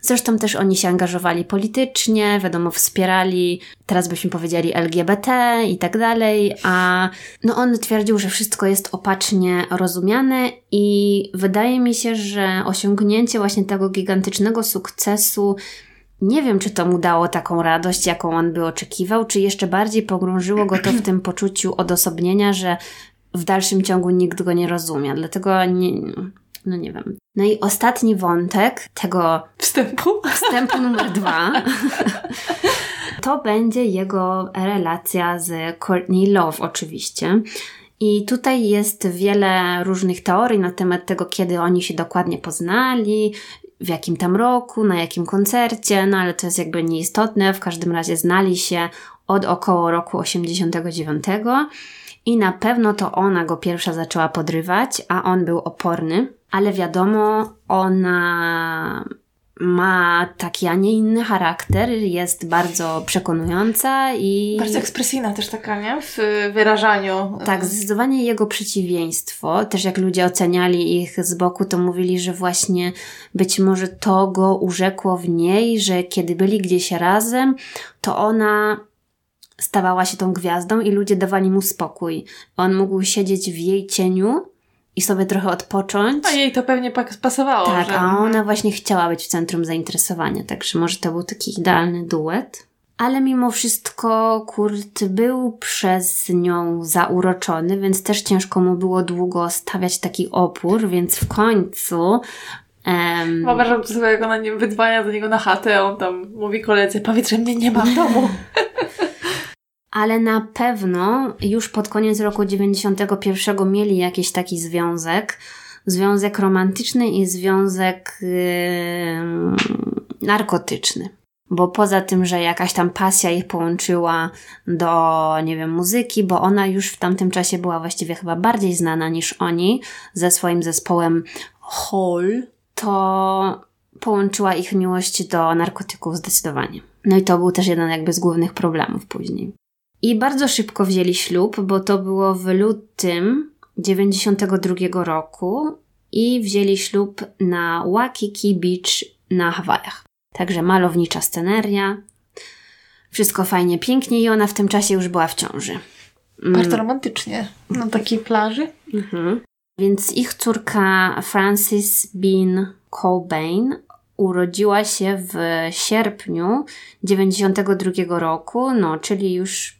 Zresztą też oni się angażowali politycznie, wiadomo, wspierali, teraz byśmy powiedzieli LGBT i tak dalej, a no on twierdził, że wszystko jest opacznie rozumiane i wydaje mi się, że osiągnięcie właśnie tego gigantycznego sukcesu nie wiem, czy to mu dało taką radość, jaką on by oczekiwał, czy jeszcze bardziej pogrążyło go to w tym poczuciu odosobnienia, że w dalszym ciągu nikt go nie rozumie. Dlatego nie, no nie wiem. No i ostatni wątek tego wstępu, wstępu numer dwa, to będzie jego relacja z Courtney Love oczywiście. I tutaj jest wiele różnych teorii na temat tego, kiedy oni się dokładnie poznali, w jakim tam roku, na jakim koncercie, no ale to jest jakby nieistotne. W każdym razie znali się od około roku 89 i na pewno to ona go pierwsza zaczęła podrywać, a on był oporny, ale wiadomo, ona ma taki, a nie inny charakter, jest bardzo przekonująca i... Bardzo ekspresyjna też taka, nie? W wyrażaniu. Tak, zdecydowanie jego przeciwieństwo. Też jak ludzie oceniali ich z boku, to mówili, że właśnie być może to go urzekło w niej, że kiedy byli gdzieś razem, to ona stawała się tą gwiazdą i ludzie dawali mu spokój. On mógł siedzieć w jej cieniu i sobie trochę odpocząć. A jej to pewnie pasowało. Tak, że... a ona właśnie chciała być w centrum zainteresowania, także może to był taki idealny duet. Ale mimo wszystko Kurt był przez nią zauroczony, więc też ciężko mu było długo stawiać taki opór, więc w końcu Um, Wyobrażam sobie, jak ona nie wydzwania do niego na chatę, a on tam mówi koledze, powiedz, że mnie nie ma w domu. ale na pewno już pod koniec roku 91 mieli jakiś taki związek. Związek romantyczny i związek yy, narkotyczny. Bo poza tym, że jakaś tam pasja ich połączyła do, nie wiem, muzyki, bo ona już w tamtym czasie była właściwie chyba bardziej znana niż oni ze swoim zespołem Hall, to połączyła ich miłość do narkotyków zdecydowanie. No i to był też jeden jakby z głównych problemów później. I bardzo szybko wzięli ślub, bo to było w lutym 92 roku i wzięli ślub na Waikiki Beach na Hawajach. Także malownicza sceneria. Wszystko fajnie, pięknie i ona w tym czasie już była w ciąży. Mm. Bardzo romantycznie. Na takiej plaży. Mhm. Więc ich córka Frances Bean Cobain urodziła się w sierpniu 92 roku, no czyli już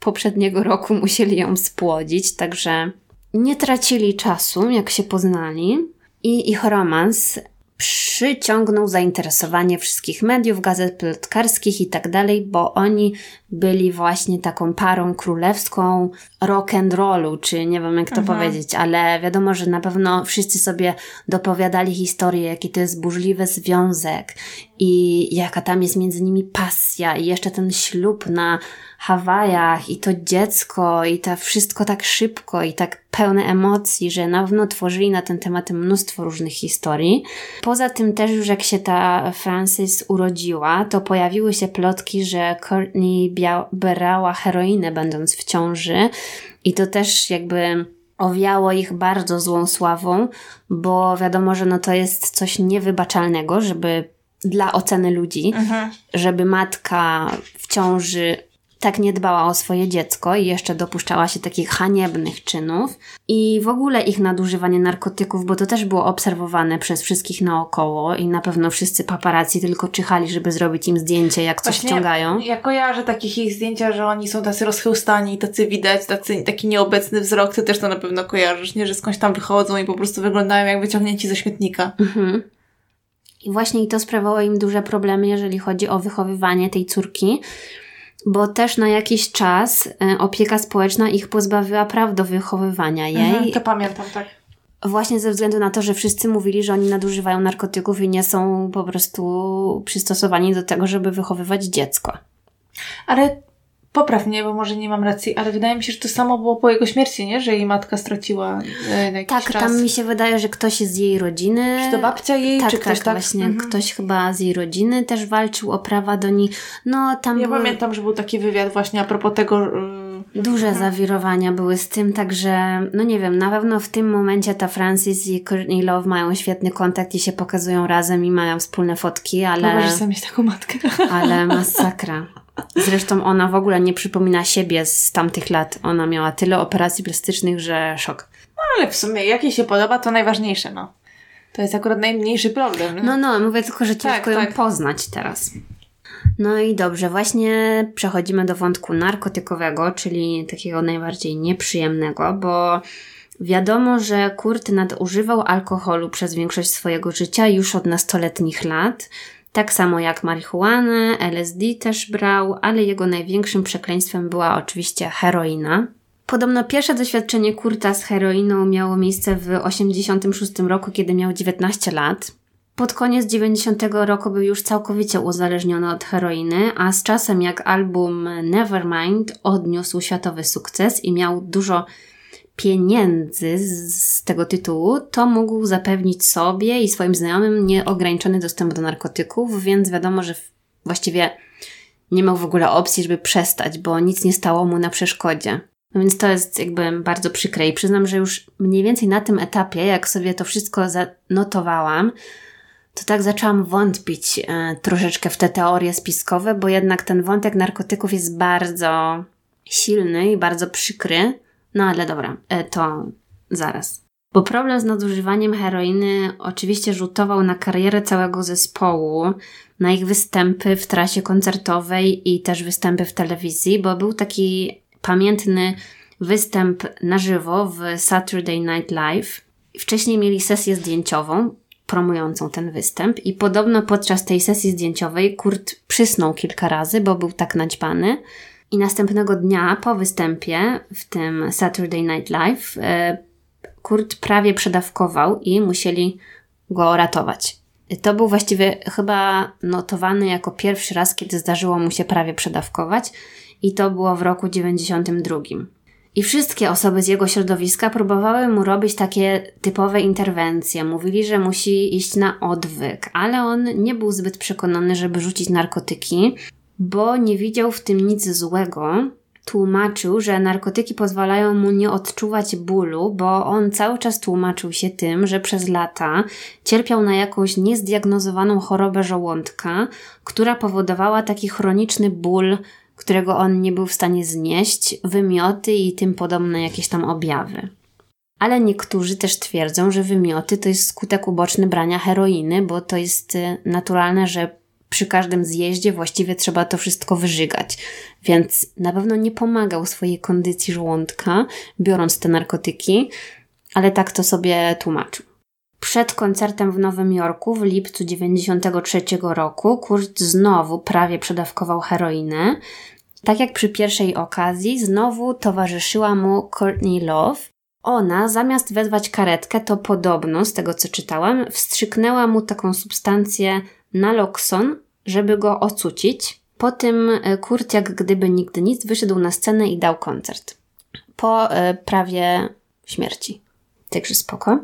poprzedniego roku musieli ją spłodzić, także nie tracili czasu, jak się poznali. I ich romans przyciągnął zainteresowanie wszystkich mediów, gazet plotkarskich i tak dalej, bo oni byli właśnie taką parą królewską rock and rollu, czy nie wiem jak to mhm. powiedzieć, ale wiadomo, że na pewno wszyscy sobie dopowiadali historię, jaki to jest burzliwy związek i jaka tam jest między nimi pasja i jeszcze ten ślub na Hawajach i to dziecko i to wszystko tak szybko i tak pełne emocji, że na pewno tworzyli na ten temat mnóstwo różnych historii. Poza tym też już jak się ta Frances urodziła, to pojawiły się plotki, że Courtney brała heroinę będąc w ciąży i to też jakby owiało ich bardzo złą sławą, bo wiadomo, że no to jest coś niewybaczalnego, żeby dla oceny ludzi, mhm. żeby matka w ciąży tak nie dbała o swoje dziecko i jeszcze dopuszczała się takich haniebnych czynów i w ogóle ich nadużywanie narkotyków, bo to też było obserwowane przez wszystkich naokoło i na pewno wszyscy paparazzi tylko czyhali, żeby zrobić im zdjęcie, jak coś Właśnie wciągają. Ja kojarzę takich ich zdjęcia, że oni są tacy rozchełstani i tacy widać, tacy, taki nieobecny wzrok, ty też to na pewno kojarzysz, nie? Że skądś tam wychodzą i po prostu wyglądają jak wyciągnięci ze śmietnika. Mhm. I właśnie i to sprawiało im duże problemy, jeżeli chodzi o wychowywanie tej córki, bo też na jakiś czas e, opieka społeczna ich pozbawiła praw do wychowywania jej. Mhm, to pamiętam, tak. Właśnie ze względu na to, że wszyscy mówili, że oni nadużywają narkotyków i nie są po prostu przystosowani do tego, żeby wychowywać dziecko. Ale popraw mnie, bo może nie mam racji, ale wydaje mi się, że to samo było po jego śmierci, nie? Że jej matka straciła e, na jakiś Tak, czas. tam mi się wydaje, że ktoś z jej rodziny. Czy to babcia jej, tak, czy ktoś tak, tak? właśnie. Mhm. Ktoś chyba z jej rodziny też walczył o prawa do niej. No, tam Ja były pamiętam, że był taki wywiad właśnie a propos tego... y, duże zawirowania były z tym, także no nie wiem, na pewno w tym momencie ta Francis i Courtney Love mają świetny kontakt i się pokazują razem i mają wspólne fotki, ale, Wyobraź sobie mieć taką matkę. ale masakra. Zresztą ona w ogóle nie przypomina siebie z tamtych lat. Ona miała tyle operacji plastycznych, że szok. Ale w sumie, jak jej się podoba, to najważniejsze, no. To jest akurat najmniejszy problem. nie? No, no, mówię tylko, że ciężko Tak, ją tak. poznać teraz. No i dobrze, właśnie przechodzimy do wątku narkotykowego, czyli takiego najbardziej nieprzyjemnego, bo wiadomo, że Kurt nadużywał alkoholu przez większość swojego życia już od nastoletnich lat. Tak samo jak marihuanę, LSD też brał, ale jego największym przekleństwem była oczywiście heroina. Podobno pierwsze doświadczenie Kurta z heroiną miało miejsce w 1986 roku, kiedy miał 19 lat. Pod koniec 90 roku był już całkowicie uzależniony od heroiny, a z czasem jak album Nevermind odniósł światowy sukces i miał dużo pieniędzy z, tego tytułu, to mógł zapewnić sobie i swoim znajomym nieograniczony dostęp do narkotyków, więc wiadomo, że właściwie nie miał w ogóle opcji, żeby przestać, bo nic nie stało mu na przeszkodzie. No więc to jest jakby bardzo przykre i przyznam, że już mniej więcej na tym etapie, jak sobie to wszystko zanotowałam, to tak zaczęłam wątpić e, troszeczkę w te teorie spiskowe, bo jednak ten wątek narkotyków jest bardzo silny i bardzo przykry. No ale dobra, e, to zaraz. Bo problem z nadużywaniem heroiny oczywiście rzutował na karierę całego zespołu, na ich występy w trasie koncertowej i też występy w telewizji, bo był taki pamiętny występ na żywo w Saturday Night Live. Wcześniej mieli sesję zdjęciową promującą ten występ i podobno podczas tej sesji zdjęciowej Kurt przysnął kilka razy, bo był tak naćpany. I następnego dnia po występie w tym Saturday Night Live e, Kurt prawie przedawkował i musieli go ratować. To był właściwie chyba notowany jako pierwszy raz, kiedy zdarzyło mu się prawie przedawkować i to było w roku 92. I wszystkie osoby z jego środowiska próbowały mu robić takie typowe interwencje. Mówili, że musi iść na odwyk, ale on nie był zbyt przekonany, żeby rzucić narkotyki, bo nie widział w tym nic złego. Tłumaczył, że narkotyki pozwalają mu nie odczuwać bólu, bo on cały czas tłumaczył się tym, że przez lata cierpiał na jakąś niezdiagnozowaną chorobę żołądka, która powodowała taki chroniczny ból którego on nie był w stanie znieść, wymioty i tym podobne jakieś tam objawy. Ale niektórzy też twierdzą, że wymioty to jest skutek uboczny brania heroiny, bo to jest y, naturalne, że przy każdym zjeździe właściwie trzeba to wszystko wyżygać. Więc na pewno nie pomagał swojej kondycji żołądka, biorąc te narkotyki, ale tak to sobie tłumaczył. Przed koncertem w Nowym Jorku w lipcu 93 roku Kurt znowu prawie przedawkował heroinę. Tak jak przy pierwszej okazji, znowu towarzyszyła mu Courtney Love. Ona, zamiast wezwać karetkę, to podobno, z tego co czytałam, wstrzyknęła mu taką substancję naloxon, żeby go ocucić. Po tym e, Kurt, jak gdyby nigdy nic, wyszedł na scenę i dał koncert. Po e, prawie śmierci. Także spoko.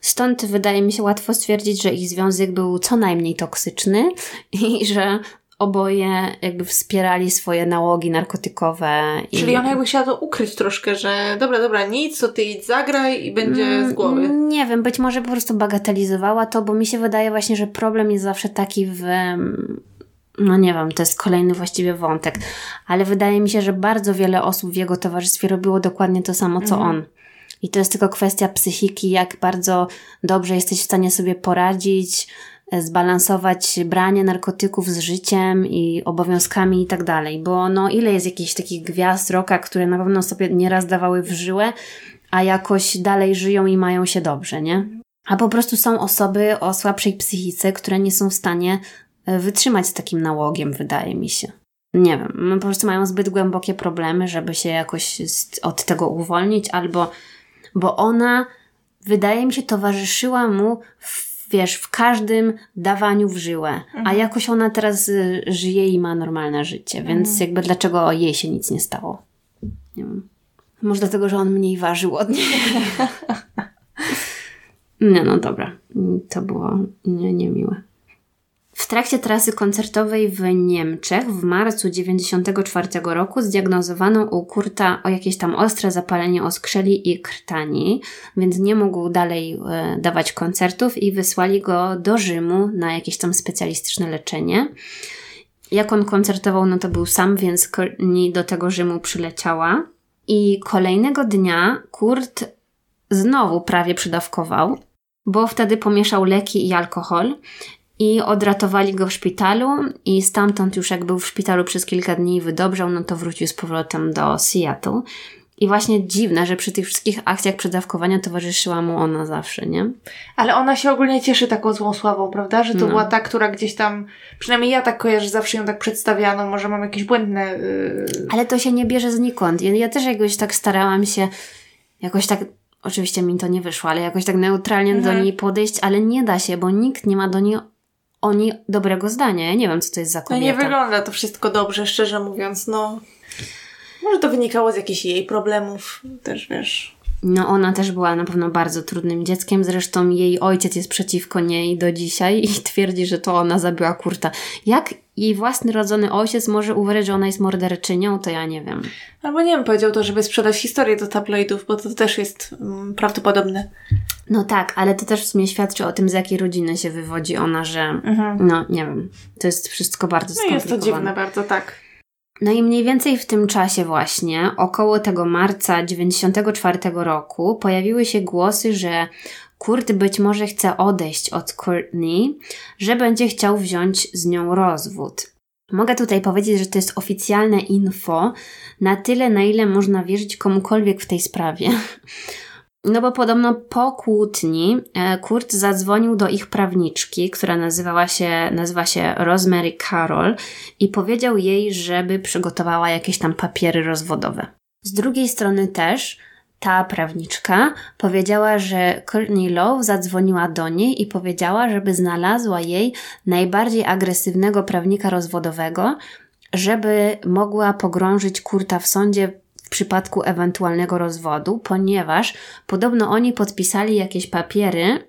Stąd wydaje mi się łatwo stwierdzić, że ich związek był co najmniej toksyczny i że oboje jakby wspierali swoje nałogi narkotykowe. I... Czyli ona jakby chciała to ukryć troszkę, że dobra, dobra, nic, to ty idź zagraj i będzie z głowy. Mm, Nie wiem, być może po prostu bagatelizowała to, bo mi się wydaje właśnie, że problem jest zawsze taki w. No nie wiem, to jest kolejny właściwie wątek, ale wydaje mi się, że bardzo wiele osób w jego towarzystwie robiło dokładnie to samo, co Mhm. on. I to jest tylko kwestia psychiki, jak bardzo dobrze jesteś w stanie sobie poradzić, zbalansować branie narkotyków z życiem i obowiązkami i tak dalej. Bo no ile jest jakichś takich gwiazd roka, które na pewno sobie nieraz dawały w żyłę, a jakoś dalej żyją i mają się dobrze, nie? A po prostu są osoby o słabszej psychice, które nie są w stanie e, wytrzymać z takim nałogiem, wydaje mi się. Nie wiem, no po prostu mają zbyt głębokie problemy, żeby się jakoś od tego uwolnić, albo bo ona wydaje mi się, towarzyszyła mu w, wiesz, w każdym dawaniu w żyłę. Mhm. A jakoś ona teraz y, żyje i ma normalne życie, więc Mhm. jakby dlaczego jej się nic nie stało? Nie wiem. Może dlatego, że on mniej ważył od niej. nie, no dobra. To było nie, niemiłe. W trakcie trasy koncertowej w Niemczech w marcu 1994 roku zdiagnozowano u Kurta o jakieś tam ostre zapalenie oskrzeli i krtani, więc nie mógł dalej e, dawać koncertów i wysłali go do Rzymu na jakieś tam specjalistyczne leczenie. Jak on koncertował, no to był sam, więc Courtney do tego Rzymu przyleciała. I kolejnego dnia Kurt znowu prawie przydawkował, bo wtedy pomieszał leki i alkohol i odratowali go w szpitalu i stamtąd już jak był w szpitalu przez kilka dni i wydobrzał, no to wrócił z powrotem do Seattle. I właśnie dziwne, że przy tych wszystkich akcjach przedawkowania towarzyszyła mu ona zawsze, nie? Ale ona się ogólnie cieszy taką złą sławą, prawda? Że to No. była ta, która gdzieś tam, przynajmniej ja tak kojarzę, zawsze ją tak przedstawiano, może mam jakieś błędne... Yy... Ale to się nie bierze znikąd. Ja, ja też jakoś tak starałam się, jakoś tak, oczywiście mi to nie wyszło, ale jakoś tak neutralnie Mhm. do niej podejść, ale nie da się, bo nikt nie ma do niej o niej dobrego zdania. Ja nie wiem, co to jest za No kobieta. nie wygląda to wszystko dobrze, szczerze mówiąc, no... Może to wynikało z jakichś jej problemów, też wiesz... No ona też była na pewno bardzo trudnym dzieckiem, zresztą jej ojciec jest przeciwko niej do dzisiaj i twierdzi, że to ona zabiła Kurta. Jak jej własny rodzony ojciec może uwierzyć, że ona jest morderczynią, to ja nie wiem. Albo nie wiem, powiedział to, żeby sprzedać historię do tabloidów, bo to też jest mm, prawdopodobne. No tak, ale to też w sumie świadczy o tym, z jakiej rodziny się wywodzi ona, że Mhm. no nie wiem, to jest wszystko bardzo No jest to skomplikowane. dziwne bardzo, tak. No i mniej więcej w tym czasie właśnie, około tego marca 94 roku, pojawiły się głosy, że Kurt być może chce odejść od Courtney, że będzie chciał wziąć z nią rozwód. Mogę tutaj powiedzieć, że to jest oficjalne info, na tyle, na ile można wierzyć komukolwiek w tej sprawie. No bo podobno po kłótni e, Kurt zadzwonił do ich prawniczki, która nazywała się, nazywa się Rosemary Carroll i powiedział jej, żeby przygotowała jakieś tam papiery rozwodowe. Z drugiej strony też ta prawniczka powiedziała, że Courtney Love zadzwoniła do niej i powiedziała, żeby znalazła jej najbardziej agresywnego prawnika rozwodowego, żeby mogła pogrążyć Kurta w sądzie przypadku ewentualnego rozwodu, ponieważ podobno oni podpisali jakieś papiery.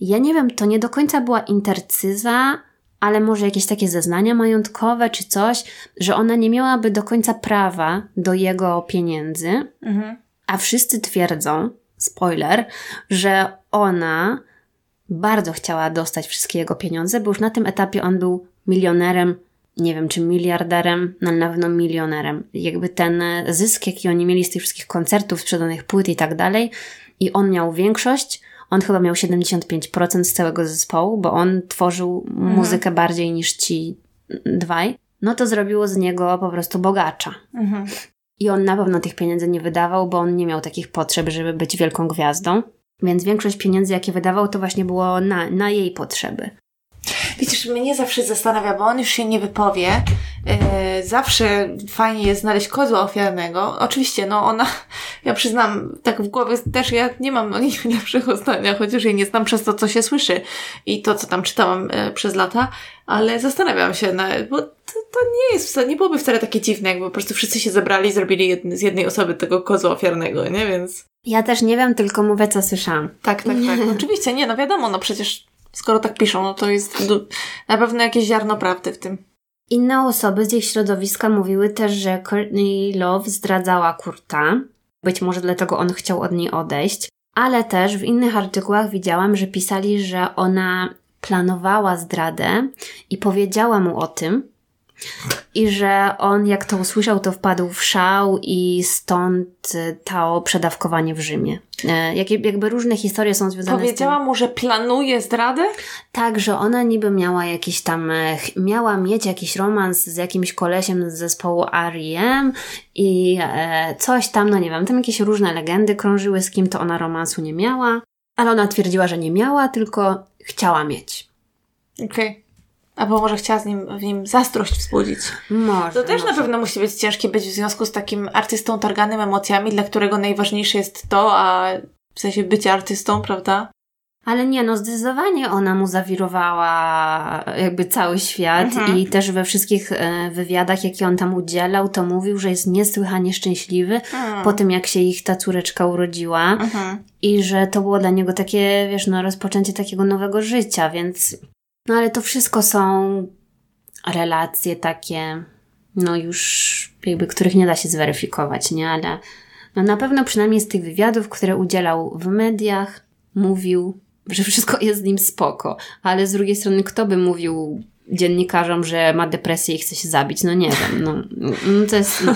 Ja nie wiem, to nie do końca była intercyza, ale może jakieś takie zeznania majątkowe czy coś, że ona nie miałaby do końca prawa do jego pieniędzy, Mhm. a wszyscy twierdzą, spoiler, że ona bardzo chciała dostać wszystkie jego pieniądze, bo już na tym etapie on był milionerem, nie wiem czy miliarderem, no ale na pewno milionerem. Jakby ten zysk, jaki oni mieli z tych wszystkich koncertów, sprzedanych płyt i tak dalej, i on miał większość, on chyba miał 75% z całego zespołu, bo on tworzył muzykę bardziej niż ci dwaj, no to zrobiło z niego po prostu bogacza. Mhm. I on na pewno tych pieniędzy nie wydawał, bo on nie miał takich potrzeb, żeby być wielką gwiazdą. Więc większość pieniędzy, jakie wydawał, to właśnie było na, na jej potrzeby. Widzisz, mnie zawsze zastanawia, bo on już się nie wypowie. Yy, zawsze fajnie jest znaleźć kozła ofiarnego. Oczywiście, no ona, ja przyznam, tak w głowie też ja nie mam o nich lepszego zdania, chociaż jej nie znam przez to, co się słyszy i to, co tam czytałam e, przez lata, ale zastanawiam się, na, bo to, to nie jest wcale, nie byłoby wcale takie dziwne, jakby po prostu wszyscy się zebrali i zrobili jedny, z jednej osoby tego kozła ofiarnego, nie? Więc Ja też nie wiem, tylko mówię, co słyszałam. tak, tak, tak. Oczywiście, nie, no wiadomo, no przecież skoro tak piszą, no to jest du- na pewno jakieś ziarno prawdy w tym. Inne osoby z ich środowiska mówiły też, że Courtney Love zdradzała Kurta. Być może dlatego on chciał od niej odejść. Ale też w innych artykułach widziałam, że pisali, że ona planowała zdradę i powiedziała mu o tym. I że on, jak to usłyszał, to wpadł w szał i stąd y, to przedawkowanie w Rzymie. E, jakie- jakby różne historie są związane z tym. Powiedziała mu, że planuje zdradę? Tak, że ona niby miała jakiś tam, e, miała mieć jakiś romans z jakimś kolesiem z zespołu R.E.M. i e, coś tam, no nie wiem, tam jakieś różne legendy krążyły, z kim to ona romansu nie miała, ale ona twierdziła, że nie miała, tylko chciała mieć. Okej. Albo może chciała z nim, w nim zazdrość wzbudzić. Może. To też może. na pewno musi być ciężkie być w związku z takim artystą targanym emocjami, dla którego najważniejsze jest to, a w sensie bycia artystą, prawda? Ale nie, no zdecydowanie ona mu zawirowała jakby cały świat mhm. i też we wszystkich e, wywiadach, jakie on tam udzielał, to mówił, że jest niesłychanie szczęśliwy mhm. po tym, jak się ich ta córeczka urodziła mhm. i że to było dla niego takie, wiesz, no rozpoczęcie takiego nowego życia, więc no ale to wszystko są relacje takie, no już jakby, których nie da się zweryfikować, nie, ale no na pewno przynajmniej z tych wywiadów, które udzielał w mediach, mówił, że wszystko jest z nim spoko. Ale z drugiej strony, kto by mówił dziennikarzom, że ma depresję i chce się zabić? No nie wiem, no, no to jest... No.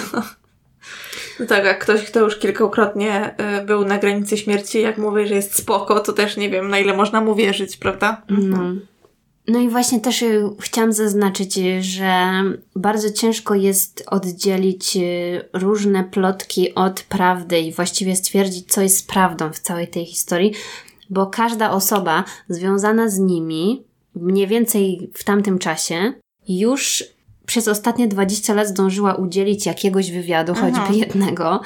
No tak, jak ktoś, kto już kilkakrotnie y, był na granicy śmierci, jak mówi, że jest spoko, to też nie wiem, na ile można mu wierzyć, prawda? No. No i właśnie też y, chciałam zaznaczyć, y, że bardzo ciężko jest oddzielić różne plotki od prawdy i właściwie stwierdzić, co jest prawdą w całej tej historii, bo każda osoba związana z nimi, mniej więcej w tamtym czasie, już przez ostatnie 20 lat zdążyła udzielić jakiegoś wywiadu, Aha. choćby jednego,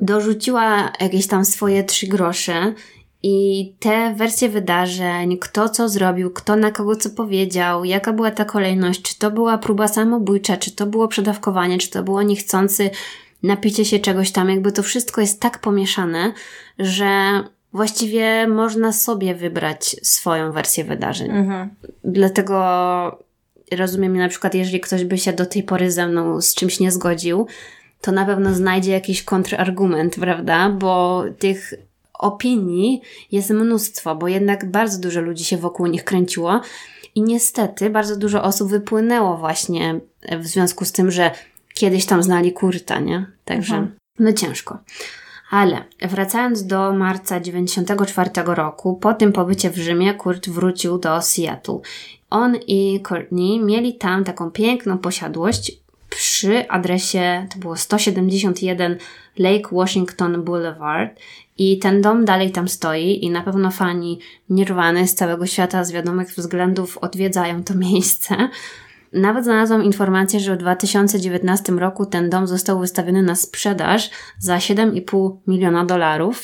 dorzuciła jakieś tam swoje trzy grosze i te wersje wydarzeń, kto co zrobił, kto na kogo co powiedział, jaka była ta kolejność, czy to była próba samobójcza, czy to było przedawkowanie, czy to było niechcący napicie się czegoś tam, jakby to wszystko jest tak pomieszane, że właściwie można sobie wybrać swoją wersję wydarzeń. Mhm. Dlatego rozumiem na przykład, jeżeli ktoś by się do tej pory ze mną z czymś nie zgodził, to na pewno znajdzie jakiś kontrargument, prawda? Bo tych opinii jest mnóstwo, bo jednak bardzo dużo ludzi się wokół nich kręciło i niestety bardzo dużo osób wypłynęło właśnie w związku z tym, że kiedyś tam znali Kurta, nie? Także mhm. no ciężko. Ale wracając do marca 94 roku, po tym pobycie w Rzymie, Kurt wrócił do Seattle. On i Courtney mieli tam taką piękną posiadłość przy adresie, to było 171 Lake Washington Boulevard i ten dom dalej tam stoi i na pewno fani Nirwany z całego świata z wiadomych względów odwiedzają to miejsce. Nawet znalazłam informację, że w 2019 roku ten dom został wystawiony na sprzedaż za 7,5 miliona dolarów.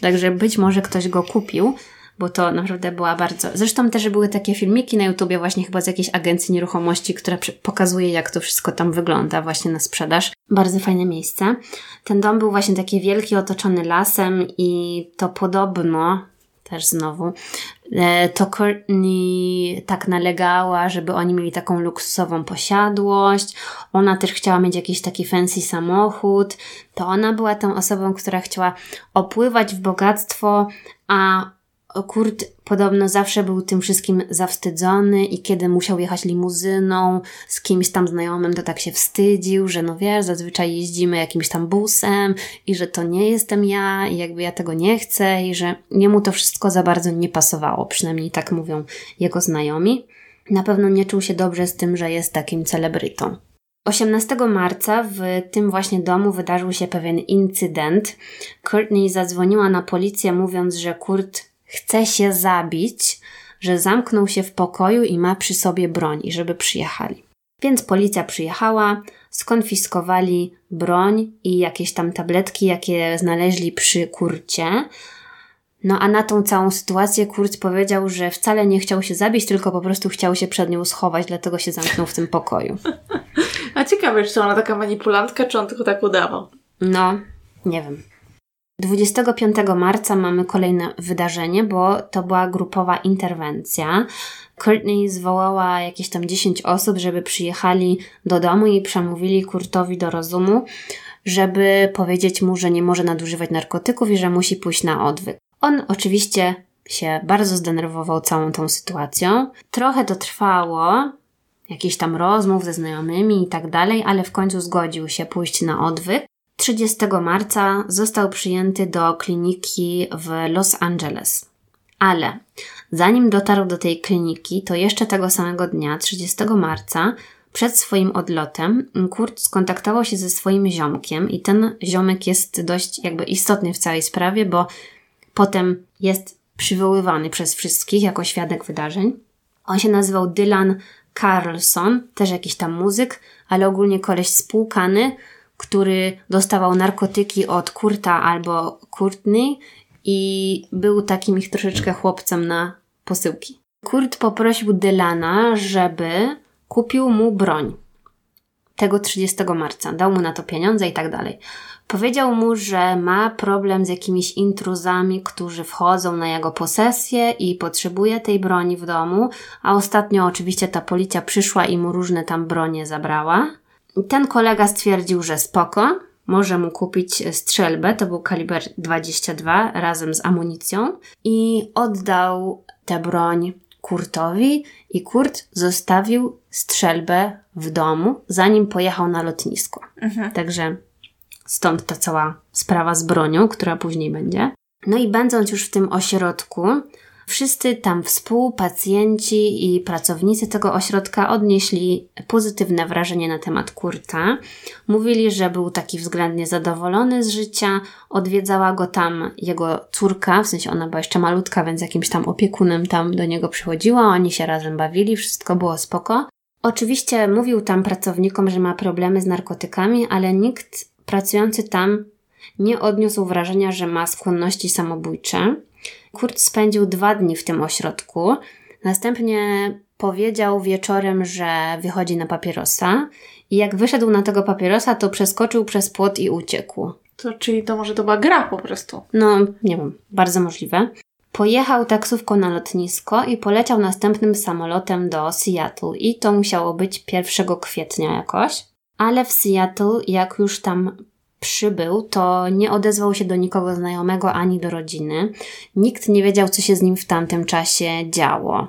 Także być może ktoś go kupił, bo to naprawdę była bardzo. Zresztą też były takie filmiki na YouTubie, właśnie chyba z jakiejś agencji nieruchomości, która pokazuje, jak to wszystko tam wygląda, właśnie na sprzedaż. Bardzo fajne miejsce. Ten dom był właśnie taki wielki, otoczony lasem, i to podobno też znowu, e, to Courtney tak nalegała, żeby oni mieli taką luksusową posiadłość. Ona też chciała mieć jakiś taki fancy samochód. To ona była tą osobą, która chciała opływać w bogactwo, a Kurt podobno zawsze był tym wszystkim zawstydzony i kiedy musiał jechać limuzyną z kimś tam znajomym, to tak się wstydził, że no wiesz, zazwyczaj jeździmy jakimś tam busem i że to nie jestem ja i jakby ja tego nie chcę i że jemu to wszystko za bardzo nie pasowało, przynajmniej tak mówią jego znajomi. Na pewno nie czuł się dobrze z tym, że jest takim celebrytą. 18 marca w tym właśnie domu wydarzył się pewien incydent. Courtney zadzwoniła na policję mówiąc, że Kurt chce się zabić, że zamknął się w pokoju i ma przy sobie broń i żeby przyjechali. Więc policja przyjechała, skonfiskowali broń i jakieś tam tabletki, jakie znaleźli przy kurcie. No a na tą całą sytuację Kurt powiedział, że wcale nie chciał się zabić, tylko po prostu chciał się przed nią schować, dlatego się zamknął w tym pokoju. A ciekawe, czy ona taka manipulantka, czy on tylko tak udawał? No, nie wiem. 25 marca mamy kolejne wydarzenie, bo to była grupowa interwencja. Courtney zwołała jakieś tam 10 osób, żeby przyjechali do domu i przemówili Kurtowi do rozumu, żeby powiedzieć mu, że nie może nadużywać narkotyków i że musi pójść na odwyk. On oczywiście się bardzo zdenerwował całą tą sytuacją. Trochę to trwało, jakichś tam rozmów ze znajomymi i tak dalej, ale w końcu zgodził się pójść na odwyk. 30 marca został przyjęty do kliniki w Los Angeles. Ale zanim dotarł do tej kliniki, to jeszcze tego samego dnia, 30 marca, przed swoim odlotem, Kurt skontaktował się ze swoim ziomkiem i ten ziomek jest dość jakby istotny w całej sprawie, bo potem jest przywoływany przez wszystkich jako świadek wydarzeń. On się nazywał Dylan Carlson, też jakiś tam muzyk, ale ogólnie koleś spłukany, który dostawał narkotyki od Kurta albo Courtney i był takim ich troszeczkę chłopcem na posyłki. Kurt poprosił Dylana, żeby kupił mu broń. Tego 30 marca. Dał mu na to pieniądze i tak dalej. Powiedział mu, że ma problem z jakimiś intruzami, którzy wchodzą na jego posesję i potrzebuje tej broni w domu, a ostatnio oczywiście ta policja przyszła i mu różne tam bronie zabrała. Ten kolega stwierdził, że spoko, może mu kupić strzelbę, to był kaliber 22 razem z amunicją i oddał tę broń Kurtowi i Kurt zostawił strzelbę w domu, zanim pojechał na lotnisko. Mhm. Także stąd ta cała sprawa z bronią, która później będzie. No i będąc już w tym ośrodku, Wszyscy tam współpacjenci i pracownicy tego ośrodka odnieśli pozytywne wrażenie na temat Kurta. Mówili, że był taki względnie zadowolony z życia, odwiedzała go tam jego córka, w sensie ona była jeszcze malutka, więc jakimś tam opiekunem tam do niego przychodziła, oni się razem bawili, wszystko było spoko. Oczywiście mówił tam pracownikom, że ma problemy z narkotykami, ale nikt pracujący tam nie odniósł wrażenia, że ma skłonności samobójcze. Kurt spędził dwa dni w tym ośrodku. Następnie powiedział wieczorem, że wychodzi na papierosa. I jak wyszedł na tego papierosa, to przeskoczył przez płot i uciekł. To czyli to może to była gra po prostu? No, nie wiem, bardzo możliwe. Pojechał taksówką na lotnisko i poleciał następnym samolotem do Seattle. I to musiało być 1 kwietnia jakoś. Ale w Seattle, jak już tam przybył, to nie odezwał się do nikogo znajomego ani do rodziny. Nikt nie wiedział, co się z nim w tamtym czasie działo.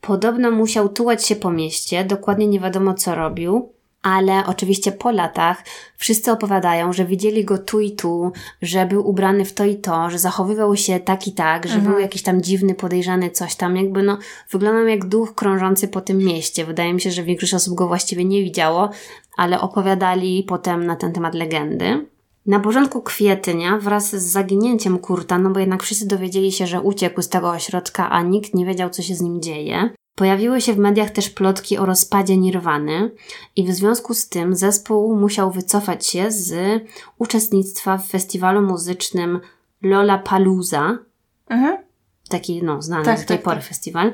Podobno musiał tułać się po mieście, dokładnie nie wiadomo co robił, ale oczywiście po latach wszyscy opowiadają, że widzieli go tu i tu, że był ubrany w to i to, że zachowywał się tak i tak, że mhm. był jakiś tam dziwny, podejrzany, coś tam, jakby no, wyglądał jak duch krążący po tym mieście. Wydaje mi się, że większość osób go właściwie nie widziało, ale opowiadali potem na ten temat legendy. Na początku kwietnia, wraz z zaginięciem Kurta, no bo jednak wszyscy dowiedzieli się, że uciekł z tego ośrodka, a nikt nie wiedział, co się z nim dzieje, pojawiły się w mediach też plotki o rozpadzie Nirwany i w związku z tym zespół musiał wycofać się z uczestnictwa w festiwalu muzycznym Lollapalooza. Mhm. Taki, no, znany tak, z tej tak, pory tak. festiwal.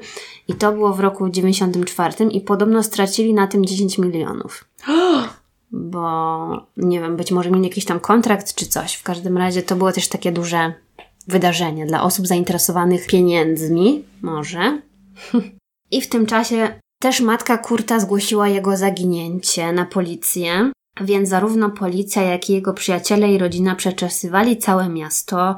I to było w roku 94 i podobno stracili na tym 10 milionów. bo nie wiem, być może mieli jakiś tam kontrakt czy coś. W każdym razie to było też takie duże wydarzenie dla osób zainteresowanych pieniędzmi, może. I w tym czasie też matka Kurta zgłosiła jego zaginięcie na policję, więc zarówno policja, jak i jego przyjaciele i rodzina przeczesywali całe miasto.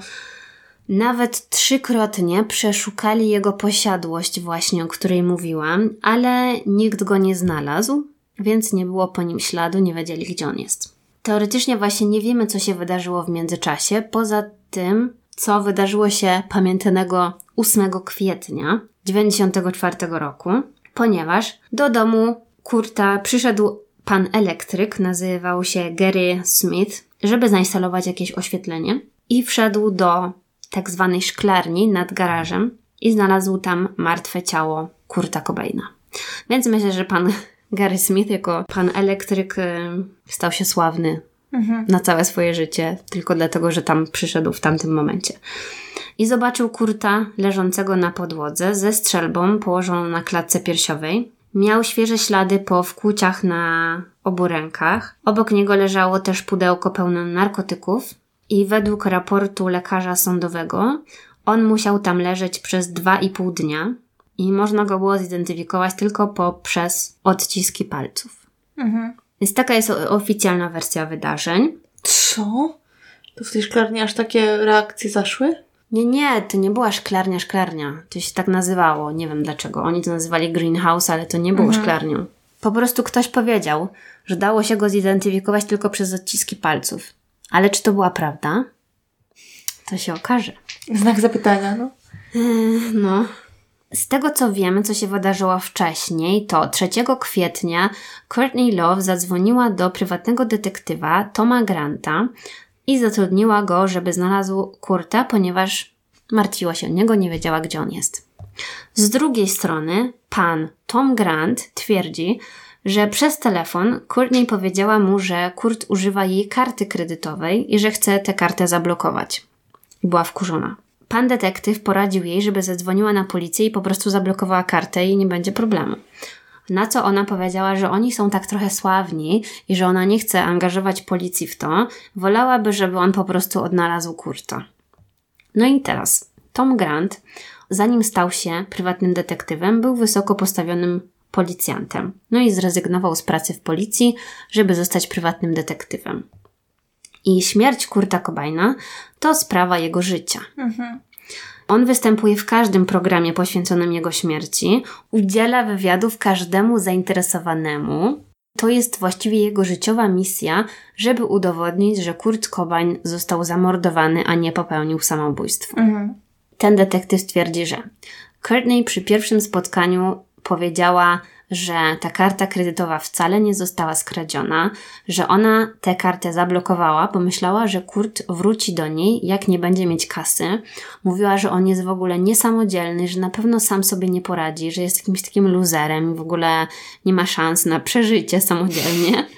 Nawet trzykrotnie przeszukali jego posiadłość, właśnie o której mówiłam, ale nikt go nie znalazł, więc nie było po nim śladu, nie wiedzieli gdzie on jest. Teoretycznie właśnie nie wiemy, co się wydarzyło w międzyczasie, poza tym, co wydarzyło się pamiętanego 8 kwietnia 1994 roku, ponieważ do domu Kurta przyszedł pan elektryk, nazywał się Gary Smith, żeby zainstalować jakieś oświetlenie i wszedł do tak zwanej szklarni nad garażem i znalazł tam martwe ciało Kurta Cobaina. Więc myślę, że pan Gary Smith jako pan elektryk y, stał się sławny mhm. na całe swoje życie, tylko dlatego, że tam przyszedł w tamtym momencie. I zobaczył Kurta leżącego na podłodze ze strzelbą położoną na klatce piersiowej. Miał świeże ślady po wkłuciach na obu rękach. Obok niego leżało też pudełko pełne narkotyków i według raportu lekarza sądowego on musiał tam leżeć przez dwa i pół dnia, i można go było zidentyfikować tylko poprzez odciski palców. Mhm. Więc taka jest oficjalna wersja wydarzeń. Co? To w tej szklarni aż takie reakcje zaszły? Nie, nie, to nie była szklarnia, szklarnia. To się tak nazywało. Nie wiem dlaczego. Oni to nazywali greenhouse, ale to nie było mhm. szklarnią. Po prostu ktoś powiedział, że dało się go zidentyfikować tylko przez odciski palców. Ale czy to była prawda? To się okaże. Znak zapytania, no. Yy, no. Z tego co wiemy, co się wydarzyło wcześniej, to 3 kwietnia Courtney Love zadzwoniła do prywatnego detektywa Toma Granta i zatrudniła go, żeby znalazł Kurta, ponieważ martwiła się o niego, nie wiedziała, gdzie on jest. Z drugiej strony, pan Tom Grant twierdzi, że przez telefon Courtney powiedziała mu, że Kurt używa jej karty kredytowej i że chce tę kartę zablokować. Była wkurzona. Pan detektyw poradził jej, żeby zadzwoniła na policję i po prostu zablokowała kartę i nie będzie problemu. Na co ona powiedziała, że oni są tak trochę sławni i że ona nie chce angażować policji w to, wolałaby, żeby on po prostu odnalazł Kurta. No i teraz, Tom Grant, zanim stał się prywatnym detektywem, był wysoko postawionym policjantem. No i zrezygnował z pracy w policji, żeby zostać prywatnym detektywem. I śmierć Kurta Cobaina to sprawa jego życia. Mhm. On występuje w każdym programie poświęconym jego śmierci, udziela wywiadów każdemu zainteresowanemu. To jest właściwie jego życiowa misja, żeby udowodnić, że Kurt Cobain został zamordowany, a nie popełnił samobójstwo. Mhm. Ten detektyw twierdzi, że Courtney przy pierwszym spotkaniu powiedziała, że ta karta kredytowa wcale nie została skradziona, że ona tę kartę zablokowała, bo myślała, że Kurt wróci do niej, jak nie będzie mieć kasy. Mówiła, że on jest w ogóle niesamodzielny, że na pewno sam sobie nie poradzi, że jest jakimś takim luzerem i w ogóle nie ma szans na przeżycie samodzielnie.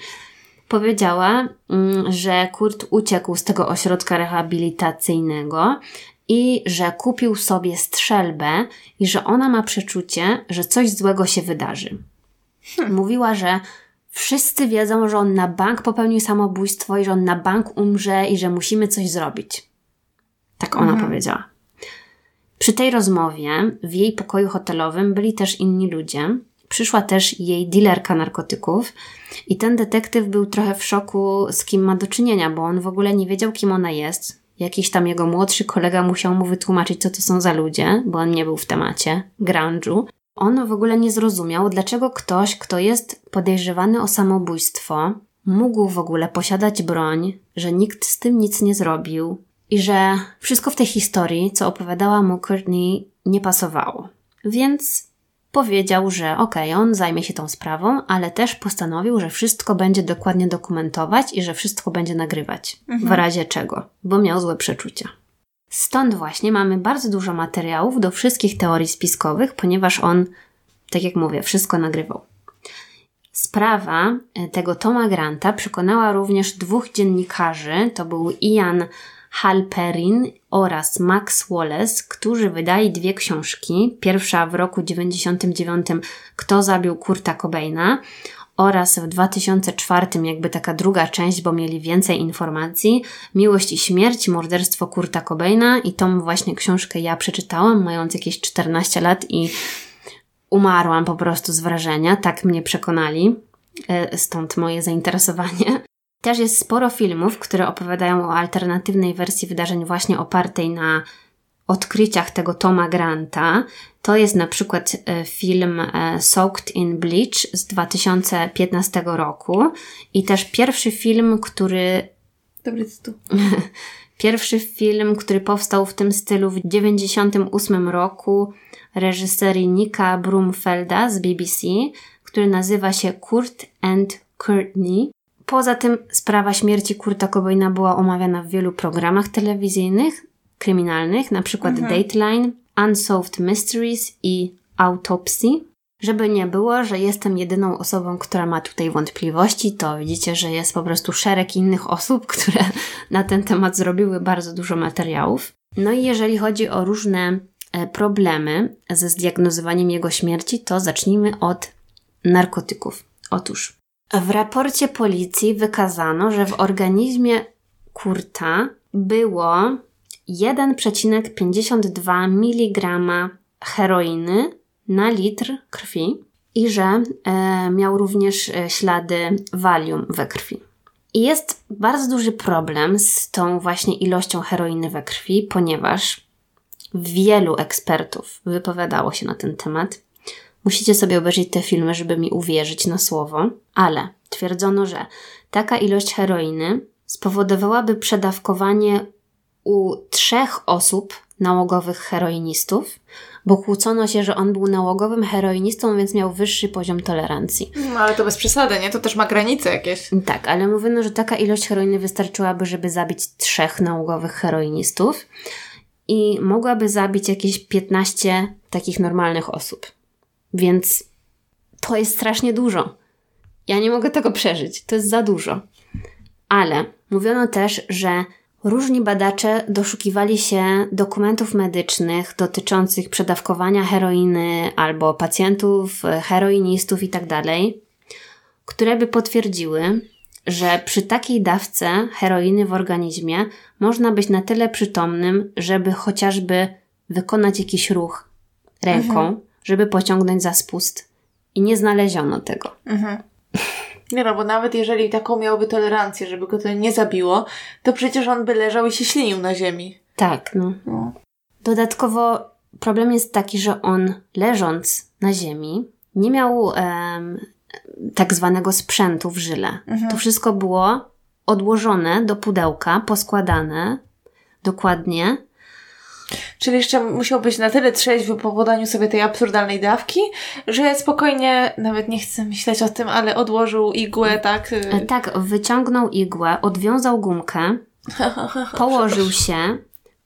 Powiedziała, mm, że Kurt uciekł z tego ośrodka rehabilitacyjnego i że kupił sobie strzelbę i że ona ma przeczucie, że coś złego się wydarzy. Hmm. Mówiła, że wszyscy wiedzą, że on na bank popełnił samobójstwo i że on na bank umrze i że musimy coś zrobić. Tak ona mhm. powiedziała. Przy tej rozmowie w jej pokoju hotelowym byli też inni ludzie. Przyszła też jej dealerka narkotyków i ten detektyw był trochę w szoku, z kim ma do czynienia, bo on w ogóle nie wiedział, kim ona jest Jakiś tam jego młodszy kolega musiał mu wytłumaczyć, co to są za ludzie, bo on nie był w temacie grunge'u. On w ogóle nie zrozumiał, dlaczego ktoś, kto jest podejrzewany o samobójstwo, mógł w ogóle posiadać broń, że nikt z tym nic nie zrobił i że wszystko w tej historii, co opowiadała mu Courtney, nie pasowało. Więc powiedział, że okej, okay, on zajmie się tą sprawą, ale też postanowił, że wszystko będzie dokładnie dokumentować i że wszystko będzie nagrywać. Mhm. W razie czego, bo miał złe przeczucia. Stąd właśnie mamy bardzo dużo materiałów do wszystkich teorii spiskowych, ponieważ on, tak jak mówię, wszystko nagrywał. Sprawa e, tego Toma Granta przekonała również dwóch dziennikarzy, to był Ian Halperin oraz Max Wallace, którzy wydali dwie książki. Pierwsza w roku 99 Kto zabił Kurta Cobaina oraz w 2004 jakby taka druga część, bo mieli więcej informacji. Miłość i śmierć, morderstwo Kurta Cobaina i tą właśnie książkę ja przeczytałam mając jakieś 14 lat i umarłam po prostu z wrażenia, tak mnie przekonali. E, stąd moje zainteresowanie. Też jest sporo filmów, które opowiadają o alternatywnej wersji wydarzeń właśnie opartej na odkryciach tego Toma Granta. To jest na przykład e, film e, Soaked in Bleach z 2015 roku i też pierwszy film, który... Dobry tytuł. pierwszy film, który powstał w tym stylu w 1998 roku reżyserii Nika Brumfelda z BBC, który nazywa się Kurt and Courtney. Poza tym sprawa śmierci Kurta Cobaina była omawiana w wielu programach telewizyjnych, kryminalnych, na przykład mhm. Dateline, Unsolved Mysteries i Autopsy. Żeby nie było, że jestem jedyną osobą, która ma tutaj wątpliwości, to widzicie, że jest po prostu szereg innych osób, które na ten temat zrobiły bardzo dużo materiałów. No i jeżeli chodzi o różne e, problemy ze zdiagnozowaniem jego śmierci, to zacznijmy od narkotyków. Otóż w raporcie policji wykazano, że w organizmie Kurta było 1,52 mg heroiny na litr krwi i że e, miał również e, ślady Valium we krwi. I jest bardzo duży problem z tą właśnie ilością heroiny we krwi, ponieważ wielu ekspertów wypowiadało się na ten temat Musicie sobie obejrzeć te filmy, żeby mi uwierzyć na słowo, ale twierdzono, że taka ilość heroiny spowodowałaby przedawkowanie u trzech osób nałogowych heroinistów, bo kłócono się, że on był nałogowym heroinistą, więc miał wyższy poziom tolerancji. No, ale to bez przesady, nie? To też ma granice jakieś. Tak, ale mówiono, że taka ilość heroiny wystarczyłaby, żeby zabić trzech nałogowych heroinistów i mogłaby zabić jakieś 15 takich normalnych osób. Więc to jest strasznie dużo. Ja nie mogę tego przeżyć, to jest za dużo. Ale mówiono też, że Różni badacze doszukiwali się dokumentów medycznych dotyczących przedawkowania heroiny albo pacjentów, heroinistów itd., tak które by potwierdziły, że przy takiej dawce heroiny w organizmie można być na tyle przytomnym, żeby chociażby wykonać jakiś ruch ręką, mhm. Żeby pociągnąć za spust. I nie znaleziono tego. Mhm. Nie no, bo nawet jeżeli taką miałby tolerancję, żeby go to nie zabiło, to przecież on by leżał i się ślinił na ziemi. Tak, no. no. Dodatkowo problem jest taki, że on leżąc na ziemi nie miał um, tak zwanego sprzętu w żyle. Mhm. To wszystko było odłożone do pudełka, poskładane dokładnie Czyli jeszcze musiał być na tyle trzeźwy po podaniu sobie tej absurdalnej dawki, że spokojnie, nawet nie chcę myśleć o tym, ale odłożył igłę, tak? E, tak, wyciągnął igłę, odwiązał gumkę, położył się,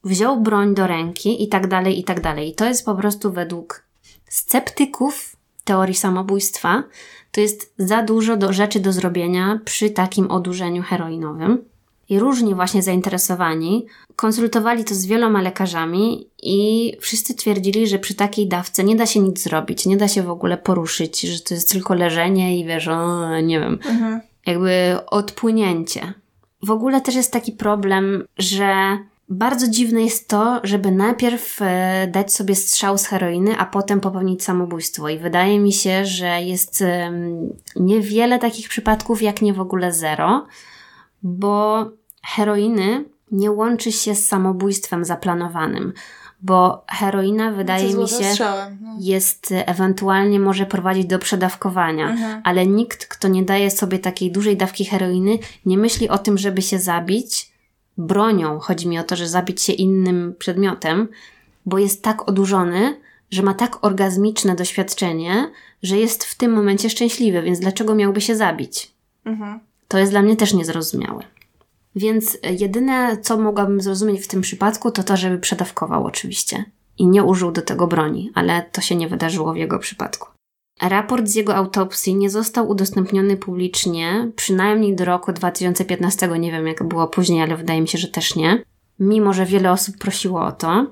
wziął broń do ręki i tak dalej, i tak dalej. I to jest po prostu według sceptyków teorii samobójstwa, to jest za dużo do rzeczy do zrobienia przy takim odurzeniu heroinowym i różni właśnie zainteresowani konsultowali to z wieloma lekarzami i wszyscy twierdzili, że przy takiej dawce nie da się nic zrobić, nie da się w ogóle poruszyć, że to jest tylko leżenie i wiesz, o, nie wiem, mhm. jakby odpłynięcie. W ogóle też jest taki problem, że bardzo dziwne jest to, żeby najpierw e, dać sobie strzał z heroiny, a potem popełnić samobójstwo. I wydaje mi się, że jest niewiele takich przypadków, jak nie w ogóle zero, bo heroiny nie łączy się z samobójstwem zaplanowanym, bo heroina wydaje mi się no. jest ewentualnie może prowadzić do przedawkowania, mhm. ale nikt, kto nie daje sobie takiej dużej dawki heroiny, nie myśli o tym, żeby się zabić bronią. Chodzi mi o to, że zabić się innym przedmiotem, bo jest tak odurzony, że ma tak orgazmiczne doświadczenie, że jest w tym momencie szczęśliwy, więc dlaczego miałby się zabić? Mhm. To jest dla mnie też niezrozumiałe. Więc jedyne, co mogłabym zrozumieć w tym przypadku, to to, żeby przedawkował oczywiście. I nie użył do tego broni, ale to się nie wydarzyło w jego przypadku. Raport z jego autopsji nie został udostępniony publicznie, przynajmniej do roku 2015. Nie wiem, jak było później, ale wydaje mi się, że też nie. Mimo, że wiele osób prosiło o to.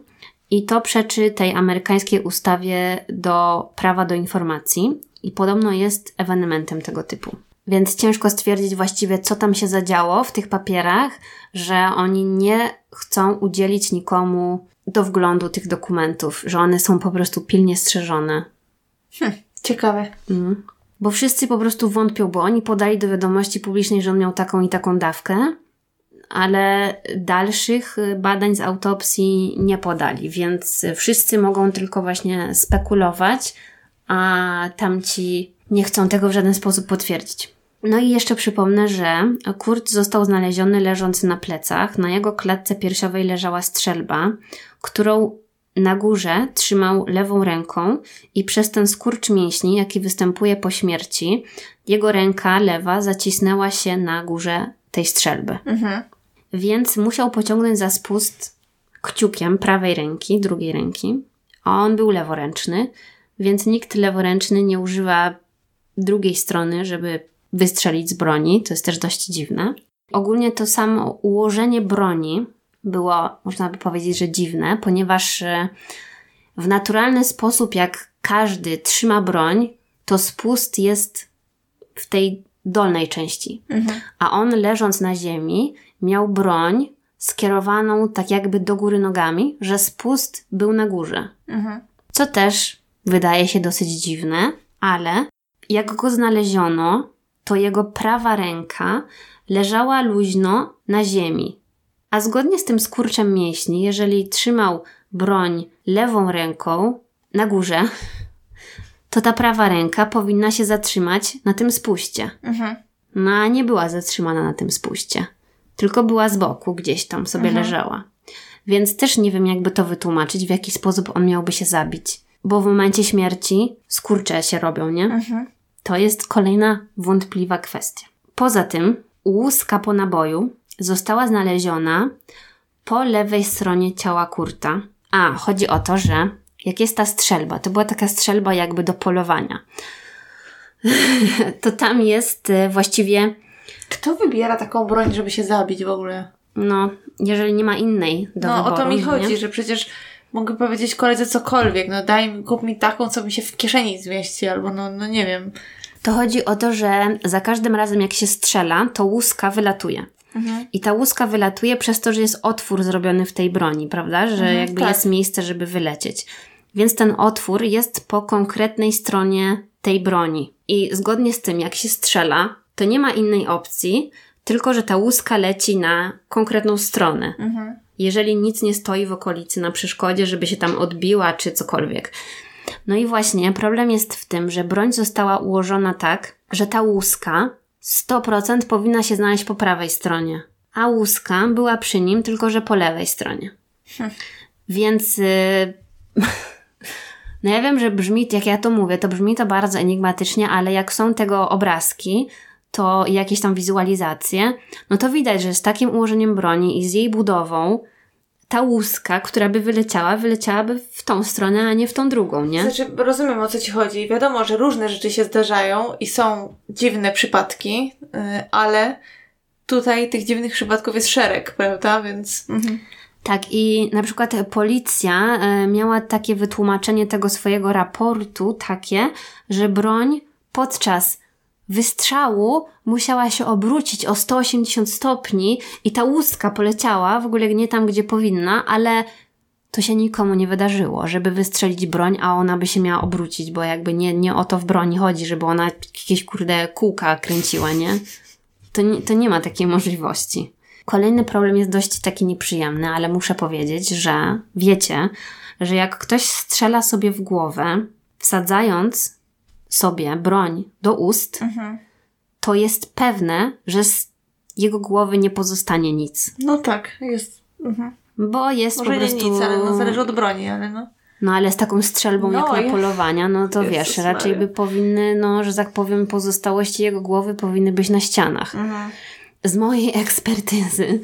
I to przeczy tej amerykańskiej ustawie do prawa do informacji i podobno jest ewenementem tego typu. Więc ciężko stwierdzić właściwie, co tam się zadziało w tych papierach, że oni nie chcą udzielić nikomu do wglądu tych dokumentów, że one są po prostu pilnie strzeżone. Hm, ciekawe. Mm. Bo wszyscy po prostu wątpią, bo oni podali do wiadomości publicznej, że on miał taką i taką dawkę, ale dalszych badań z autopsji nie podali, więc wszyscy mogą tylko właśnie spekulować, a tamci nie chcą tego w żaden sposób potwierdzić. No i jeszcze przypomnę, że Kurt został znaleziony leżąc na plecach. Na jego klatce piersiowej leżała strzelba, którą na górze trzymał lewą ręką i przez ten skurcz mięśni, jaki występuje po śmierci, jego ręka lewa zacisnęła się na górze tej strzelby. Mhm. Więc musiał pociągnąć za spust kciukiem prawej ręki, drugiej ręki. On był leworęczny, więc nikt leworęczny nie używa drugiej strony, żeby wystrzelić z broni. To jest też dość dziwne. Ogólnie to samo ułożenie broni było, można by powiedzieć, że dziwne, ponieważ e, w naturalny sposób, jak każdy trzyma broń, to spust jest w tej dolnej części. Mhm. A on leżąc na ziemi miał broń skierowaną tak jakby do góry nogami, że spust był na górze. Mhm. Co też wydaje się dosyć dziwne, ale jak go znaleziono, to jego prawa ręka leżała luźno na ziemi. A zgodnie z tym skurczem mięśni, jeżeli trzymał broń lewą ręką na górze, to ta prawa ręka powinna się zatrzymać na tym spuście. Mhm. No a nie była zatrzymana na tym spuście, tylko była z boku, gdzieś tam sobie mhm. leżała. Więc też nie wiem, jakby to wytłumaczyć, w jaki sposób on miałby się zabić. Bo w momencie śmierci skurcze się robią, nie? Mhm. To jest kolejna wątpliwa kwestia. Poza tym, łuska po naboju została znaleziona po lewej stronie ciała Kurta. A, chodzi o to, że jak jest ta strzelba, to była taka strzelba jakby do polowania. to tam jest e, właściwie. Kto wybiera taką broń, żeby się zabić w ogóle? no, jeżeli nie ma innej do No wyboru, o to mi nie? chodzi, że przecież mogę powiedzieć koledze cokolwiek, no daj mi, kup mi taką, co mi się w kieszeni zmieści, albo no, no nie wiem. To chodzi o to, że za każdym razem jak się strzela, to łuska wylatuje. Mhm. I ta łuska wylatuje przez to, że jest otwór zrobiony w tej broni, prawda? Że jakby tak. jest miejsce, żeby wylecieć. Więc ten otwór jest po konkretnej stronie tej broni. I zgodnie z tym, jak się strzela, to nie ma innej opcji, tylko że ta łuska leci na konkretną stronę. Mhm. Jeżeli nic nie stoi w okolicy na przeszkodzie, żeby się tam odbiła czy cokolwiek. No i właśnie problem jest w tym, że broń została ułożona tak, że ta łuska 100% powinna się znaleźć po prawej stronie, a łuska była przy nim, tylko że po lewej stronie. Więc. y, No ja wiem, że brzmi, jak ja to mówię, to brzmi to bardzo enigmatycznie, ale jak są tego obrazki, to jakieś tam wizualizacje, no to widać, że z takim ułożeniem broni i z jej budową ta łuska, która by wyleciała, wyleciałaby w tą stronę, a nie w tą drugą, nie? Znaczy, rozumiem o co ci chodzi. Wiadomo, że różne rzeczy się zdarzają i są dziwne przypadki, yy, ale tutaj tych dziwnych przypadków jest szereg, prawda? Więc. Mhm. Tak, i na przykład policja e, miała takie wytłumaczenie tego swojego raportu, takie, że broń podczas wystrzału musiała się obrócić o 180 stopni i ta łuska poleciała w ogóle nie tam, gdzie powinna, ale to się nikomu nie wydarzyło, żeby wystrzelić broń, a ona by się miała obrócić, bo jakby nie, nie o to w broni chodzi, żeby ona jakieś kurde kółka kręciła, nie? To nie, to nie ma takiej możliwości. Kolejny problem jest dość taki nieprzyjemny, ale muszę powiedzieć, że wiecie, że jak ktoś strzela sobie w głowę, wsadzając sobie broń do ust, Mhm. to jest pewne, że z jego głowy nie pozostanie nic. No tak, jest. Mhm. Bo jest Może po nie prostu. nic, ale no zależy od broni, ale no. No ale z taką strzelbą No, jak na polowania, no to Jezus wiesz, raczej Maria. by powinny, no, że tak powiem, pozostałości jego głowy powinny być na ścianach. Mhm. z mojej ekspertyzy.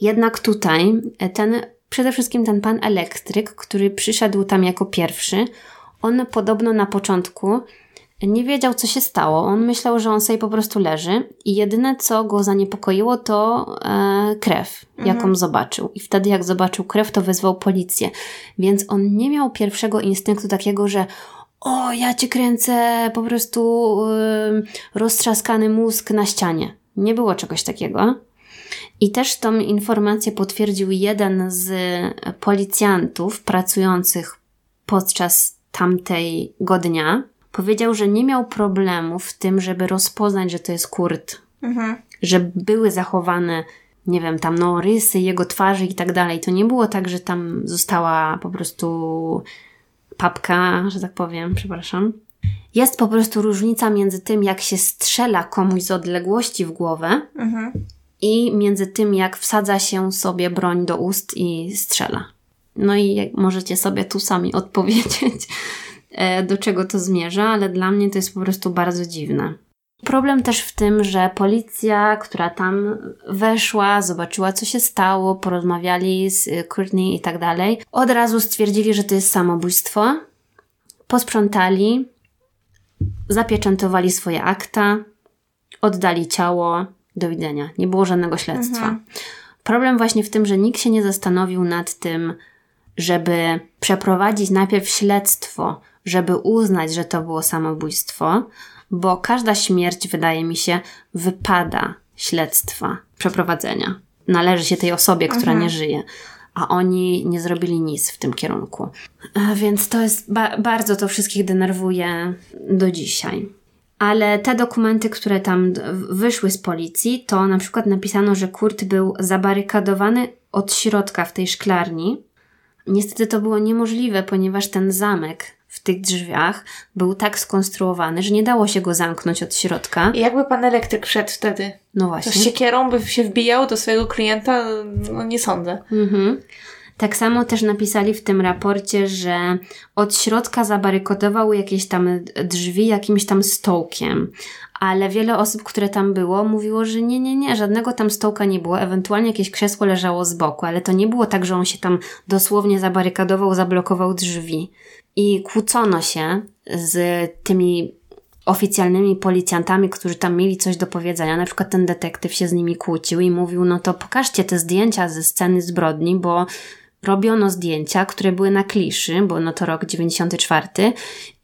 Jednak tutaj ten, przede wszystkim ten pan elektryk, który przyszedł tam jako pierwszy, on podobno na początku nie wiedział, co się stało. On myślał, że on sobie po prostu leży i jedyne, co go zaniepokoiło, to e, krew, jaką zobaczył. I wtedy, jak zobaczył krew, to wezwał policję. Więc on nie miał pierwszego instynktu takiego, że o, ja cię kręcę, po prostu ym, roztrzaskany mózg na ścianie. Nie było czegoś takiego. I też tą informację potwierdził jeden z policjantów pracujących podczas tamtego dnia. Powiedział, że nie miał problemu w tym, żeby rozpoznać, że to jest Kurt. Mhm. Że były zachowane, nie wiem, tam no, rysy jego twarzy i tak dalej. To nie było tak, że tam została po prostu papka, że tak powiem, przepraszam. Jest po prostu różnica między tym, jak się strzela komuś z odległości w głowę Mhm. i między tym, jak wsadza się sobie broń do ust i strzela. No i możecie sobie tu sami odpowiedzieć, e, do czego to zmierza, ale dla mnie to jest po prostu bardzo dziwne. Problem też w tym, że policja, która tam weszła, zobaczyła, co się stało, porozmawiali z y, Courtney i tak dalej, od razu stwierdzili, że to jest samobójstwo, posprzątali, zapieczętowali swoje akta, oddali ciało, do widzenia. Nie było żadnego śledztwa. Problem właśnie w tym, że nikt się nie zastanowił nad tym, żeby przeprowadzić najpierw śledztwo, żeby uznać, że to było samobójstwo, bo każda śmierć, wydaje mi się, wypada śledztwa, przeprowadzenia. Należy się tej osobie, która nie żyje. A oni nie zrobili nic w tym kierunku. A Więc to jest, ba- bardzo to wszystkich denerwuje do dzisiaj. Ale te dokumenty, które tam wyszły z policji, to na przykład napisano, że Kurt był zabarykadowany od środka w tej szklarni. Niestety to było niemożliwe, ponieważ ten zamek w tych drzwiach był tak skonstruowany, że nie dało się go zamknąć od środka. I jakby pan elektryk wszedł wtedy? No To właśnie. z siekierą by się wbijał do swojego klienta? No nie sądzę. Mhm. Tak samo też napisali w tym raporcie, że od środka zabarykodował jakieś tam drzwi jakimś tam stołkiem. Ale wiele osób, które tam było, mówiło, że nie, nie, nie, żadnego tam stołka nie było. Ewentualnie jakieś krzesło leżało z boku, ale to nie było tak, że on się tam dosłownie zabarykadował, zablokował drzwi. I kłócono się z tymi oficjalnymi policjantami, którzy tam mieli coś do powiedzenia. Na przykład ten detektyw się z nimi kłócił i mówił, no to pokażcie te zdjęcia ze sceny zbrodni, bo robiono zdjęcia, które były na kliszy, bo no to rok 94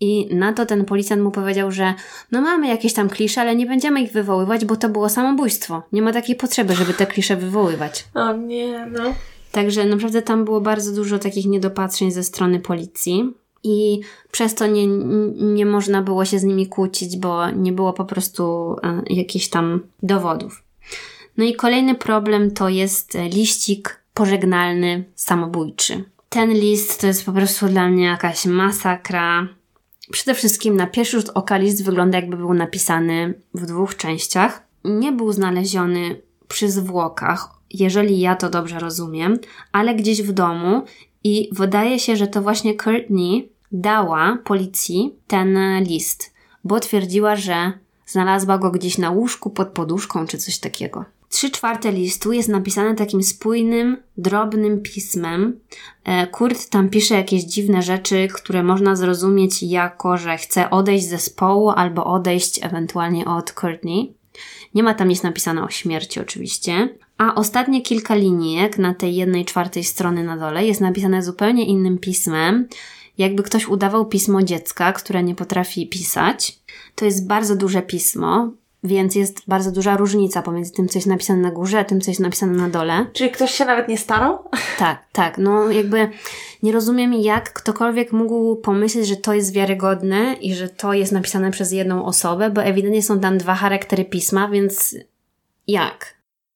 i na to ten policjant mu powiedział, że no mamy jakieś tam klisze, ale nie będziemy ich wywoływać, bo to było samobójstwo. Nie ma takiej potrzeby, żeby te klisze wywoływać. O nie, no. Także naprawdę tam było bardzo dużo takich niedopatrzeń ze strony policji i przez to nie, nie można było się z nimi kłócić, bo nie było po prostu e, jakichś tam dowodów. No i kolejny problem to jest liścik pożegnalny, samobójczy. Ten list to jest po prostu dla mnie jakaś masakra. Przede wszystkim na pierwszy rzut oka list wygląda jakby był napisany w dwóch częściach. Nie był znaleziony przy zwłokach, jeżeli ja to dobrze rozumiem, ale gdzieś w domu i wydaje się, że to właśnie Courtney dała policji ten list, bo twierdziła, że znalazła go gdzieś na łóżku pod poduszką czy coś takiego. Trzy czwarte listu jest napisane takim spójnym, drobnym pismem. E, Kurt tam pisze jakieś dziwne rzeczy, które można zrozumieć jako, że chce odejść z zespołu albo odejść ewentualnie od Courtney. Nie ma tam nic napisane o śmierci oczywiście. A ostatnie kilka linijek na tej jednej czwartej strony na dole jest napisane zupełnie innym pismem, jakby ktoś udawał pismo dziecka, które nie potrafi pisać. To jest bardzo duże pismo, więc jest bardzo duża różnica pomiędzy tym, co jest napisane na górze, a tym, co jest napisane na dole. Czyli ktoś się nawet nie starał? Tak, tak. No jakby nie rozumiem, jak ktokolwiek mógł pomyśleć, że to jest wiarygodne i że to jest napisane przez jedną osobę, bo ewidentnie są tam dwa charaktery pisma, więc jak?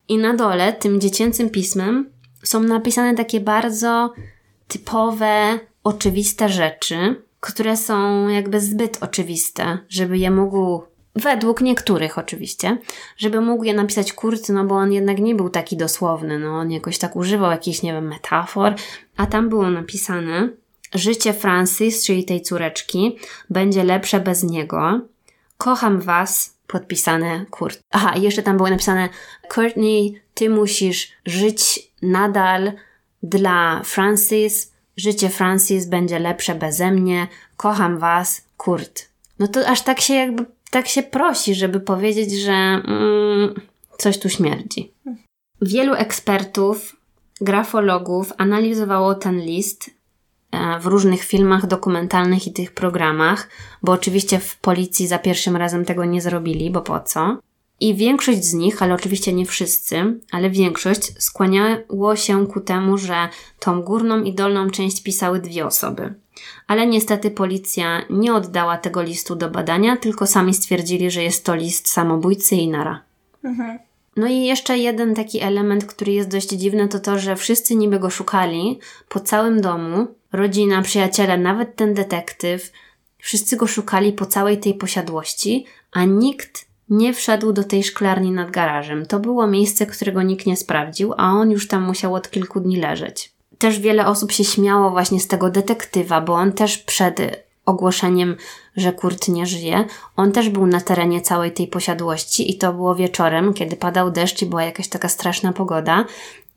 I na dole, tym dziecięcym pismem, są napisane takie bardzo typowe, oczywiste rzeczy, które są jakby zbyt oczywiste, żeby je mógł Według niektórych oczywiście, żeby mógł je napisać Kurt, no bo on jednak nie był taki dosłowny, no on jakoś tak używał jakichś, nie wiem, metafor, a tam było napisane Życie Francis, czyli tej córeczki, będzie lepsze bez niego. Kocham was, podpisane Kurt. Aha, jeszcze tam było napisane Courtney, ty musisz żyć nadal dla Francis. Życie Francis będzie lepsze beze mnie. Kocham was, Kurt. No to aż tak się jakby tak się prosi, żeby powiedzieć, że mm, coś tu śmierdzi. Wielu ekspertów, grafologów analizowało ten list e, w różnych filmach dokumentalnych i tych programach, bo oczywiście w policji za pierwszym razem tego nie zrobili, bo po co? I większość z nich, ale oczywiście nie wszyscy, ale większość skłaniało się ku temu, że tą górną i dolną część pisały dwie osoby ale niestety policja nie oddała tego listu do badania, tylko sami stwierdzili, że jest to list samobójcy i nara. Mhm. No i jeszcze jeden taki element, który jest dość dziwny, to to, że wszyscy niby go szukali po całym domu, rodzina, przyjaciele, nawet ten detektyw, wszyscy go szukali po całej tej posiadłości, a nikt nie wszedł do tej szklarni nad garażem. To było miejsce, którego nikt nie sprawdził, a on już tam musiał od kilku dni leżeć też wiele osób się śmiało właśnie z tego detektywa, bo on też przed ogłoszeniem, że Kurt nie żyje, on też był na terenie całej tej posiadłości i to było wieczorem, kiedy padał deszcz i była jakaś taka straszna pogoda.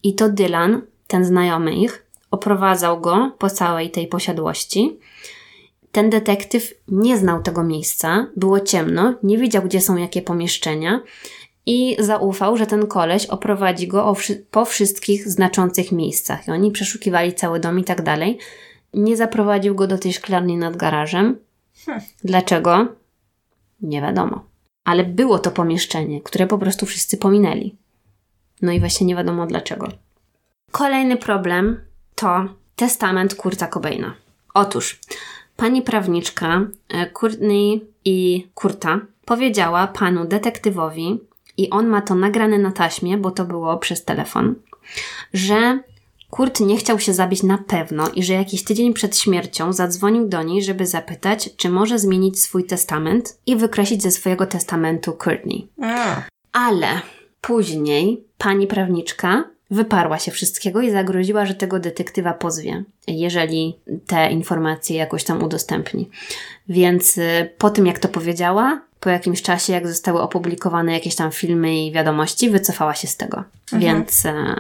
I to Dylan, ten znajomy ich, oprowadzał go po całej tej posiadłości. Ten detektyw nie znał tego miejsca, było ciemno, nie wiedział, gdzie są jakie pomieszczenia i zaufał, że ten koleś oprowadzi go po wszystkich znaczących miejscach. I oni przeszukiwali cały dom i tak dalej. Nie zaprowadził go do tej szklarni nad garażem. Hm. Dlaczego? Nie wiadomo. Ale było to pomieszczenie, które po prostu wszyscy pominęli. No i właśnie nie wiadomo dlaczego. Kolejny problem to testament Kurta Cobaina. Otóż pani prawniczka e, Courtney i Kurta powiedziała panu detektywowi, i on ma to nagrane na taśmie, bo to było przez telefon, że Kurt nie chciał się zabić na pewno i że jakiś tydzień przed śmiercią zadzwonił do niej, żeby zapytać, czy może zmienić swój testament i wykreślić ze swojego testamentu Courtney. Ale później pani prawniczka wyparła się wszystkiego i zagroziła, że tego detektywa pozwie, jeżeli te informacje jakoś tam udostępni. Więc y, po tym, jak to powiedziała, po jakimś czasie, jak zostały opublikowane jakieś tam filmy i wiadomości, wycofała się z tego. Mhm. Więc e,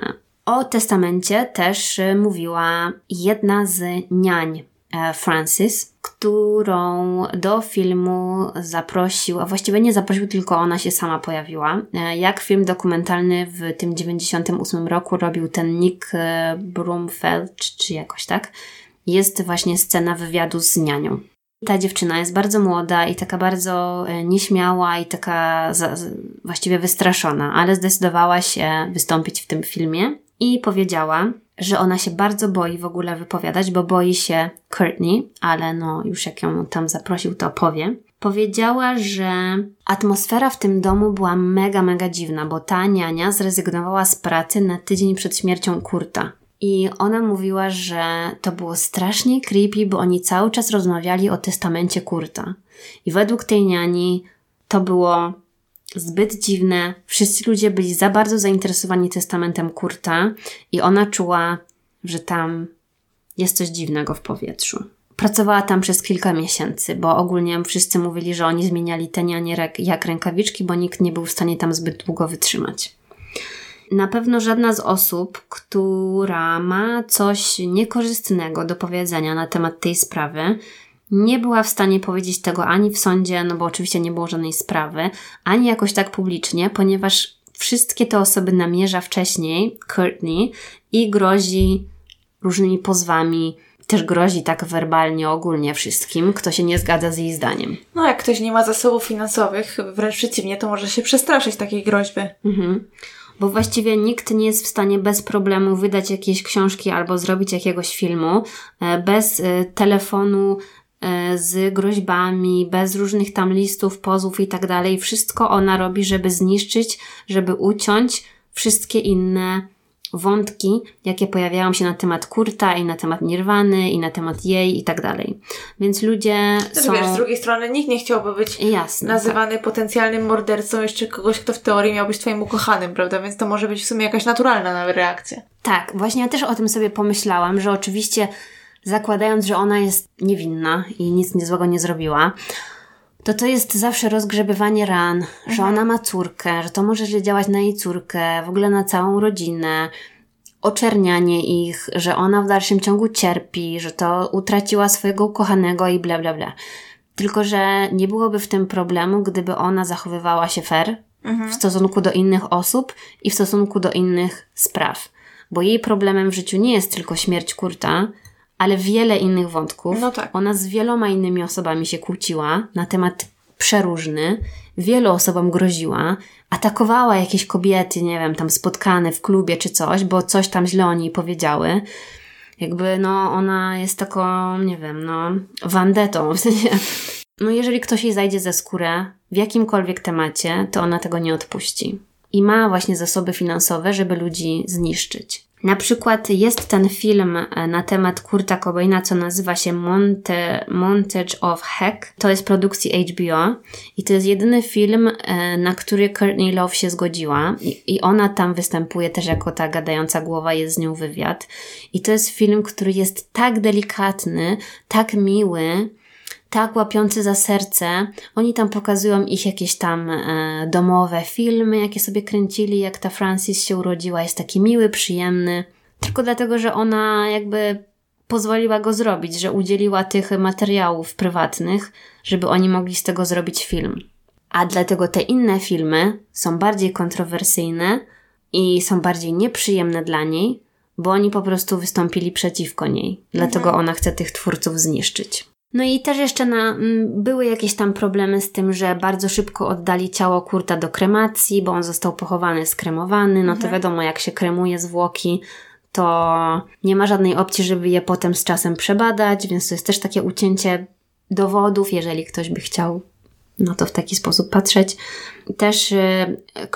o testamencie też e, mówiła jedna z niań Francis, którą do filmu zaprosił, a właściwie nie zaprosił, tylko ona się sama pojawiła. E, jak film dokumentalny w tym 98 roku robił ten Nick e, Brumfeld, czy jakoś tak, jest właśnie scena wywiadu z nianią. Ta dziewczyna jest bardzo młoda i taka bardzo nieśmiała i taka za, właściwie wystraszona, ale zdecydowała się wystąpić w tym filmie i powiedziała, że ona się bardzo boi w ogóle wypowiadać, bo boi się Courtney, ale no już jak ją tam zaprosił, to powie. Powiedziała, że atmosfera w tym domu była mega, mega dziwna, bo ta niania zrezygnowała z pracy na tydzień przed śmiercią Kurta. I ona mówiła, że to było strasznie creepy, bo oni cały czas rozmawiali o testamencie Kurta. I według tej niani to było zbyt dziwne. Wszyscy ludzie byli za bardzo zainteresowani testamentem Kurta i ona czuła, że tam jest coś dziwnego w powietrzu. Pracowała tam przez kilka miesięcy, bo ogólnie wszyscy mówili, że oni zmieniali te nianie jak rękawiczki, bo nikt nie był w stanie tam zbyt długo wytrzymać. Na pewno żadna z osób, która ma coś niekorzystnego do powiedzenia na temat tej sprawy, nie była w stanie powiedzieć tego ani w sądzie, no bo oczywiście nie było żadnej sprawy, ani jakoś tak publicznie, ponieważ wszystkie te osoby namierza wcześniej Courtney i grozi różnymi pozwami, też grozi tak werbalnie ogólnie wszystkim, kto się nie zgadza z jej zdaniem. No, jak ktoś nie ma zasobów finansowych, wręcz przeciwnie, to może się przestraszyć takiej groźby. Mhm. Bo właściwie nikt nie jest w stanie bez problemu wydać jakiejś książki albo zrobić jakiegoś filmu e, bez e, telefonu z groźbami, bez różnych tam listów, pozów i tak dalej. Wszystko ona robi, żeby zniszczyć, żeby uciąć wszystkie inne wątki, jakie pojawiają się na temat Kurta i na temat Nirwany i na temat jej i tak dalej. Więc ludzie Też są... Wiesz, z drugiej strony nikt nie chciałby być Jasne, nazywany tak. potencjalnym mordercą jeszcze kogoś, kto w teorii miał być twoim ukochanym, prawda? Więc to może być w sumie jakaś naturalna reakcja. Tak, właśnie ja też o tym sobie pomyślałam, że oczywiście zakładając, że ona jest niewinna i nic niezłego nie zrobiła, to to jest zawsze rozgrzebywanie ran, mhm. że ona ma córkę, że to może działać na jej córkę, w ogóle na całą rodzinę, oczernianie ich, że ona w dalszym ciągu cierpi, że to utraciła swojego ukochanego i bla bla bla. Tylko, że nie byłoby w tym problemu, gdyby ona zachowywała się fair mhm. w stosunku do innych osób i w stosunku do innych spraw. Bo jej problemem w życiu nie jest tylko śmierć Kurta, ale wiele innych wątków. No tak. Ona z wieloma innymi osobami się kłóciła na temat przeróżny, wielu osobom groziła, atakowała jakieś kobiety, nie wiem, tam spotkane w klubie czy coś, bo coś tam źle o niej powiedziały. Jakby, no, ona jest taką, nie wiem, no, wandetą, w sensie, no, jeżeli ktoś jej zajdzie ze skórę w jakimkolwiek temacie, to ona tego nie odpuści. I ma właśnie zasoby finansowe, żeby ludzi zniszczyć. Na przykład jest ten film e, na temat Kurta Cobaina, co nazywa się Monte, Montage of Heck. To jest produkcji HBO i to jest jedyny film, e, na który Courtney Love się zgodziła I, i ona tam występuje też jako ta gadająca głowa, jest z nią wywiad. I to jest film, który jest tak delikatny, tak miły, tak łapiący za serce. Oni tam pokazują ich jakieś tam e, domowe filmy, jakie sobie kręcili, jak ta Francis się urodziła. Jest taki miły, przyjemny. Tylko dlatego, że ona jakby pozwoliła go zrobić, że udzieliła tych materiałów prywatnych, żeby oni mogli z tego zrobić film. A dlatego te inne filmy są bardziej kontrowersyjne i są bardziej nieprzyjemne dla niej, bo oni po prostu wystąpili przeciwko niej. Dlatego mhm. ona chce tych twórców zniszczyć. No i też jeszcze na, mm, były jakieś tam problemy z tym, że bardzo szybko oddali ciało Kurta do kremacji, bo on został pochowany, skremowany. No to mhm. wiadomo, jak się kremuje zwłoki, to nie ma żadnej opcji, żeby je potem z czasem przebadać, więc to jest też takie ucięcie dowodów, jeżeli ktoś by chciał no to w taki sposób patrzeć. Też y,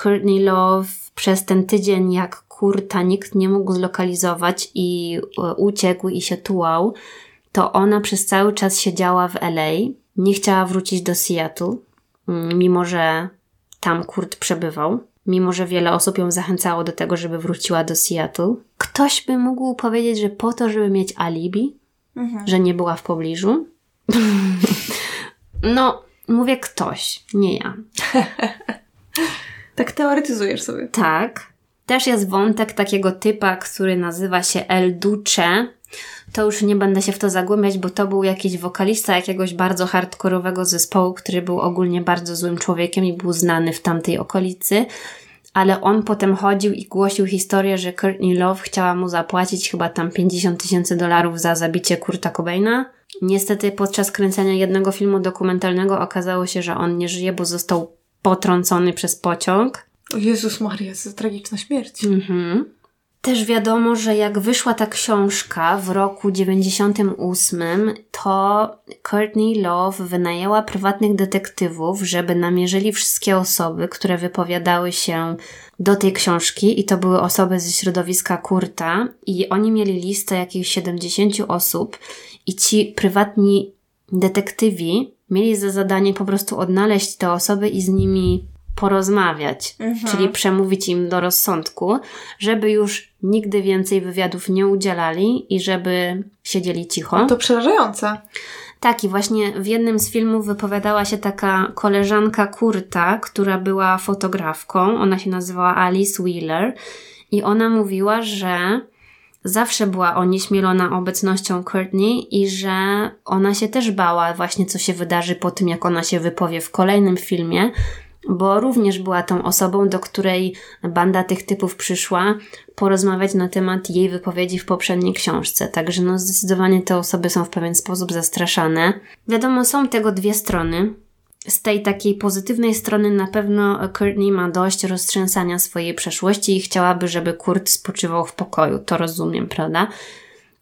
Courtney Love przez ten tydzień, jak Kurta nikt nie mógł zlokalizować i y, uciekł i się tułał, to ona przez cały czas siedziała w LA, nie chciała wrócić do Seattle, mm, mimo że tam Kurt przebywał, mimo że wiele osób ją zachęcało do tego, żeby wróciła do Seattle. Ktoś by mógł powiedzieć, że po to, żeby mieć alibi, mhm. że nie była w pobliżu. no, mówię ktoś, nie ja. tak teoretyzujesz sobie. Tak. Też jest wątek takiego typa, który nazywa się El Duce To już nie będę się w to zagłębiać, bo to był jakiś wokalista jakiegoś bardzo hardkorowego zespołu, który był ogólnie bardzo złym człowiekiem i był znany w tamtej okolicy. Ale on potem chodził i głosił historię, że Courtney Love chciała mu zapłacić chyba tam 50 tysięcy dolarów za zabicie Kurta Cobaina. Niestety podczas kręcenia jednego filmu dokumentalnego okazało się, że on nie żyje, bo został potrącony przez pociąg. O Jezus Maria, to tragiczna śmierć. Mhm. Też wiadomo, że jak wyszła ta książka w roku 98, to Courtney Love wynajęła prywatnych detektywów, żeby namierzyli wszystkie osoby, które wypowiadały się do tej książki i to były osoby ze środowiska Kurta i oni mieli listę jakichś 70 osób i ci prywatni detektywi mieli za zadanie po prostu odnaleźć te osoby i z nimi porozmawiać, Mhm. czyli przemówić im do rozsądku, żeby już nigdy więcej wywiadów nie udzielali i żeby siedzieli cicho. To przerażające. Tak, i właśnie w jednym z filmów wypowiadała się taka koleżanka Kurta, która była fotografką. Ona się nazywała Alice Wheeler i ona mówiła, że zawsze była onieśmielona obecnością Courtney i że ona się też bała właśnie, co się wydarzy po tym, jak ona się wypowie w kolejnym filmie, bo również była tą osobą, do której banda tych typów przyszła porozmawiać na temat jej wypowiedzi w poprzedniej książce. Także no zdecydowanie te osoby są w pewien sposób zastraszane. Wiadomo, są tego dwie strony. Z tej takiej pozytywnej strony na pewno Courtney ma dość roztrzęsania swojej przeszłości i chciałaby, żeby Kurt spoczywał w pokoju. To rozumiem, prawda?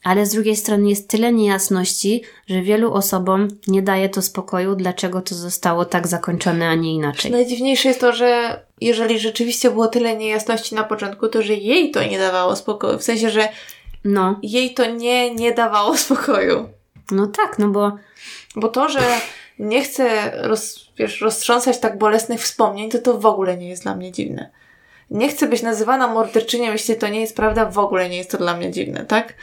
Ale z drugiej strony jest tyle niejasności, że wielu osobom nie daje to spokoju, dlaczego to zostało tak zakończone, a nie inaczej. Najdziwniejsze jest to, że jeżeli rzeczywiście było tyle niejasności na początku, to że jej to nie dawało spokoju. W sensie, że No, jej to nie, nie dawało spokoju. no tak, no bo Bo to, że nie chcę roz, wiesz, roztrząsać tak bolesnych wspomnień, to to w ogóle nie jest dla mnie dziwne. Nie chcę być nazywana morderczynią, jeśli to nie jest prawda, w ogóle nie jest to dla mnie dziwne, tak?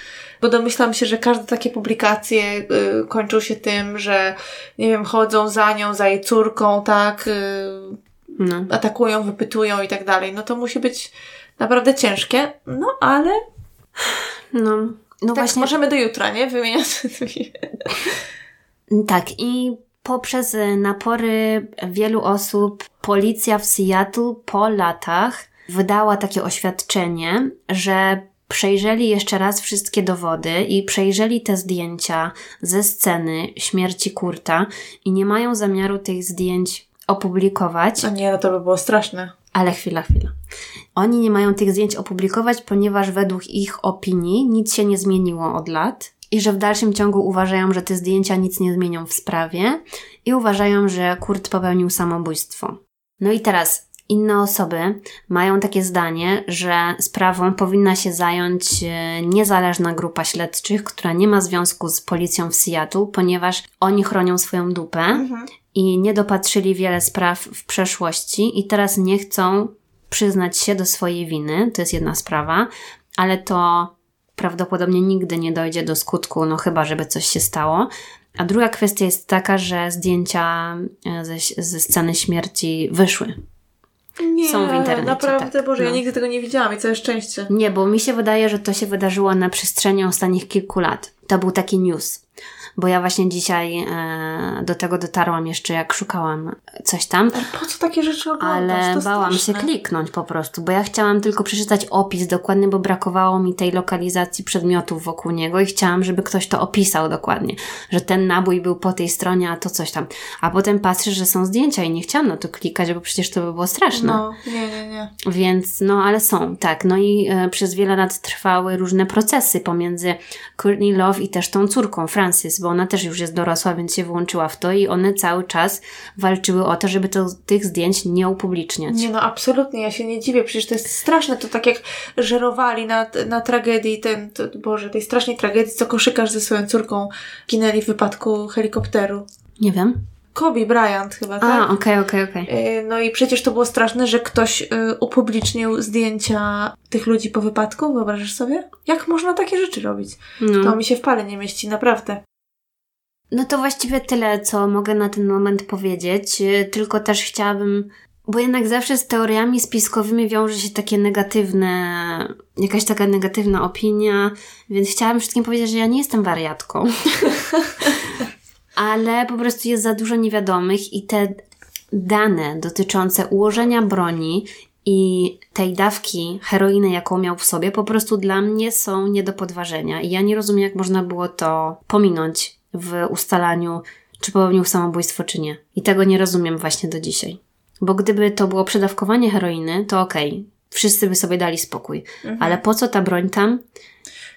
Bo domyślam się, że każde takie publikacje y, kończą się tym, że nie wiem, chodzą za nią, za jej córką, tak? Y, no. atakują, wypytują i tak dalej. No to musi być naprawdę ciężkie. No ale No, no tak właśnie. możemy do jutra, nie? Wymieniać. Tak, i poprzez e, napory wielu osób, policja w Seattle po latach wydała takie oświadczenie, że przejrzeli jeszcze raz wszystkie dowody i przejrzeli te zdjęcia ze sceny śmierci Kurta i nie mają zamiaru tych zdjęć opublikować. No nie, no to by było straszne. Ale chwila, chwila. Oni nie mają tych zdjęć opublikować, ponieważ według ich opinii nic się nie zmieniło od lat i że w dalszym ciągu uważają, że te zdjęcia nic nie zmienią w sprawie i uważają, że Kurt popełnił samobójstwo. No i teraz inne osoby mają takie zdanie, że sprawą powinna się zająć e, niezależna grupa śledczych, która nie ma związku z policją w Seattle, ponieważ oni chronią swoją dupę Mhm. i nie dopatrzyli wiele spraw w przeszłości i teraz nie chcą przyznać się do swojej winy. To jest jedna sprawa, ale to prawdopodobnie nigdy nie dojdzie do skutku, no chyba, żeby coś się stało. A druga kwestia jest taka, że zdjęcia e, ze, ze sceny śmierci wyszły. Nie, Są w internecie, Naprawdę, tak. Boże, ja No. nigdy tego nie widziałam i całe szczęście. Nie, bo mi się wydaje, że to się wydarzyło na przestrzeni ostatnich kilku lat. To był taki news. Bo ja właśnie dzisiaj e, do tego dotarłam jeszcze, jak szukałam coś tam. Ale po co takie rzeczy oglądasz? Ale bałam się straszne. kliknąć po prostu, bo ja chciałam tylko przeczytać opis dokładny, bo brakowało mi tej lokalizacji przedmiotów wokół niego i chciałam, żeby ktoś to opisał dokładnie, że ten nabój był po tej stronie, a to coś tam. A potem patrzę, że są zdjęcia i nie chciałam na to klikać, bo przecież to by było straszne. No, nie, nie, nie. Więc, no, ale są, tak. No i e, przez wiele lat trwały różne procesy pomiędzy Courtney Love i też tą córką, Francis, bo ona też już jest dorosła, więc się włączyła w to i one cały czas walczyły o to, żeby to, tych zdjęć nie upubliczniać. Nie no, absolutnie, ja się nie dziwię, przecież to jest straszne, to tak jak żerowali na, na tragedii, ten, to, Boże, tej strasznej tragedii, co koszykarz ze swoją córką ginęli w wypadku helikopteru. Nie wiem. Kobe Bryant chyba, A, tak? okej, okej, okej. Y, No i przecież to było straszne, że ktoś y, upublicznił zdjęcia tych ludzi po wypadku, wyobrażasz sobie? Jak można takie rzeczy robić? To No. mi się w pale nie mieści, naprawdę. No to właściwie tyle, co mogę na ten moment powiedzieć. Y, Tylko też chciałabym Bo jednak zawsze z teoriami spiskowymi wiąże się takie negatywne, jakaś taka negatywna opinia, więc chciałam wszystkim powiedzieć, że ja nie jestem wariatką. Ale po prostu jest za dużo niewiadomych i te dane dotyczące ułożenia broni i tej dawki heroiny, jaką miał w sobie, po prostu dla mnie są nie do podważenia. I ja nie rozumiem, jak można było to pominąć w ustalaniu, czy popełnił samobójstwo, czy nie. I tego nie rozumiem właśnie do dzisiaj. Bo gdyby to było przedawkowanie heroiny, to okej, okay, wszyscy by sobie dali spokój. Mhm. Ale po co ta broń tam?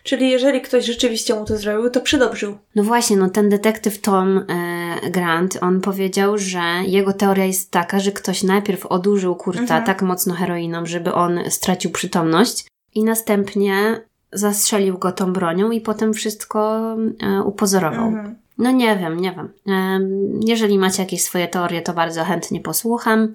Czyli jeżeli ktoś rzeczywiście mu to zrobił, to przydobrzył. No właśnie, no ten detektyw Tom e, Grant, on powiedział, że jego teoria jest taka, że ktoś najpierw odurzył Kurta mhm. tak mocno heroiną, żeby on stracił przytomność i następnie zastrzelił go tą bronią i potem wszystko e, upozorował. Mhm. No nie wiem, nie wiem. Jeżeli macie jakieś swoje teorie, to bardzo chętnie posłucham.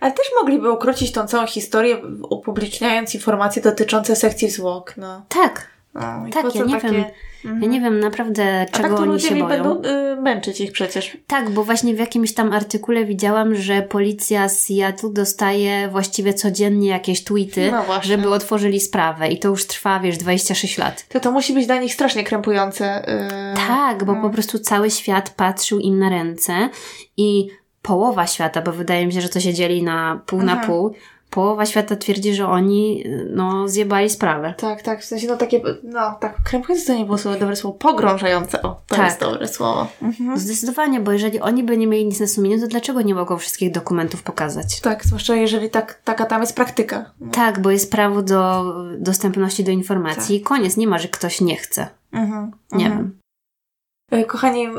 Ale też mogliby ukrócić tą całą historię, upubliczniając informacje dotyczące sekcji zwłok. No. Tak, no, tak, ja nie takie... wiem. Mhm. Ja nie wiem naprawdę, czego A tak to oni się boją. będą y, męczyć ich przecież. Tak, bo właśnie w jakimś tam artykule widziałam, że policja z Seattle dostaje właściwie codziennie jakieś tweety, no żeby otworzyli sprawę i to już trwa, wiesz, 26 lat. To to musi być dla nich strasznie krępujące. Yy... Tak, bo po prostu cały świat patrzył im na ręce i połowa świata, bo wydaje mi się, że to się dzieli na pół mhm. na pół, połowa świata twierdzi, że oni no, zjebali sprawę. Tak, tak, w sensie no takie, no tak, krępujące to nie było słowo, dobre słowo, pogrążające, o, to tak. jest dobre słowo. Mhm. Zdecydowanie, bo jeżeli oni by nie mieli nic na sumieniu, to dlaczego nie mogą wszystkich dokumentów pokazać? Tak, zwłaszcza jeżeli tak, taka tam jest praktyka. No. Tak, bo jest prawo do dostępności do informacji tak. i koniec, nie ma, że ktoś nie chce. Mhm. Nie mhm. wiem. E, kochani, e,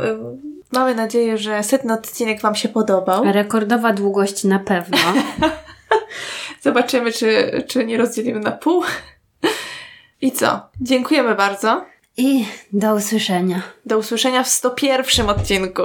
mamy nadzieję, że setny odcinek Wam się podobał. Rekordowa długość na pewno. Zobaczymy, czy, czy nie rozdzielimy na pół. I co? Dziękujemy bardzo. I do usłyszenia. Do usłyszenia w 101 odcinku.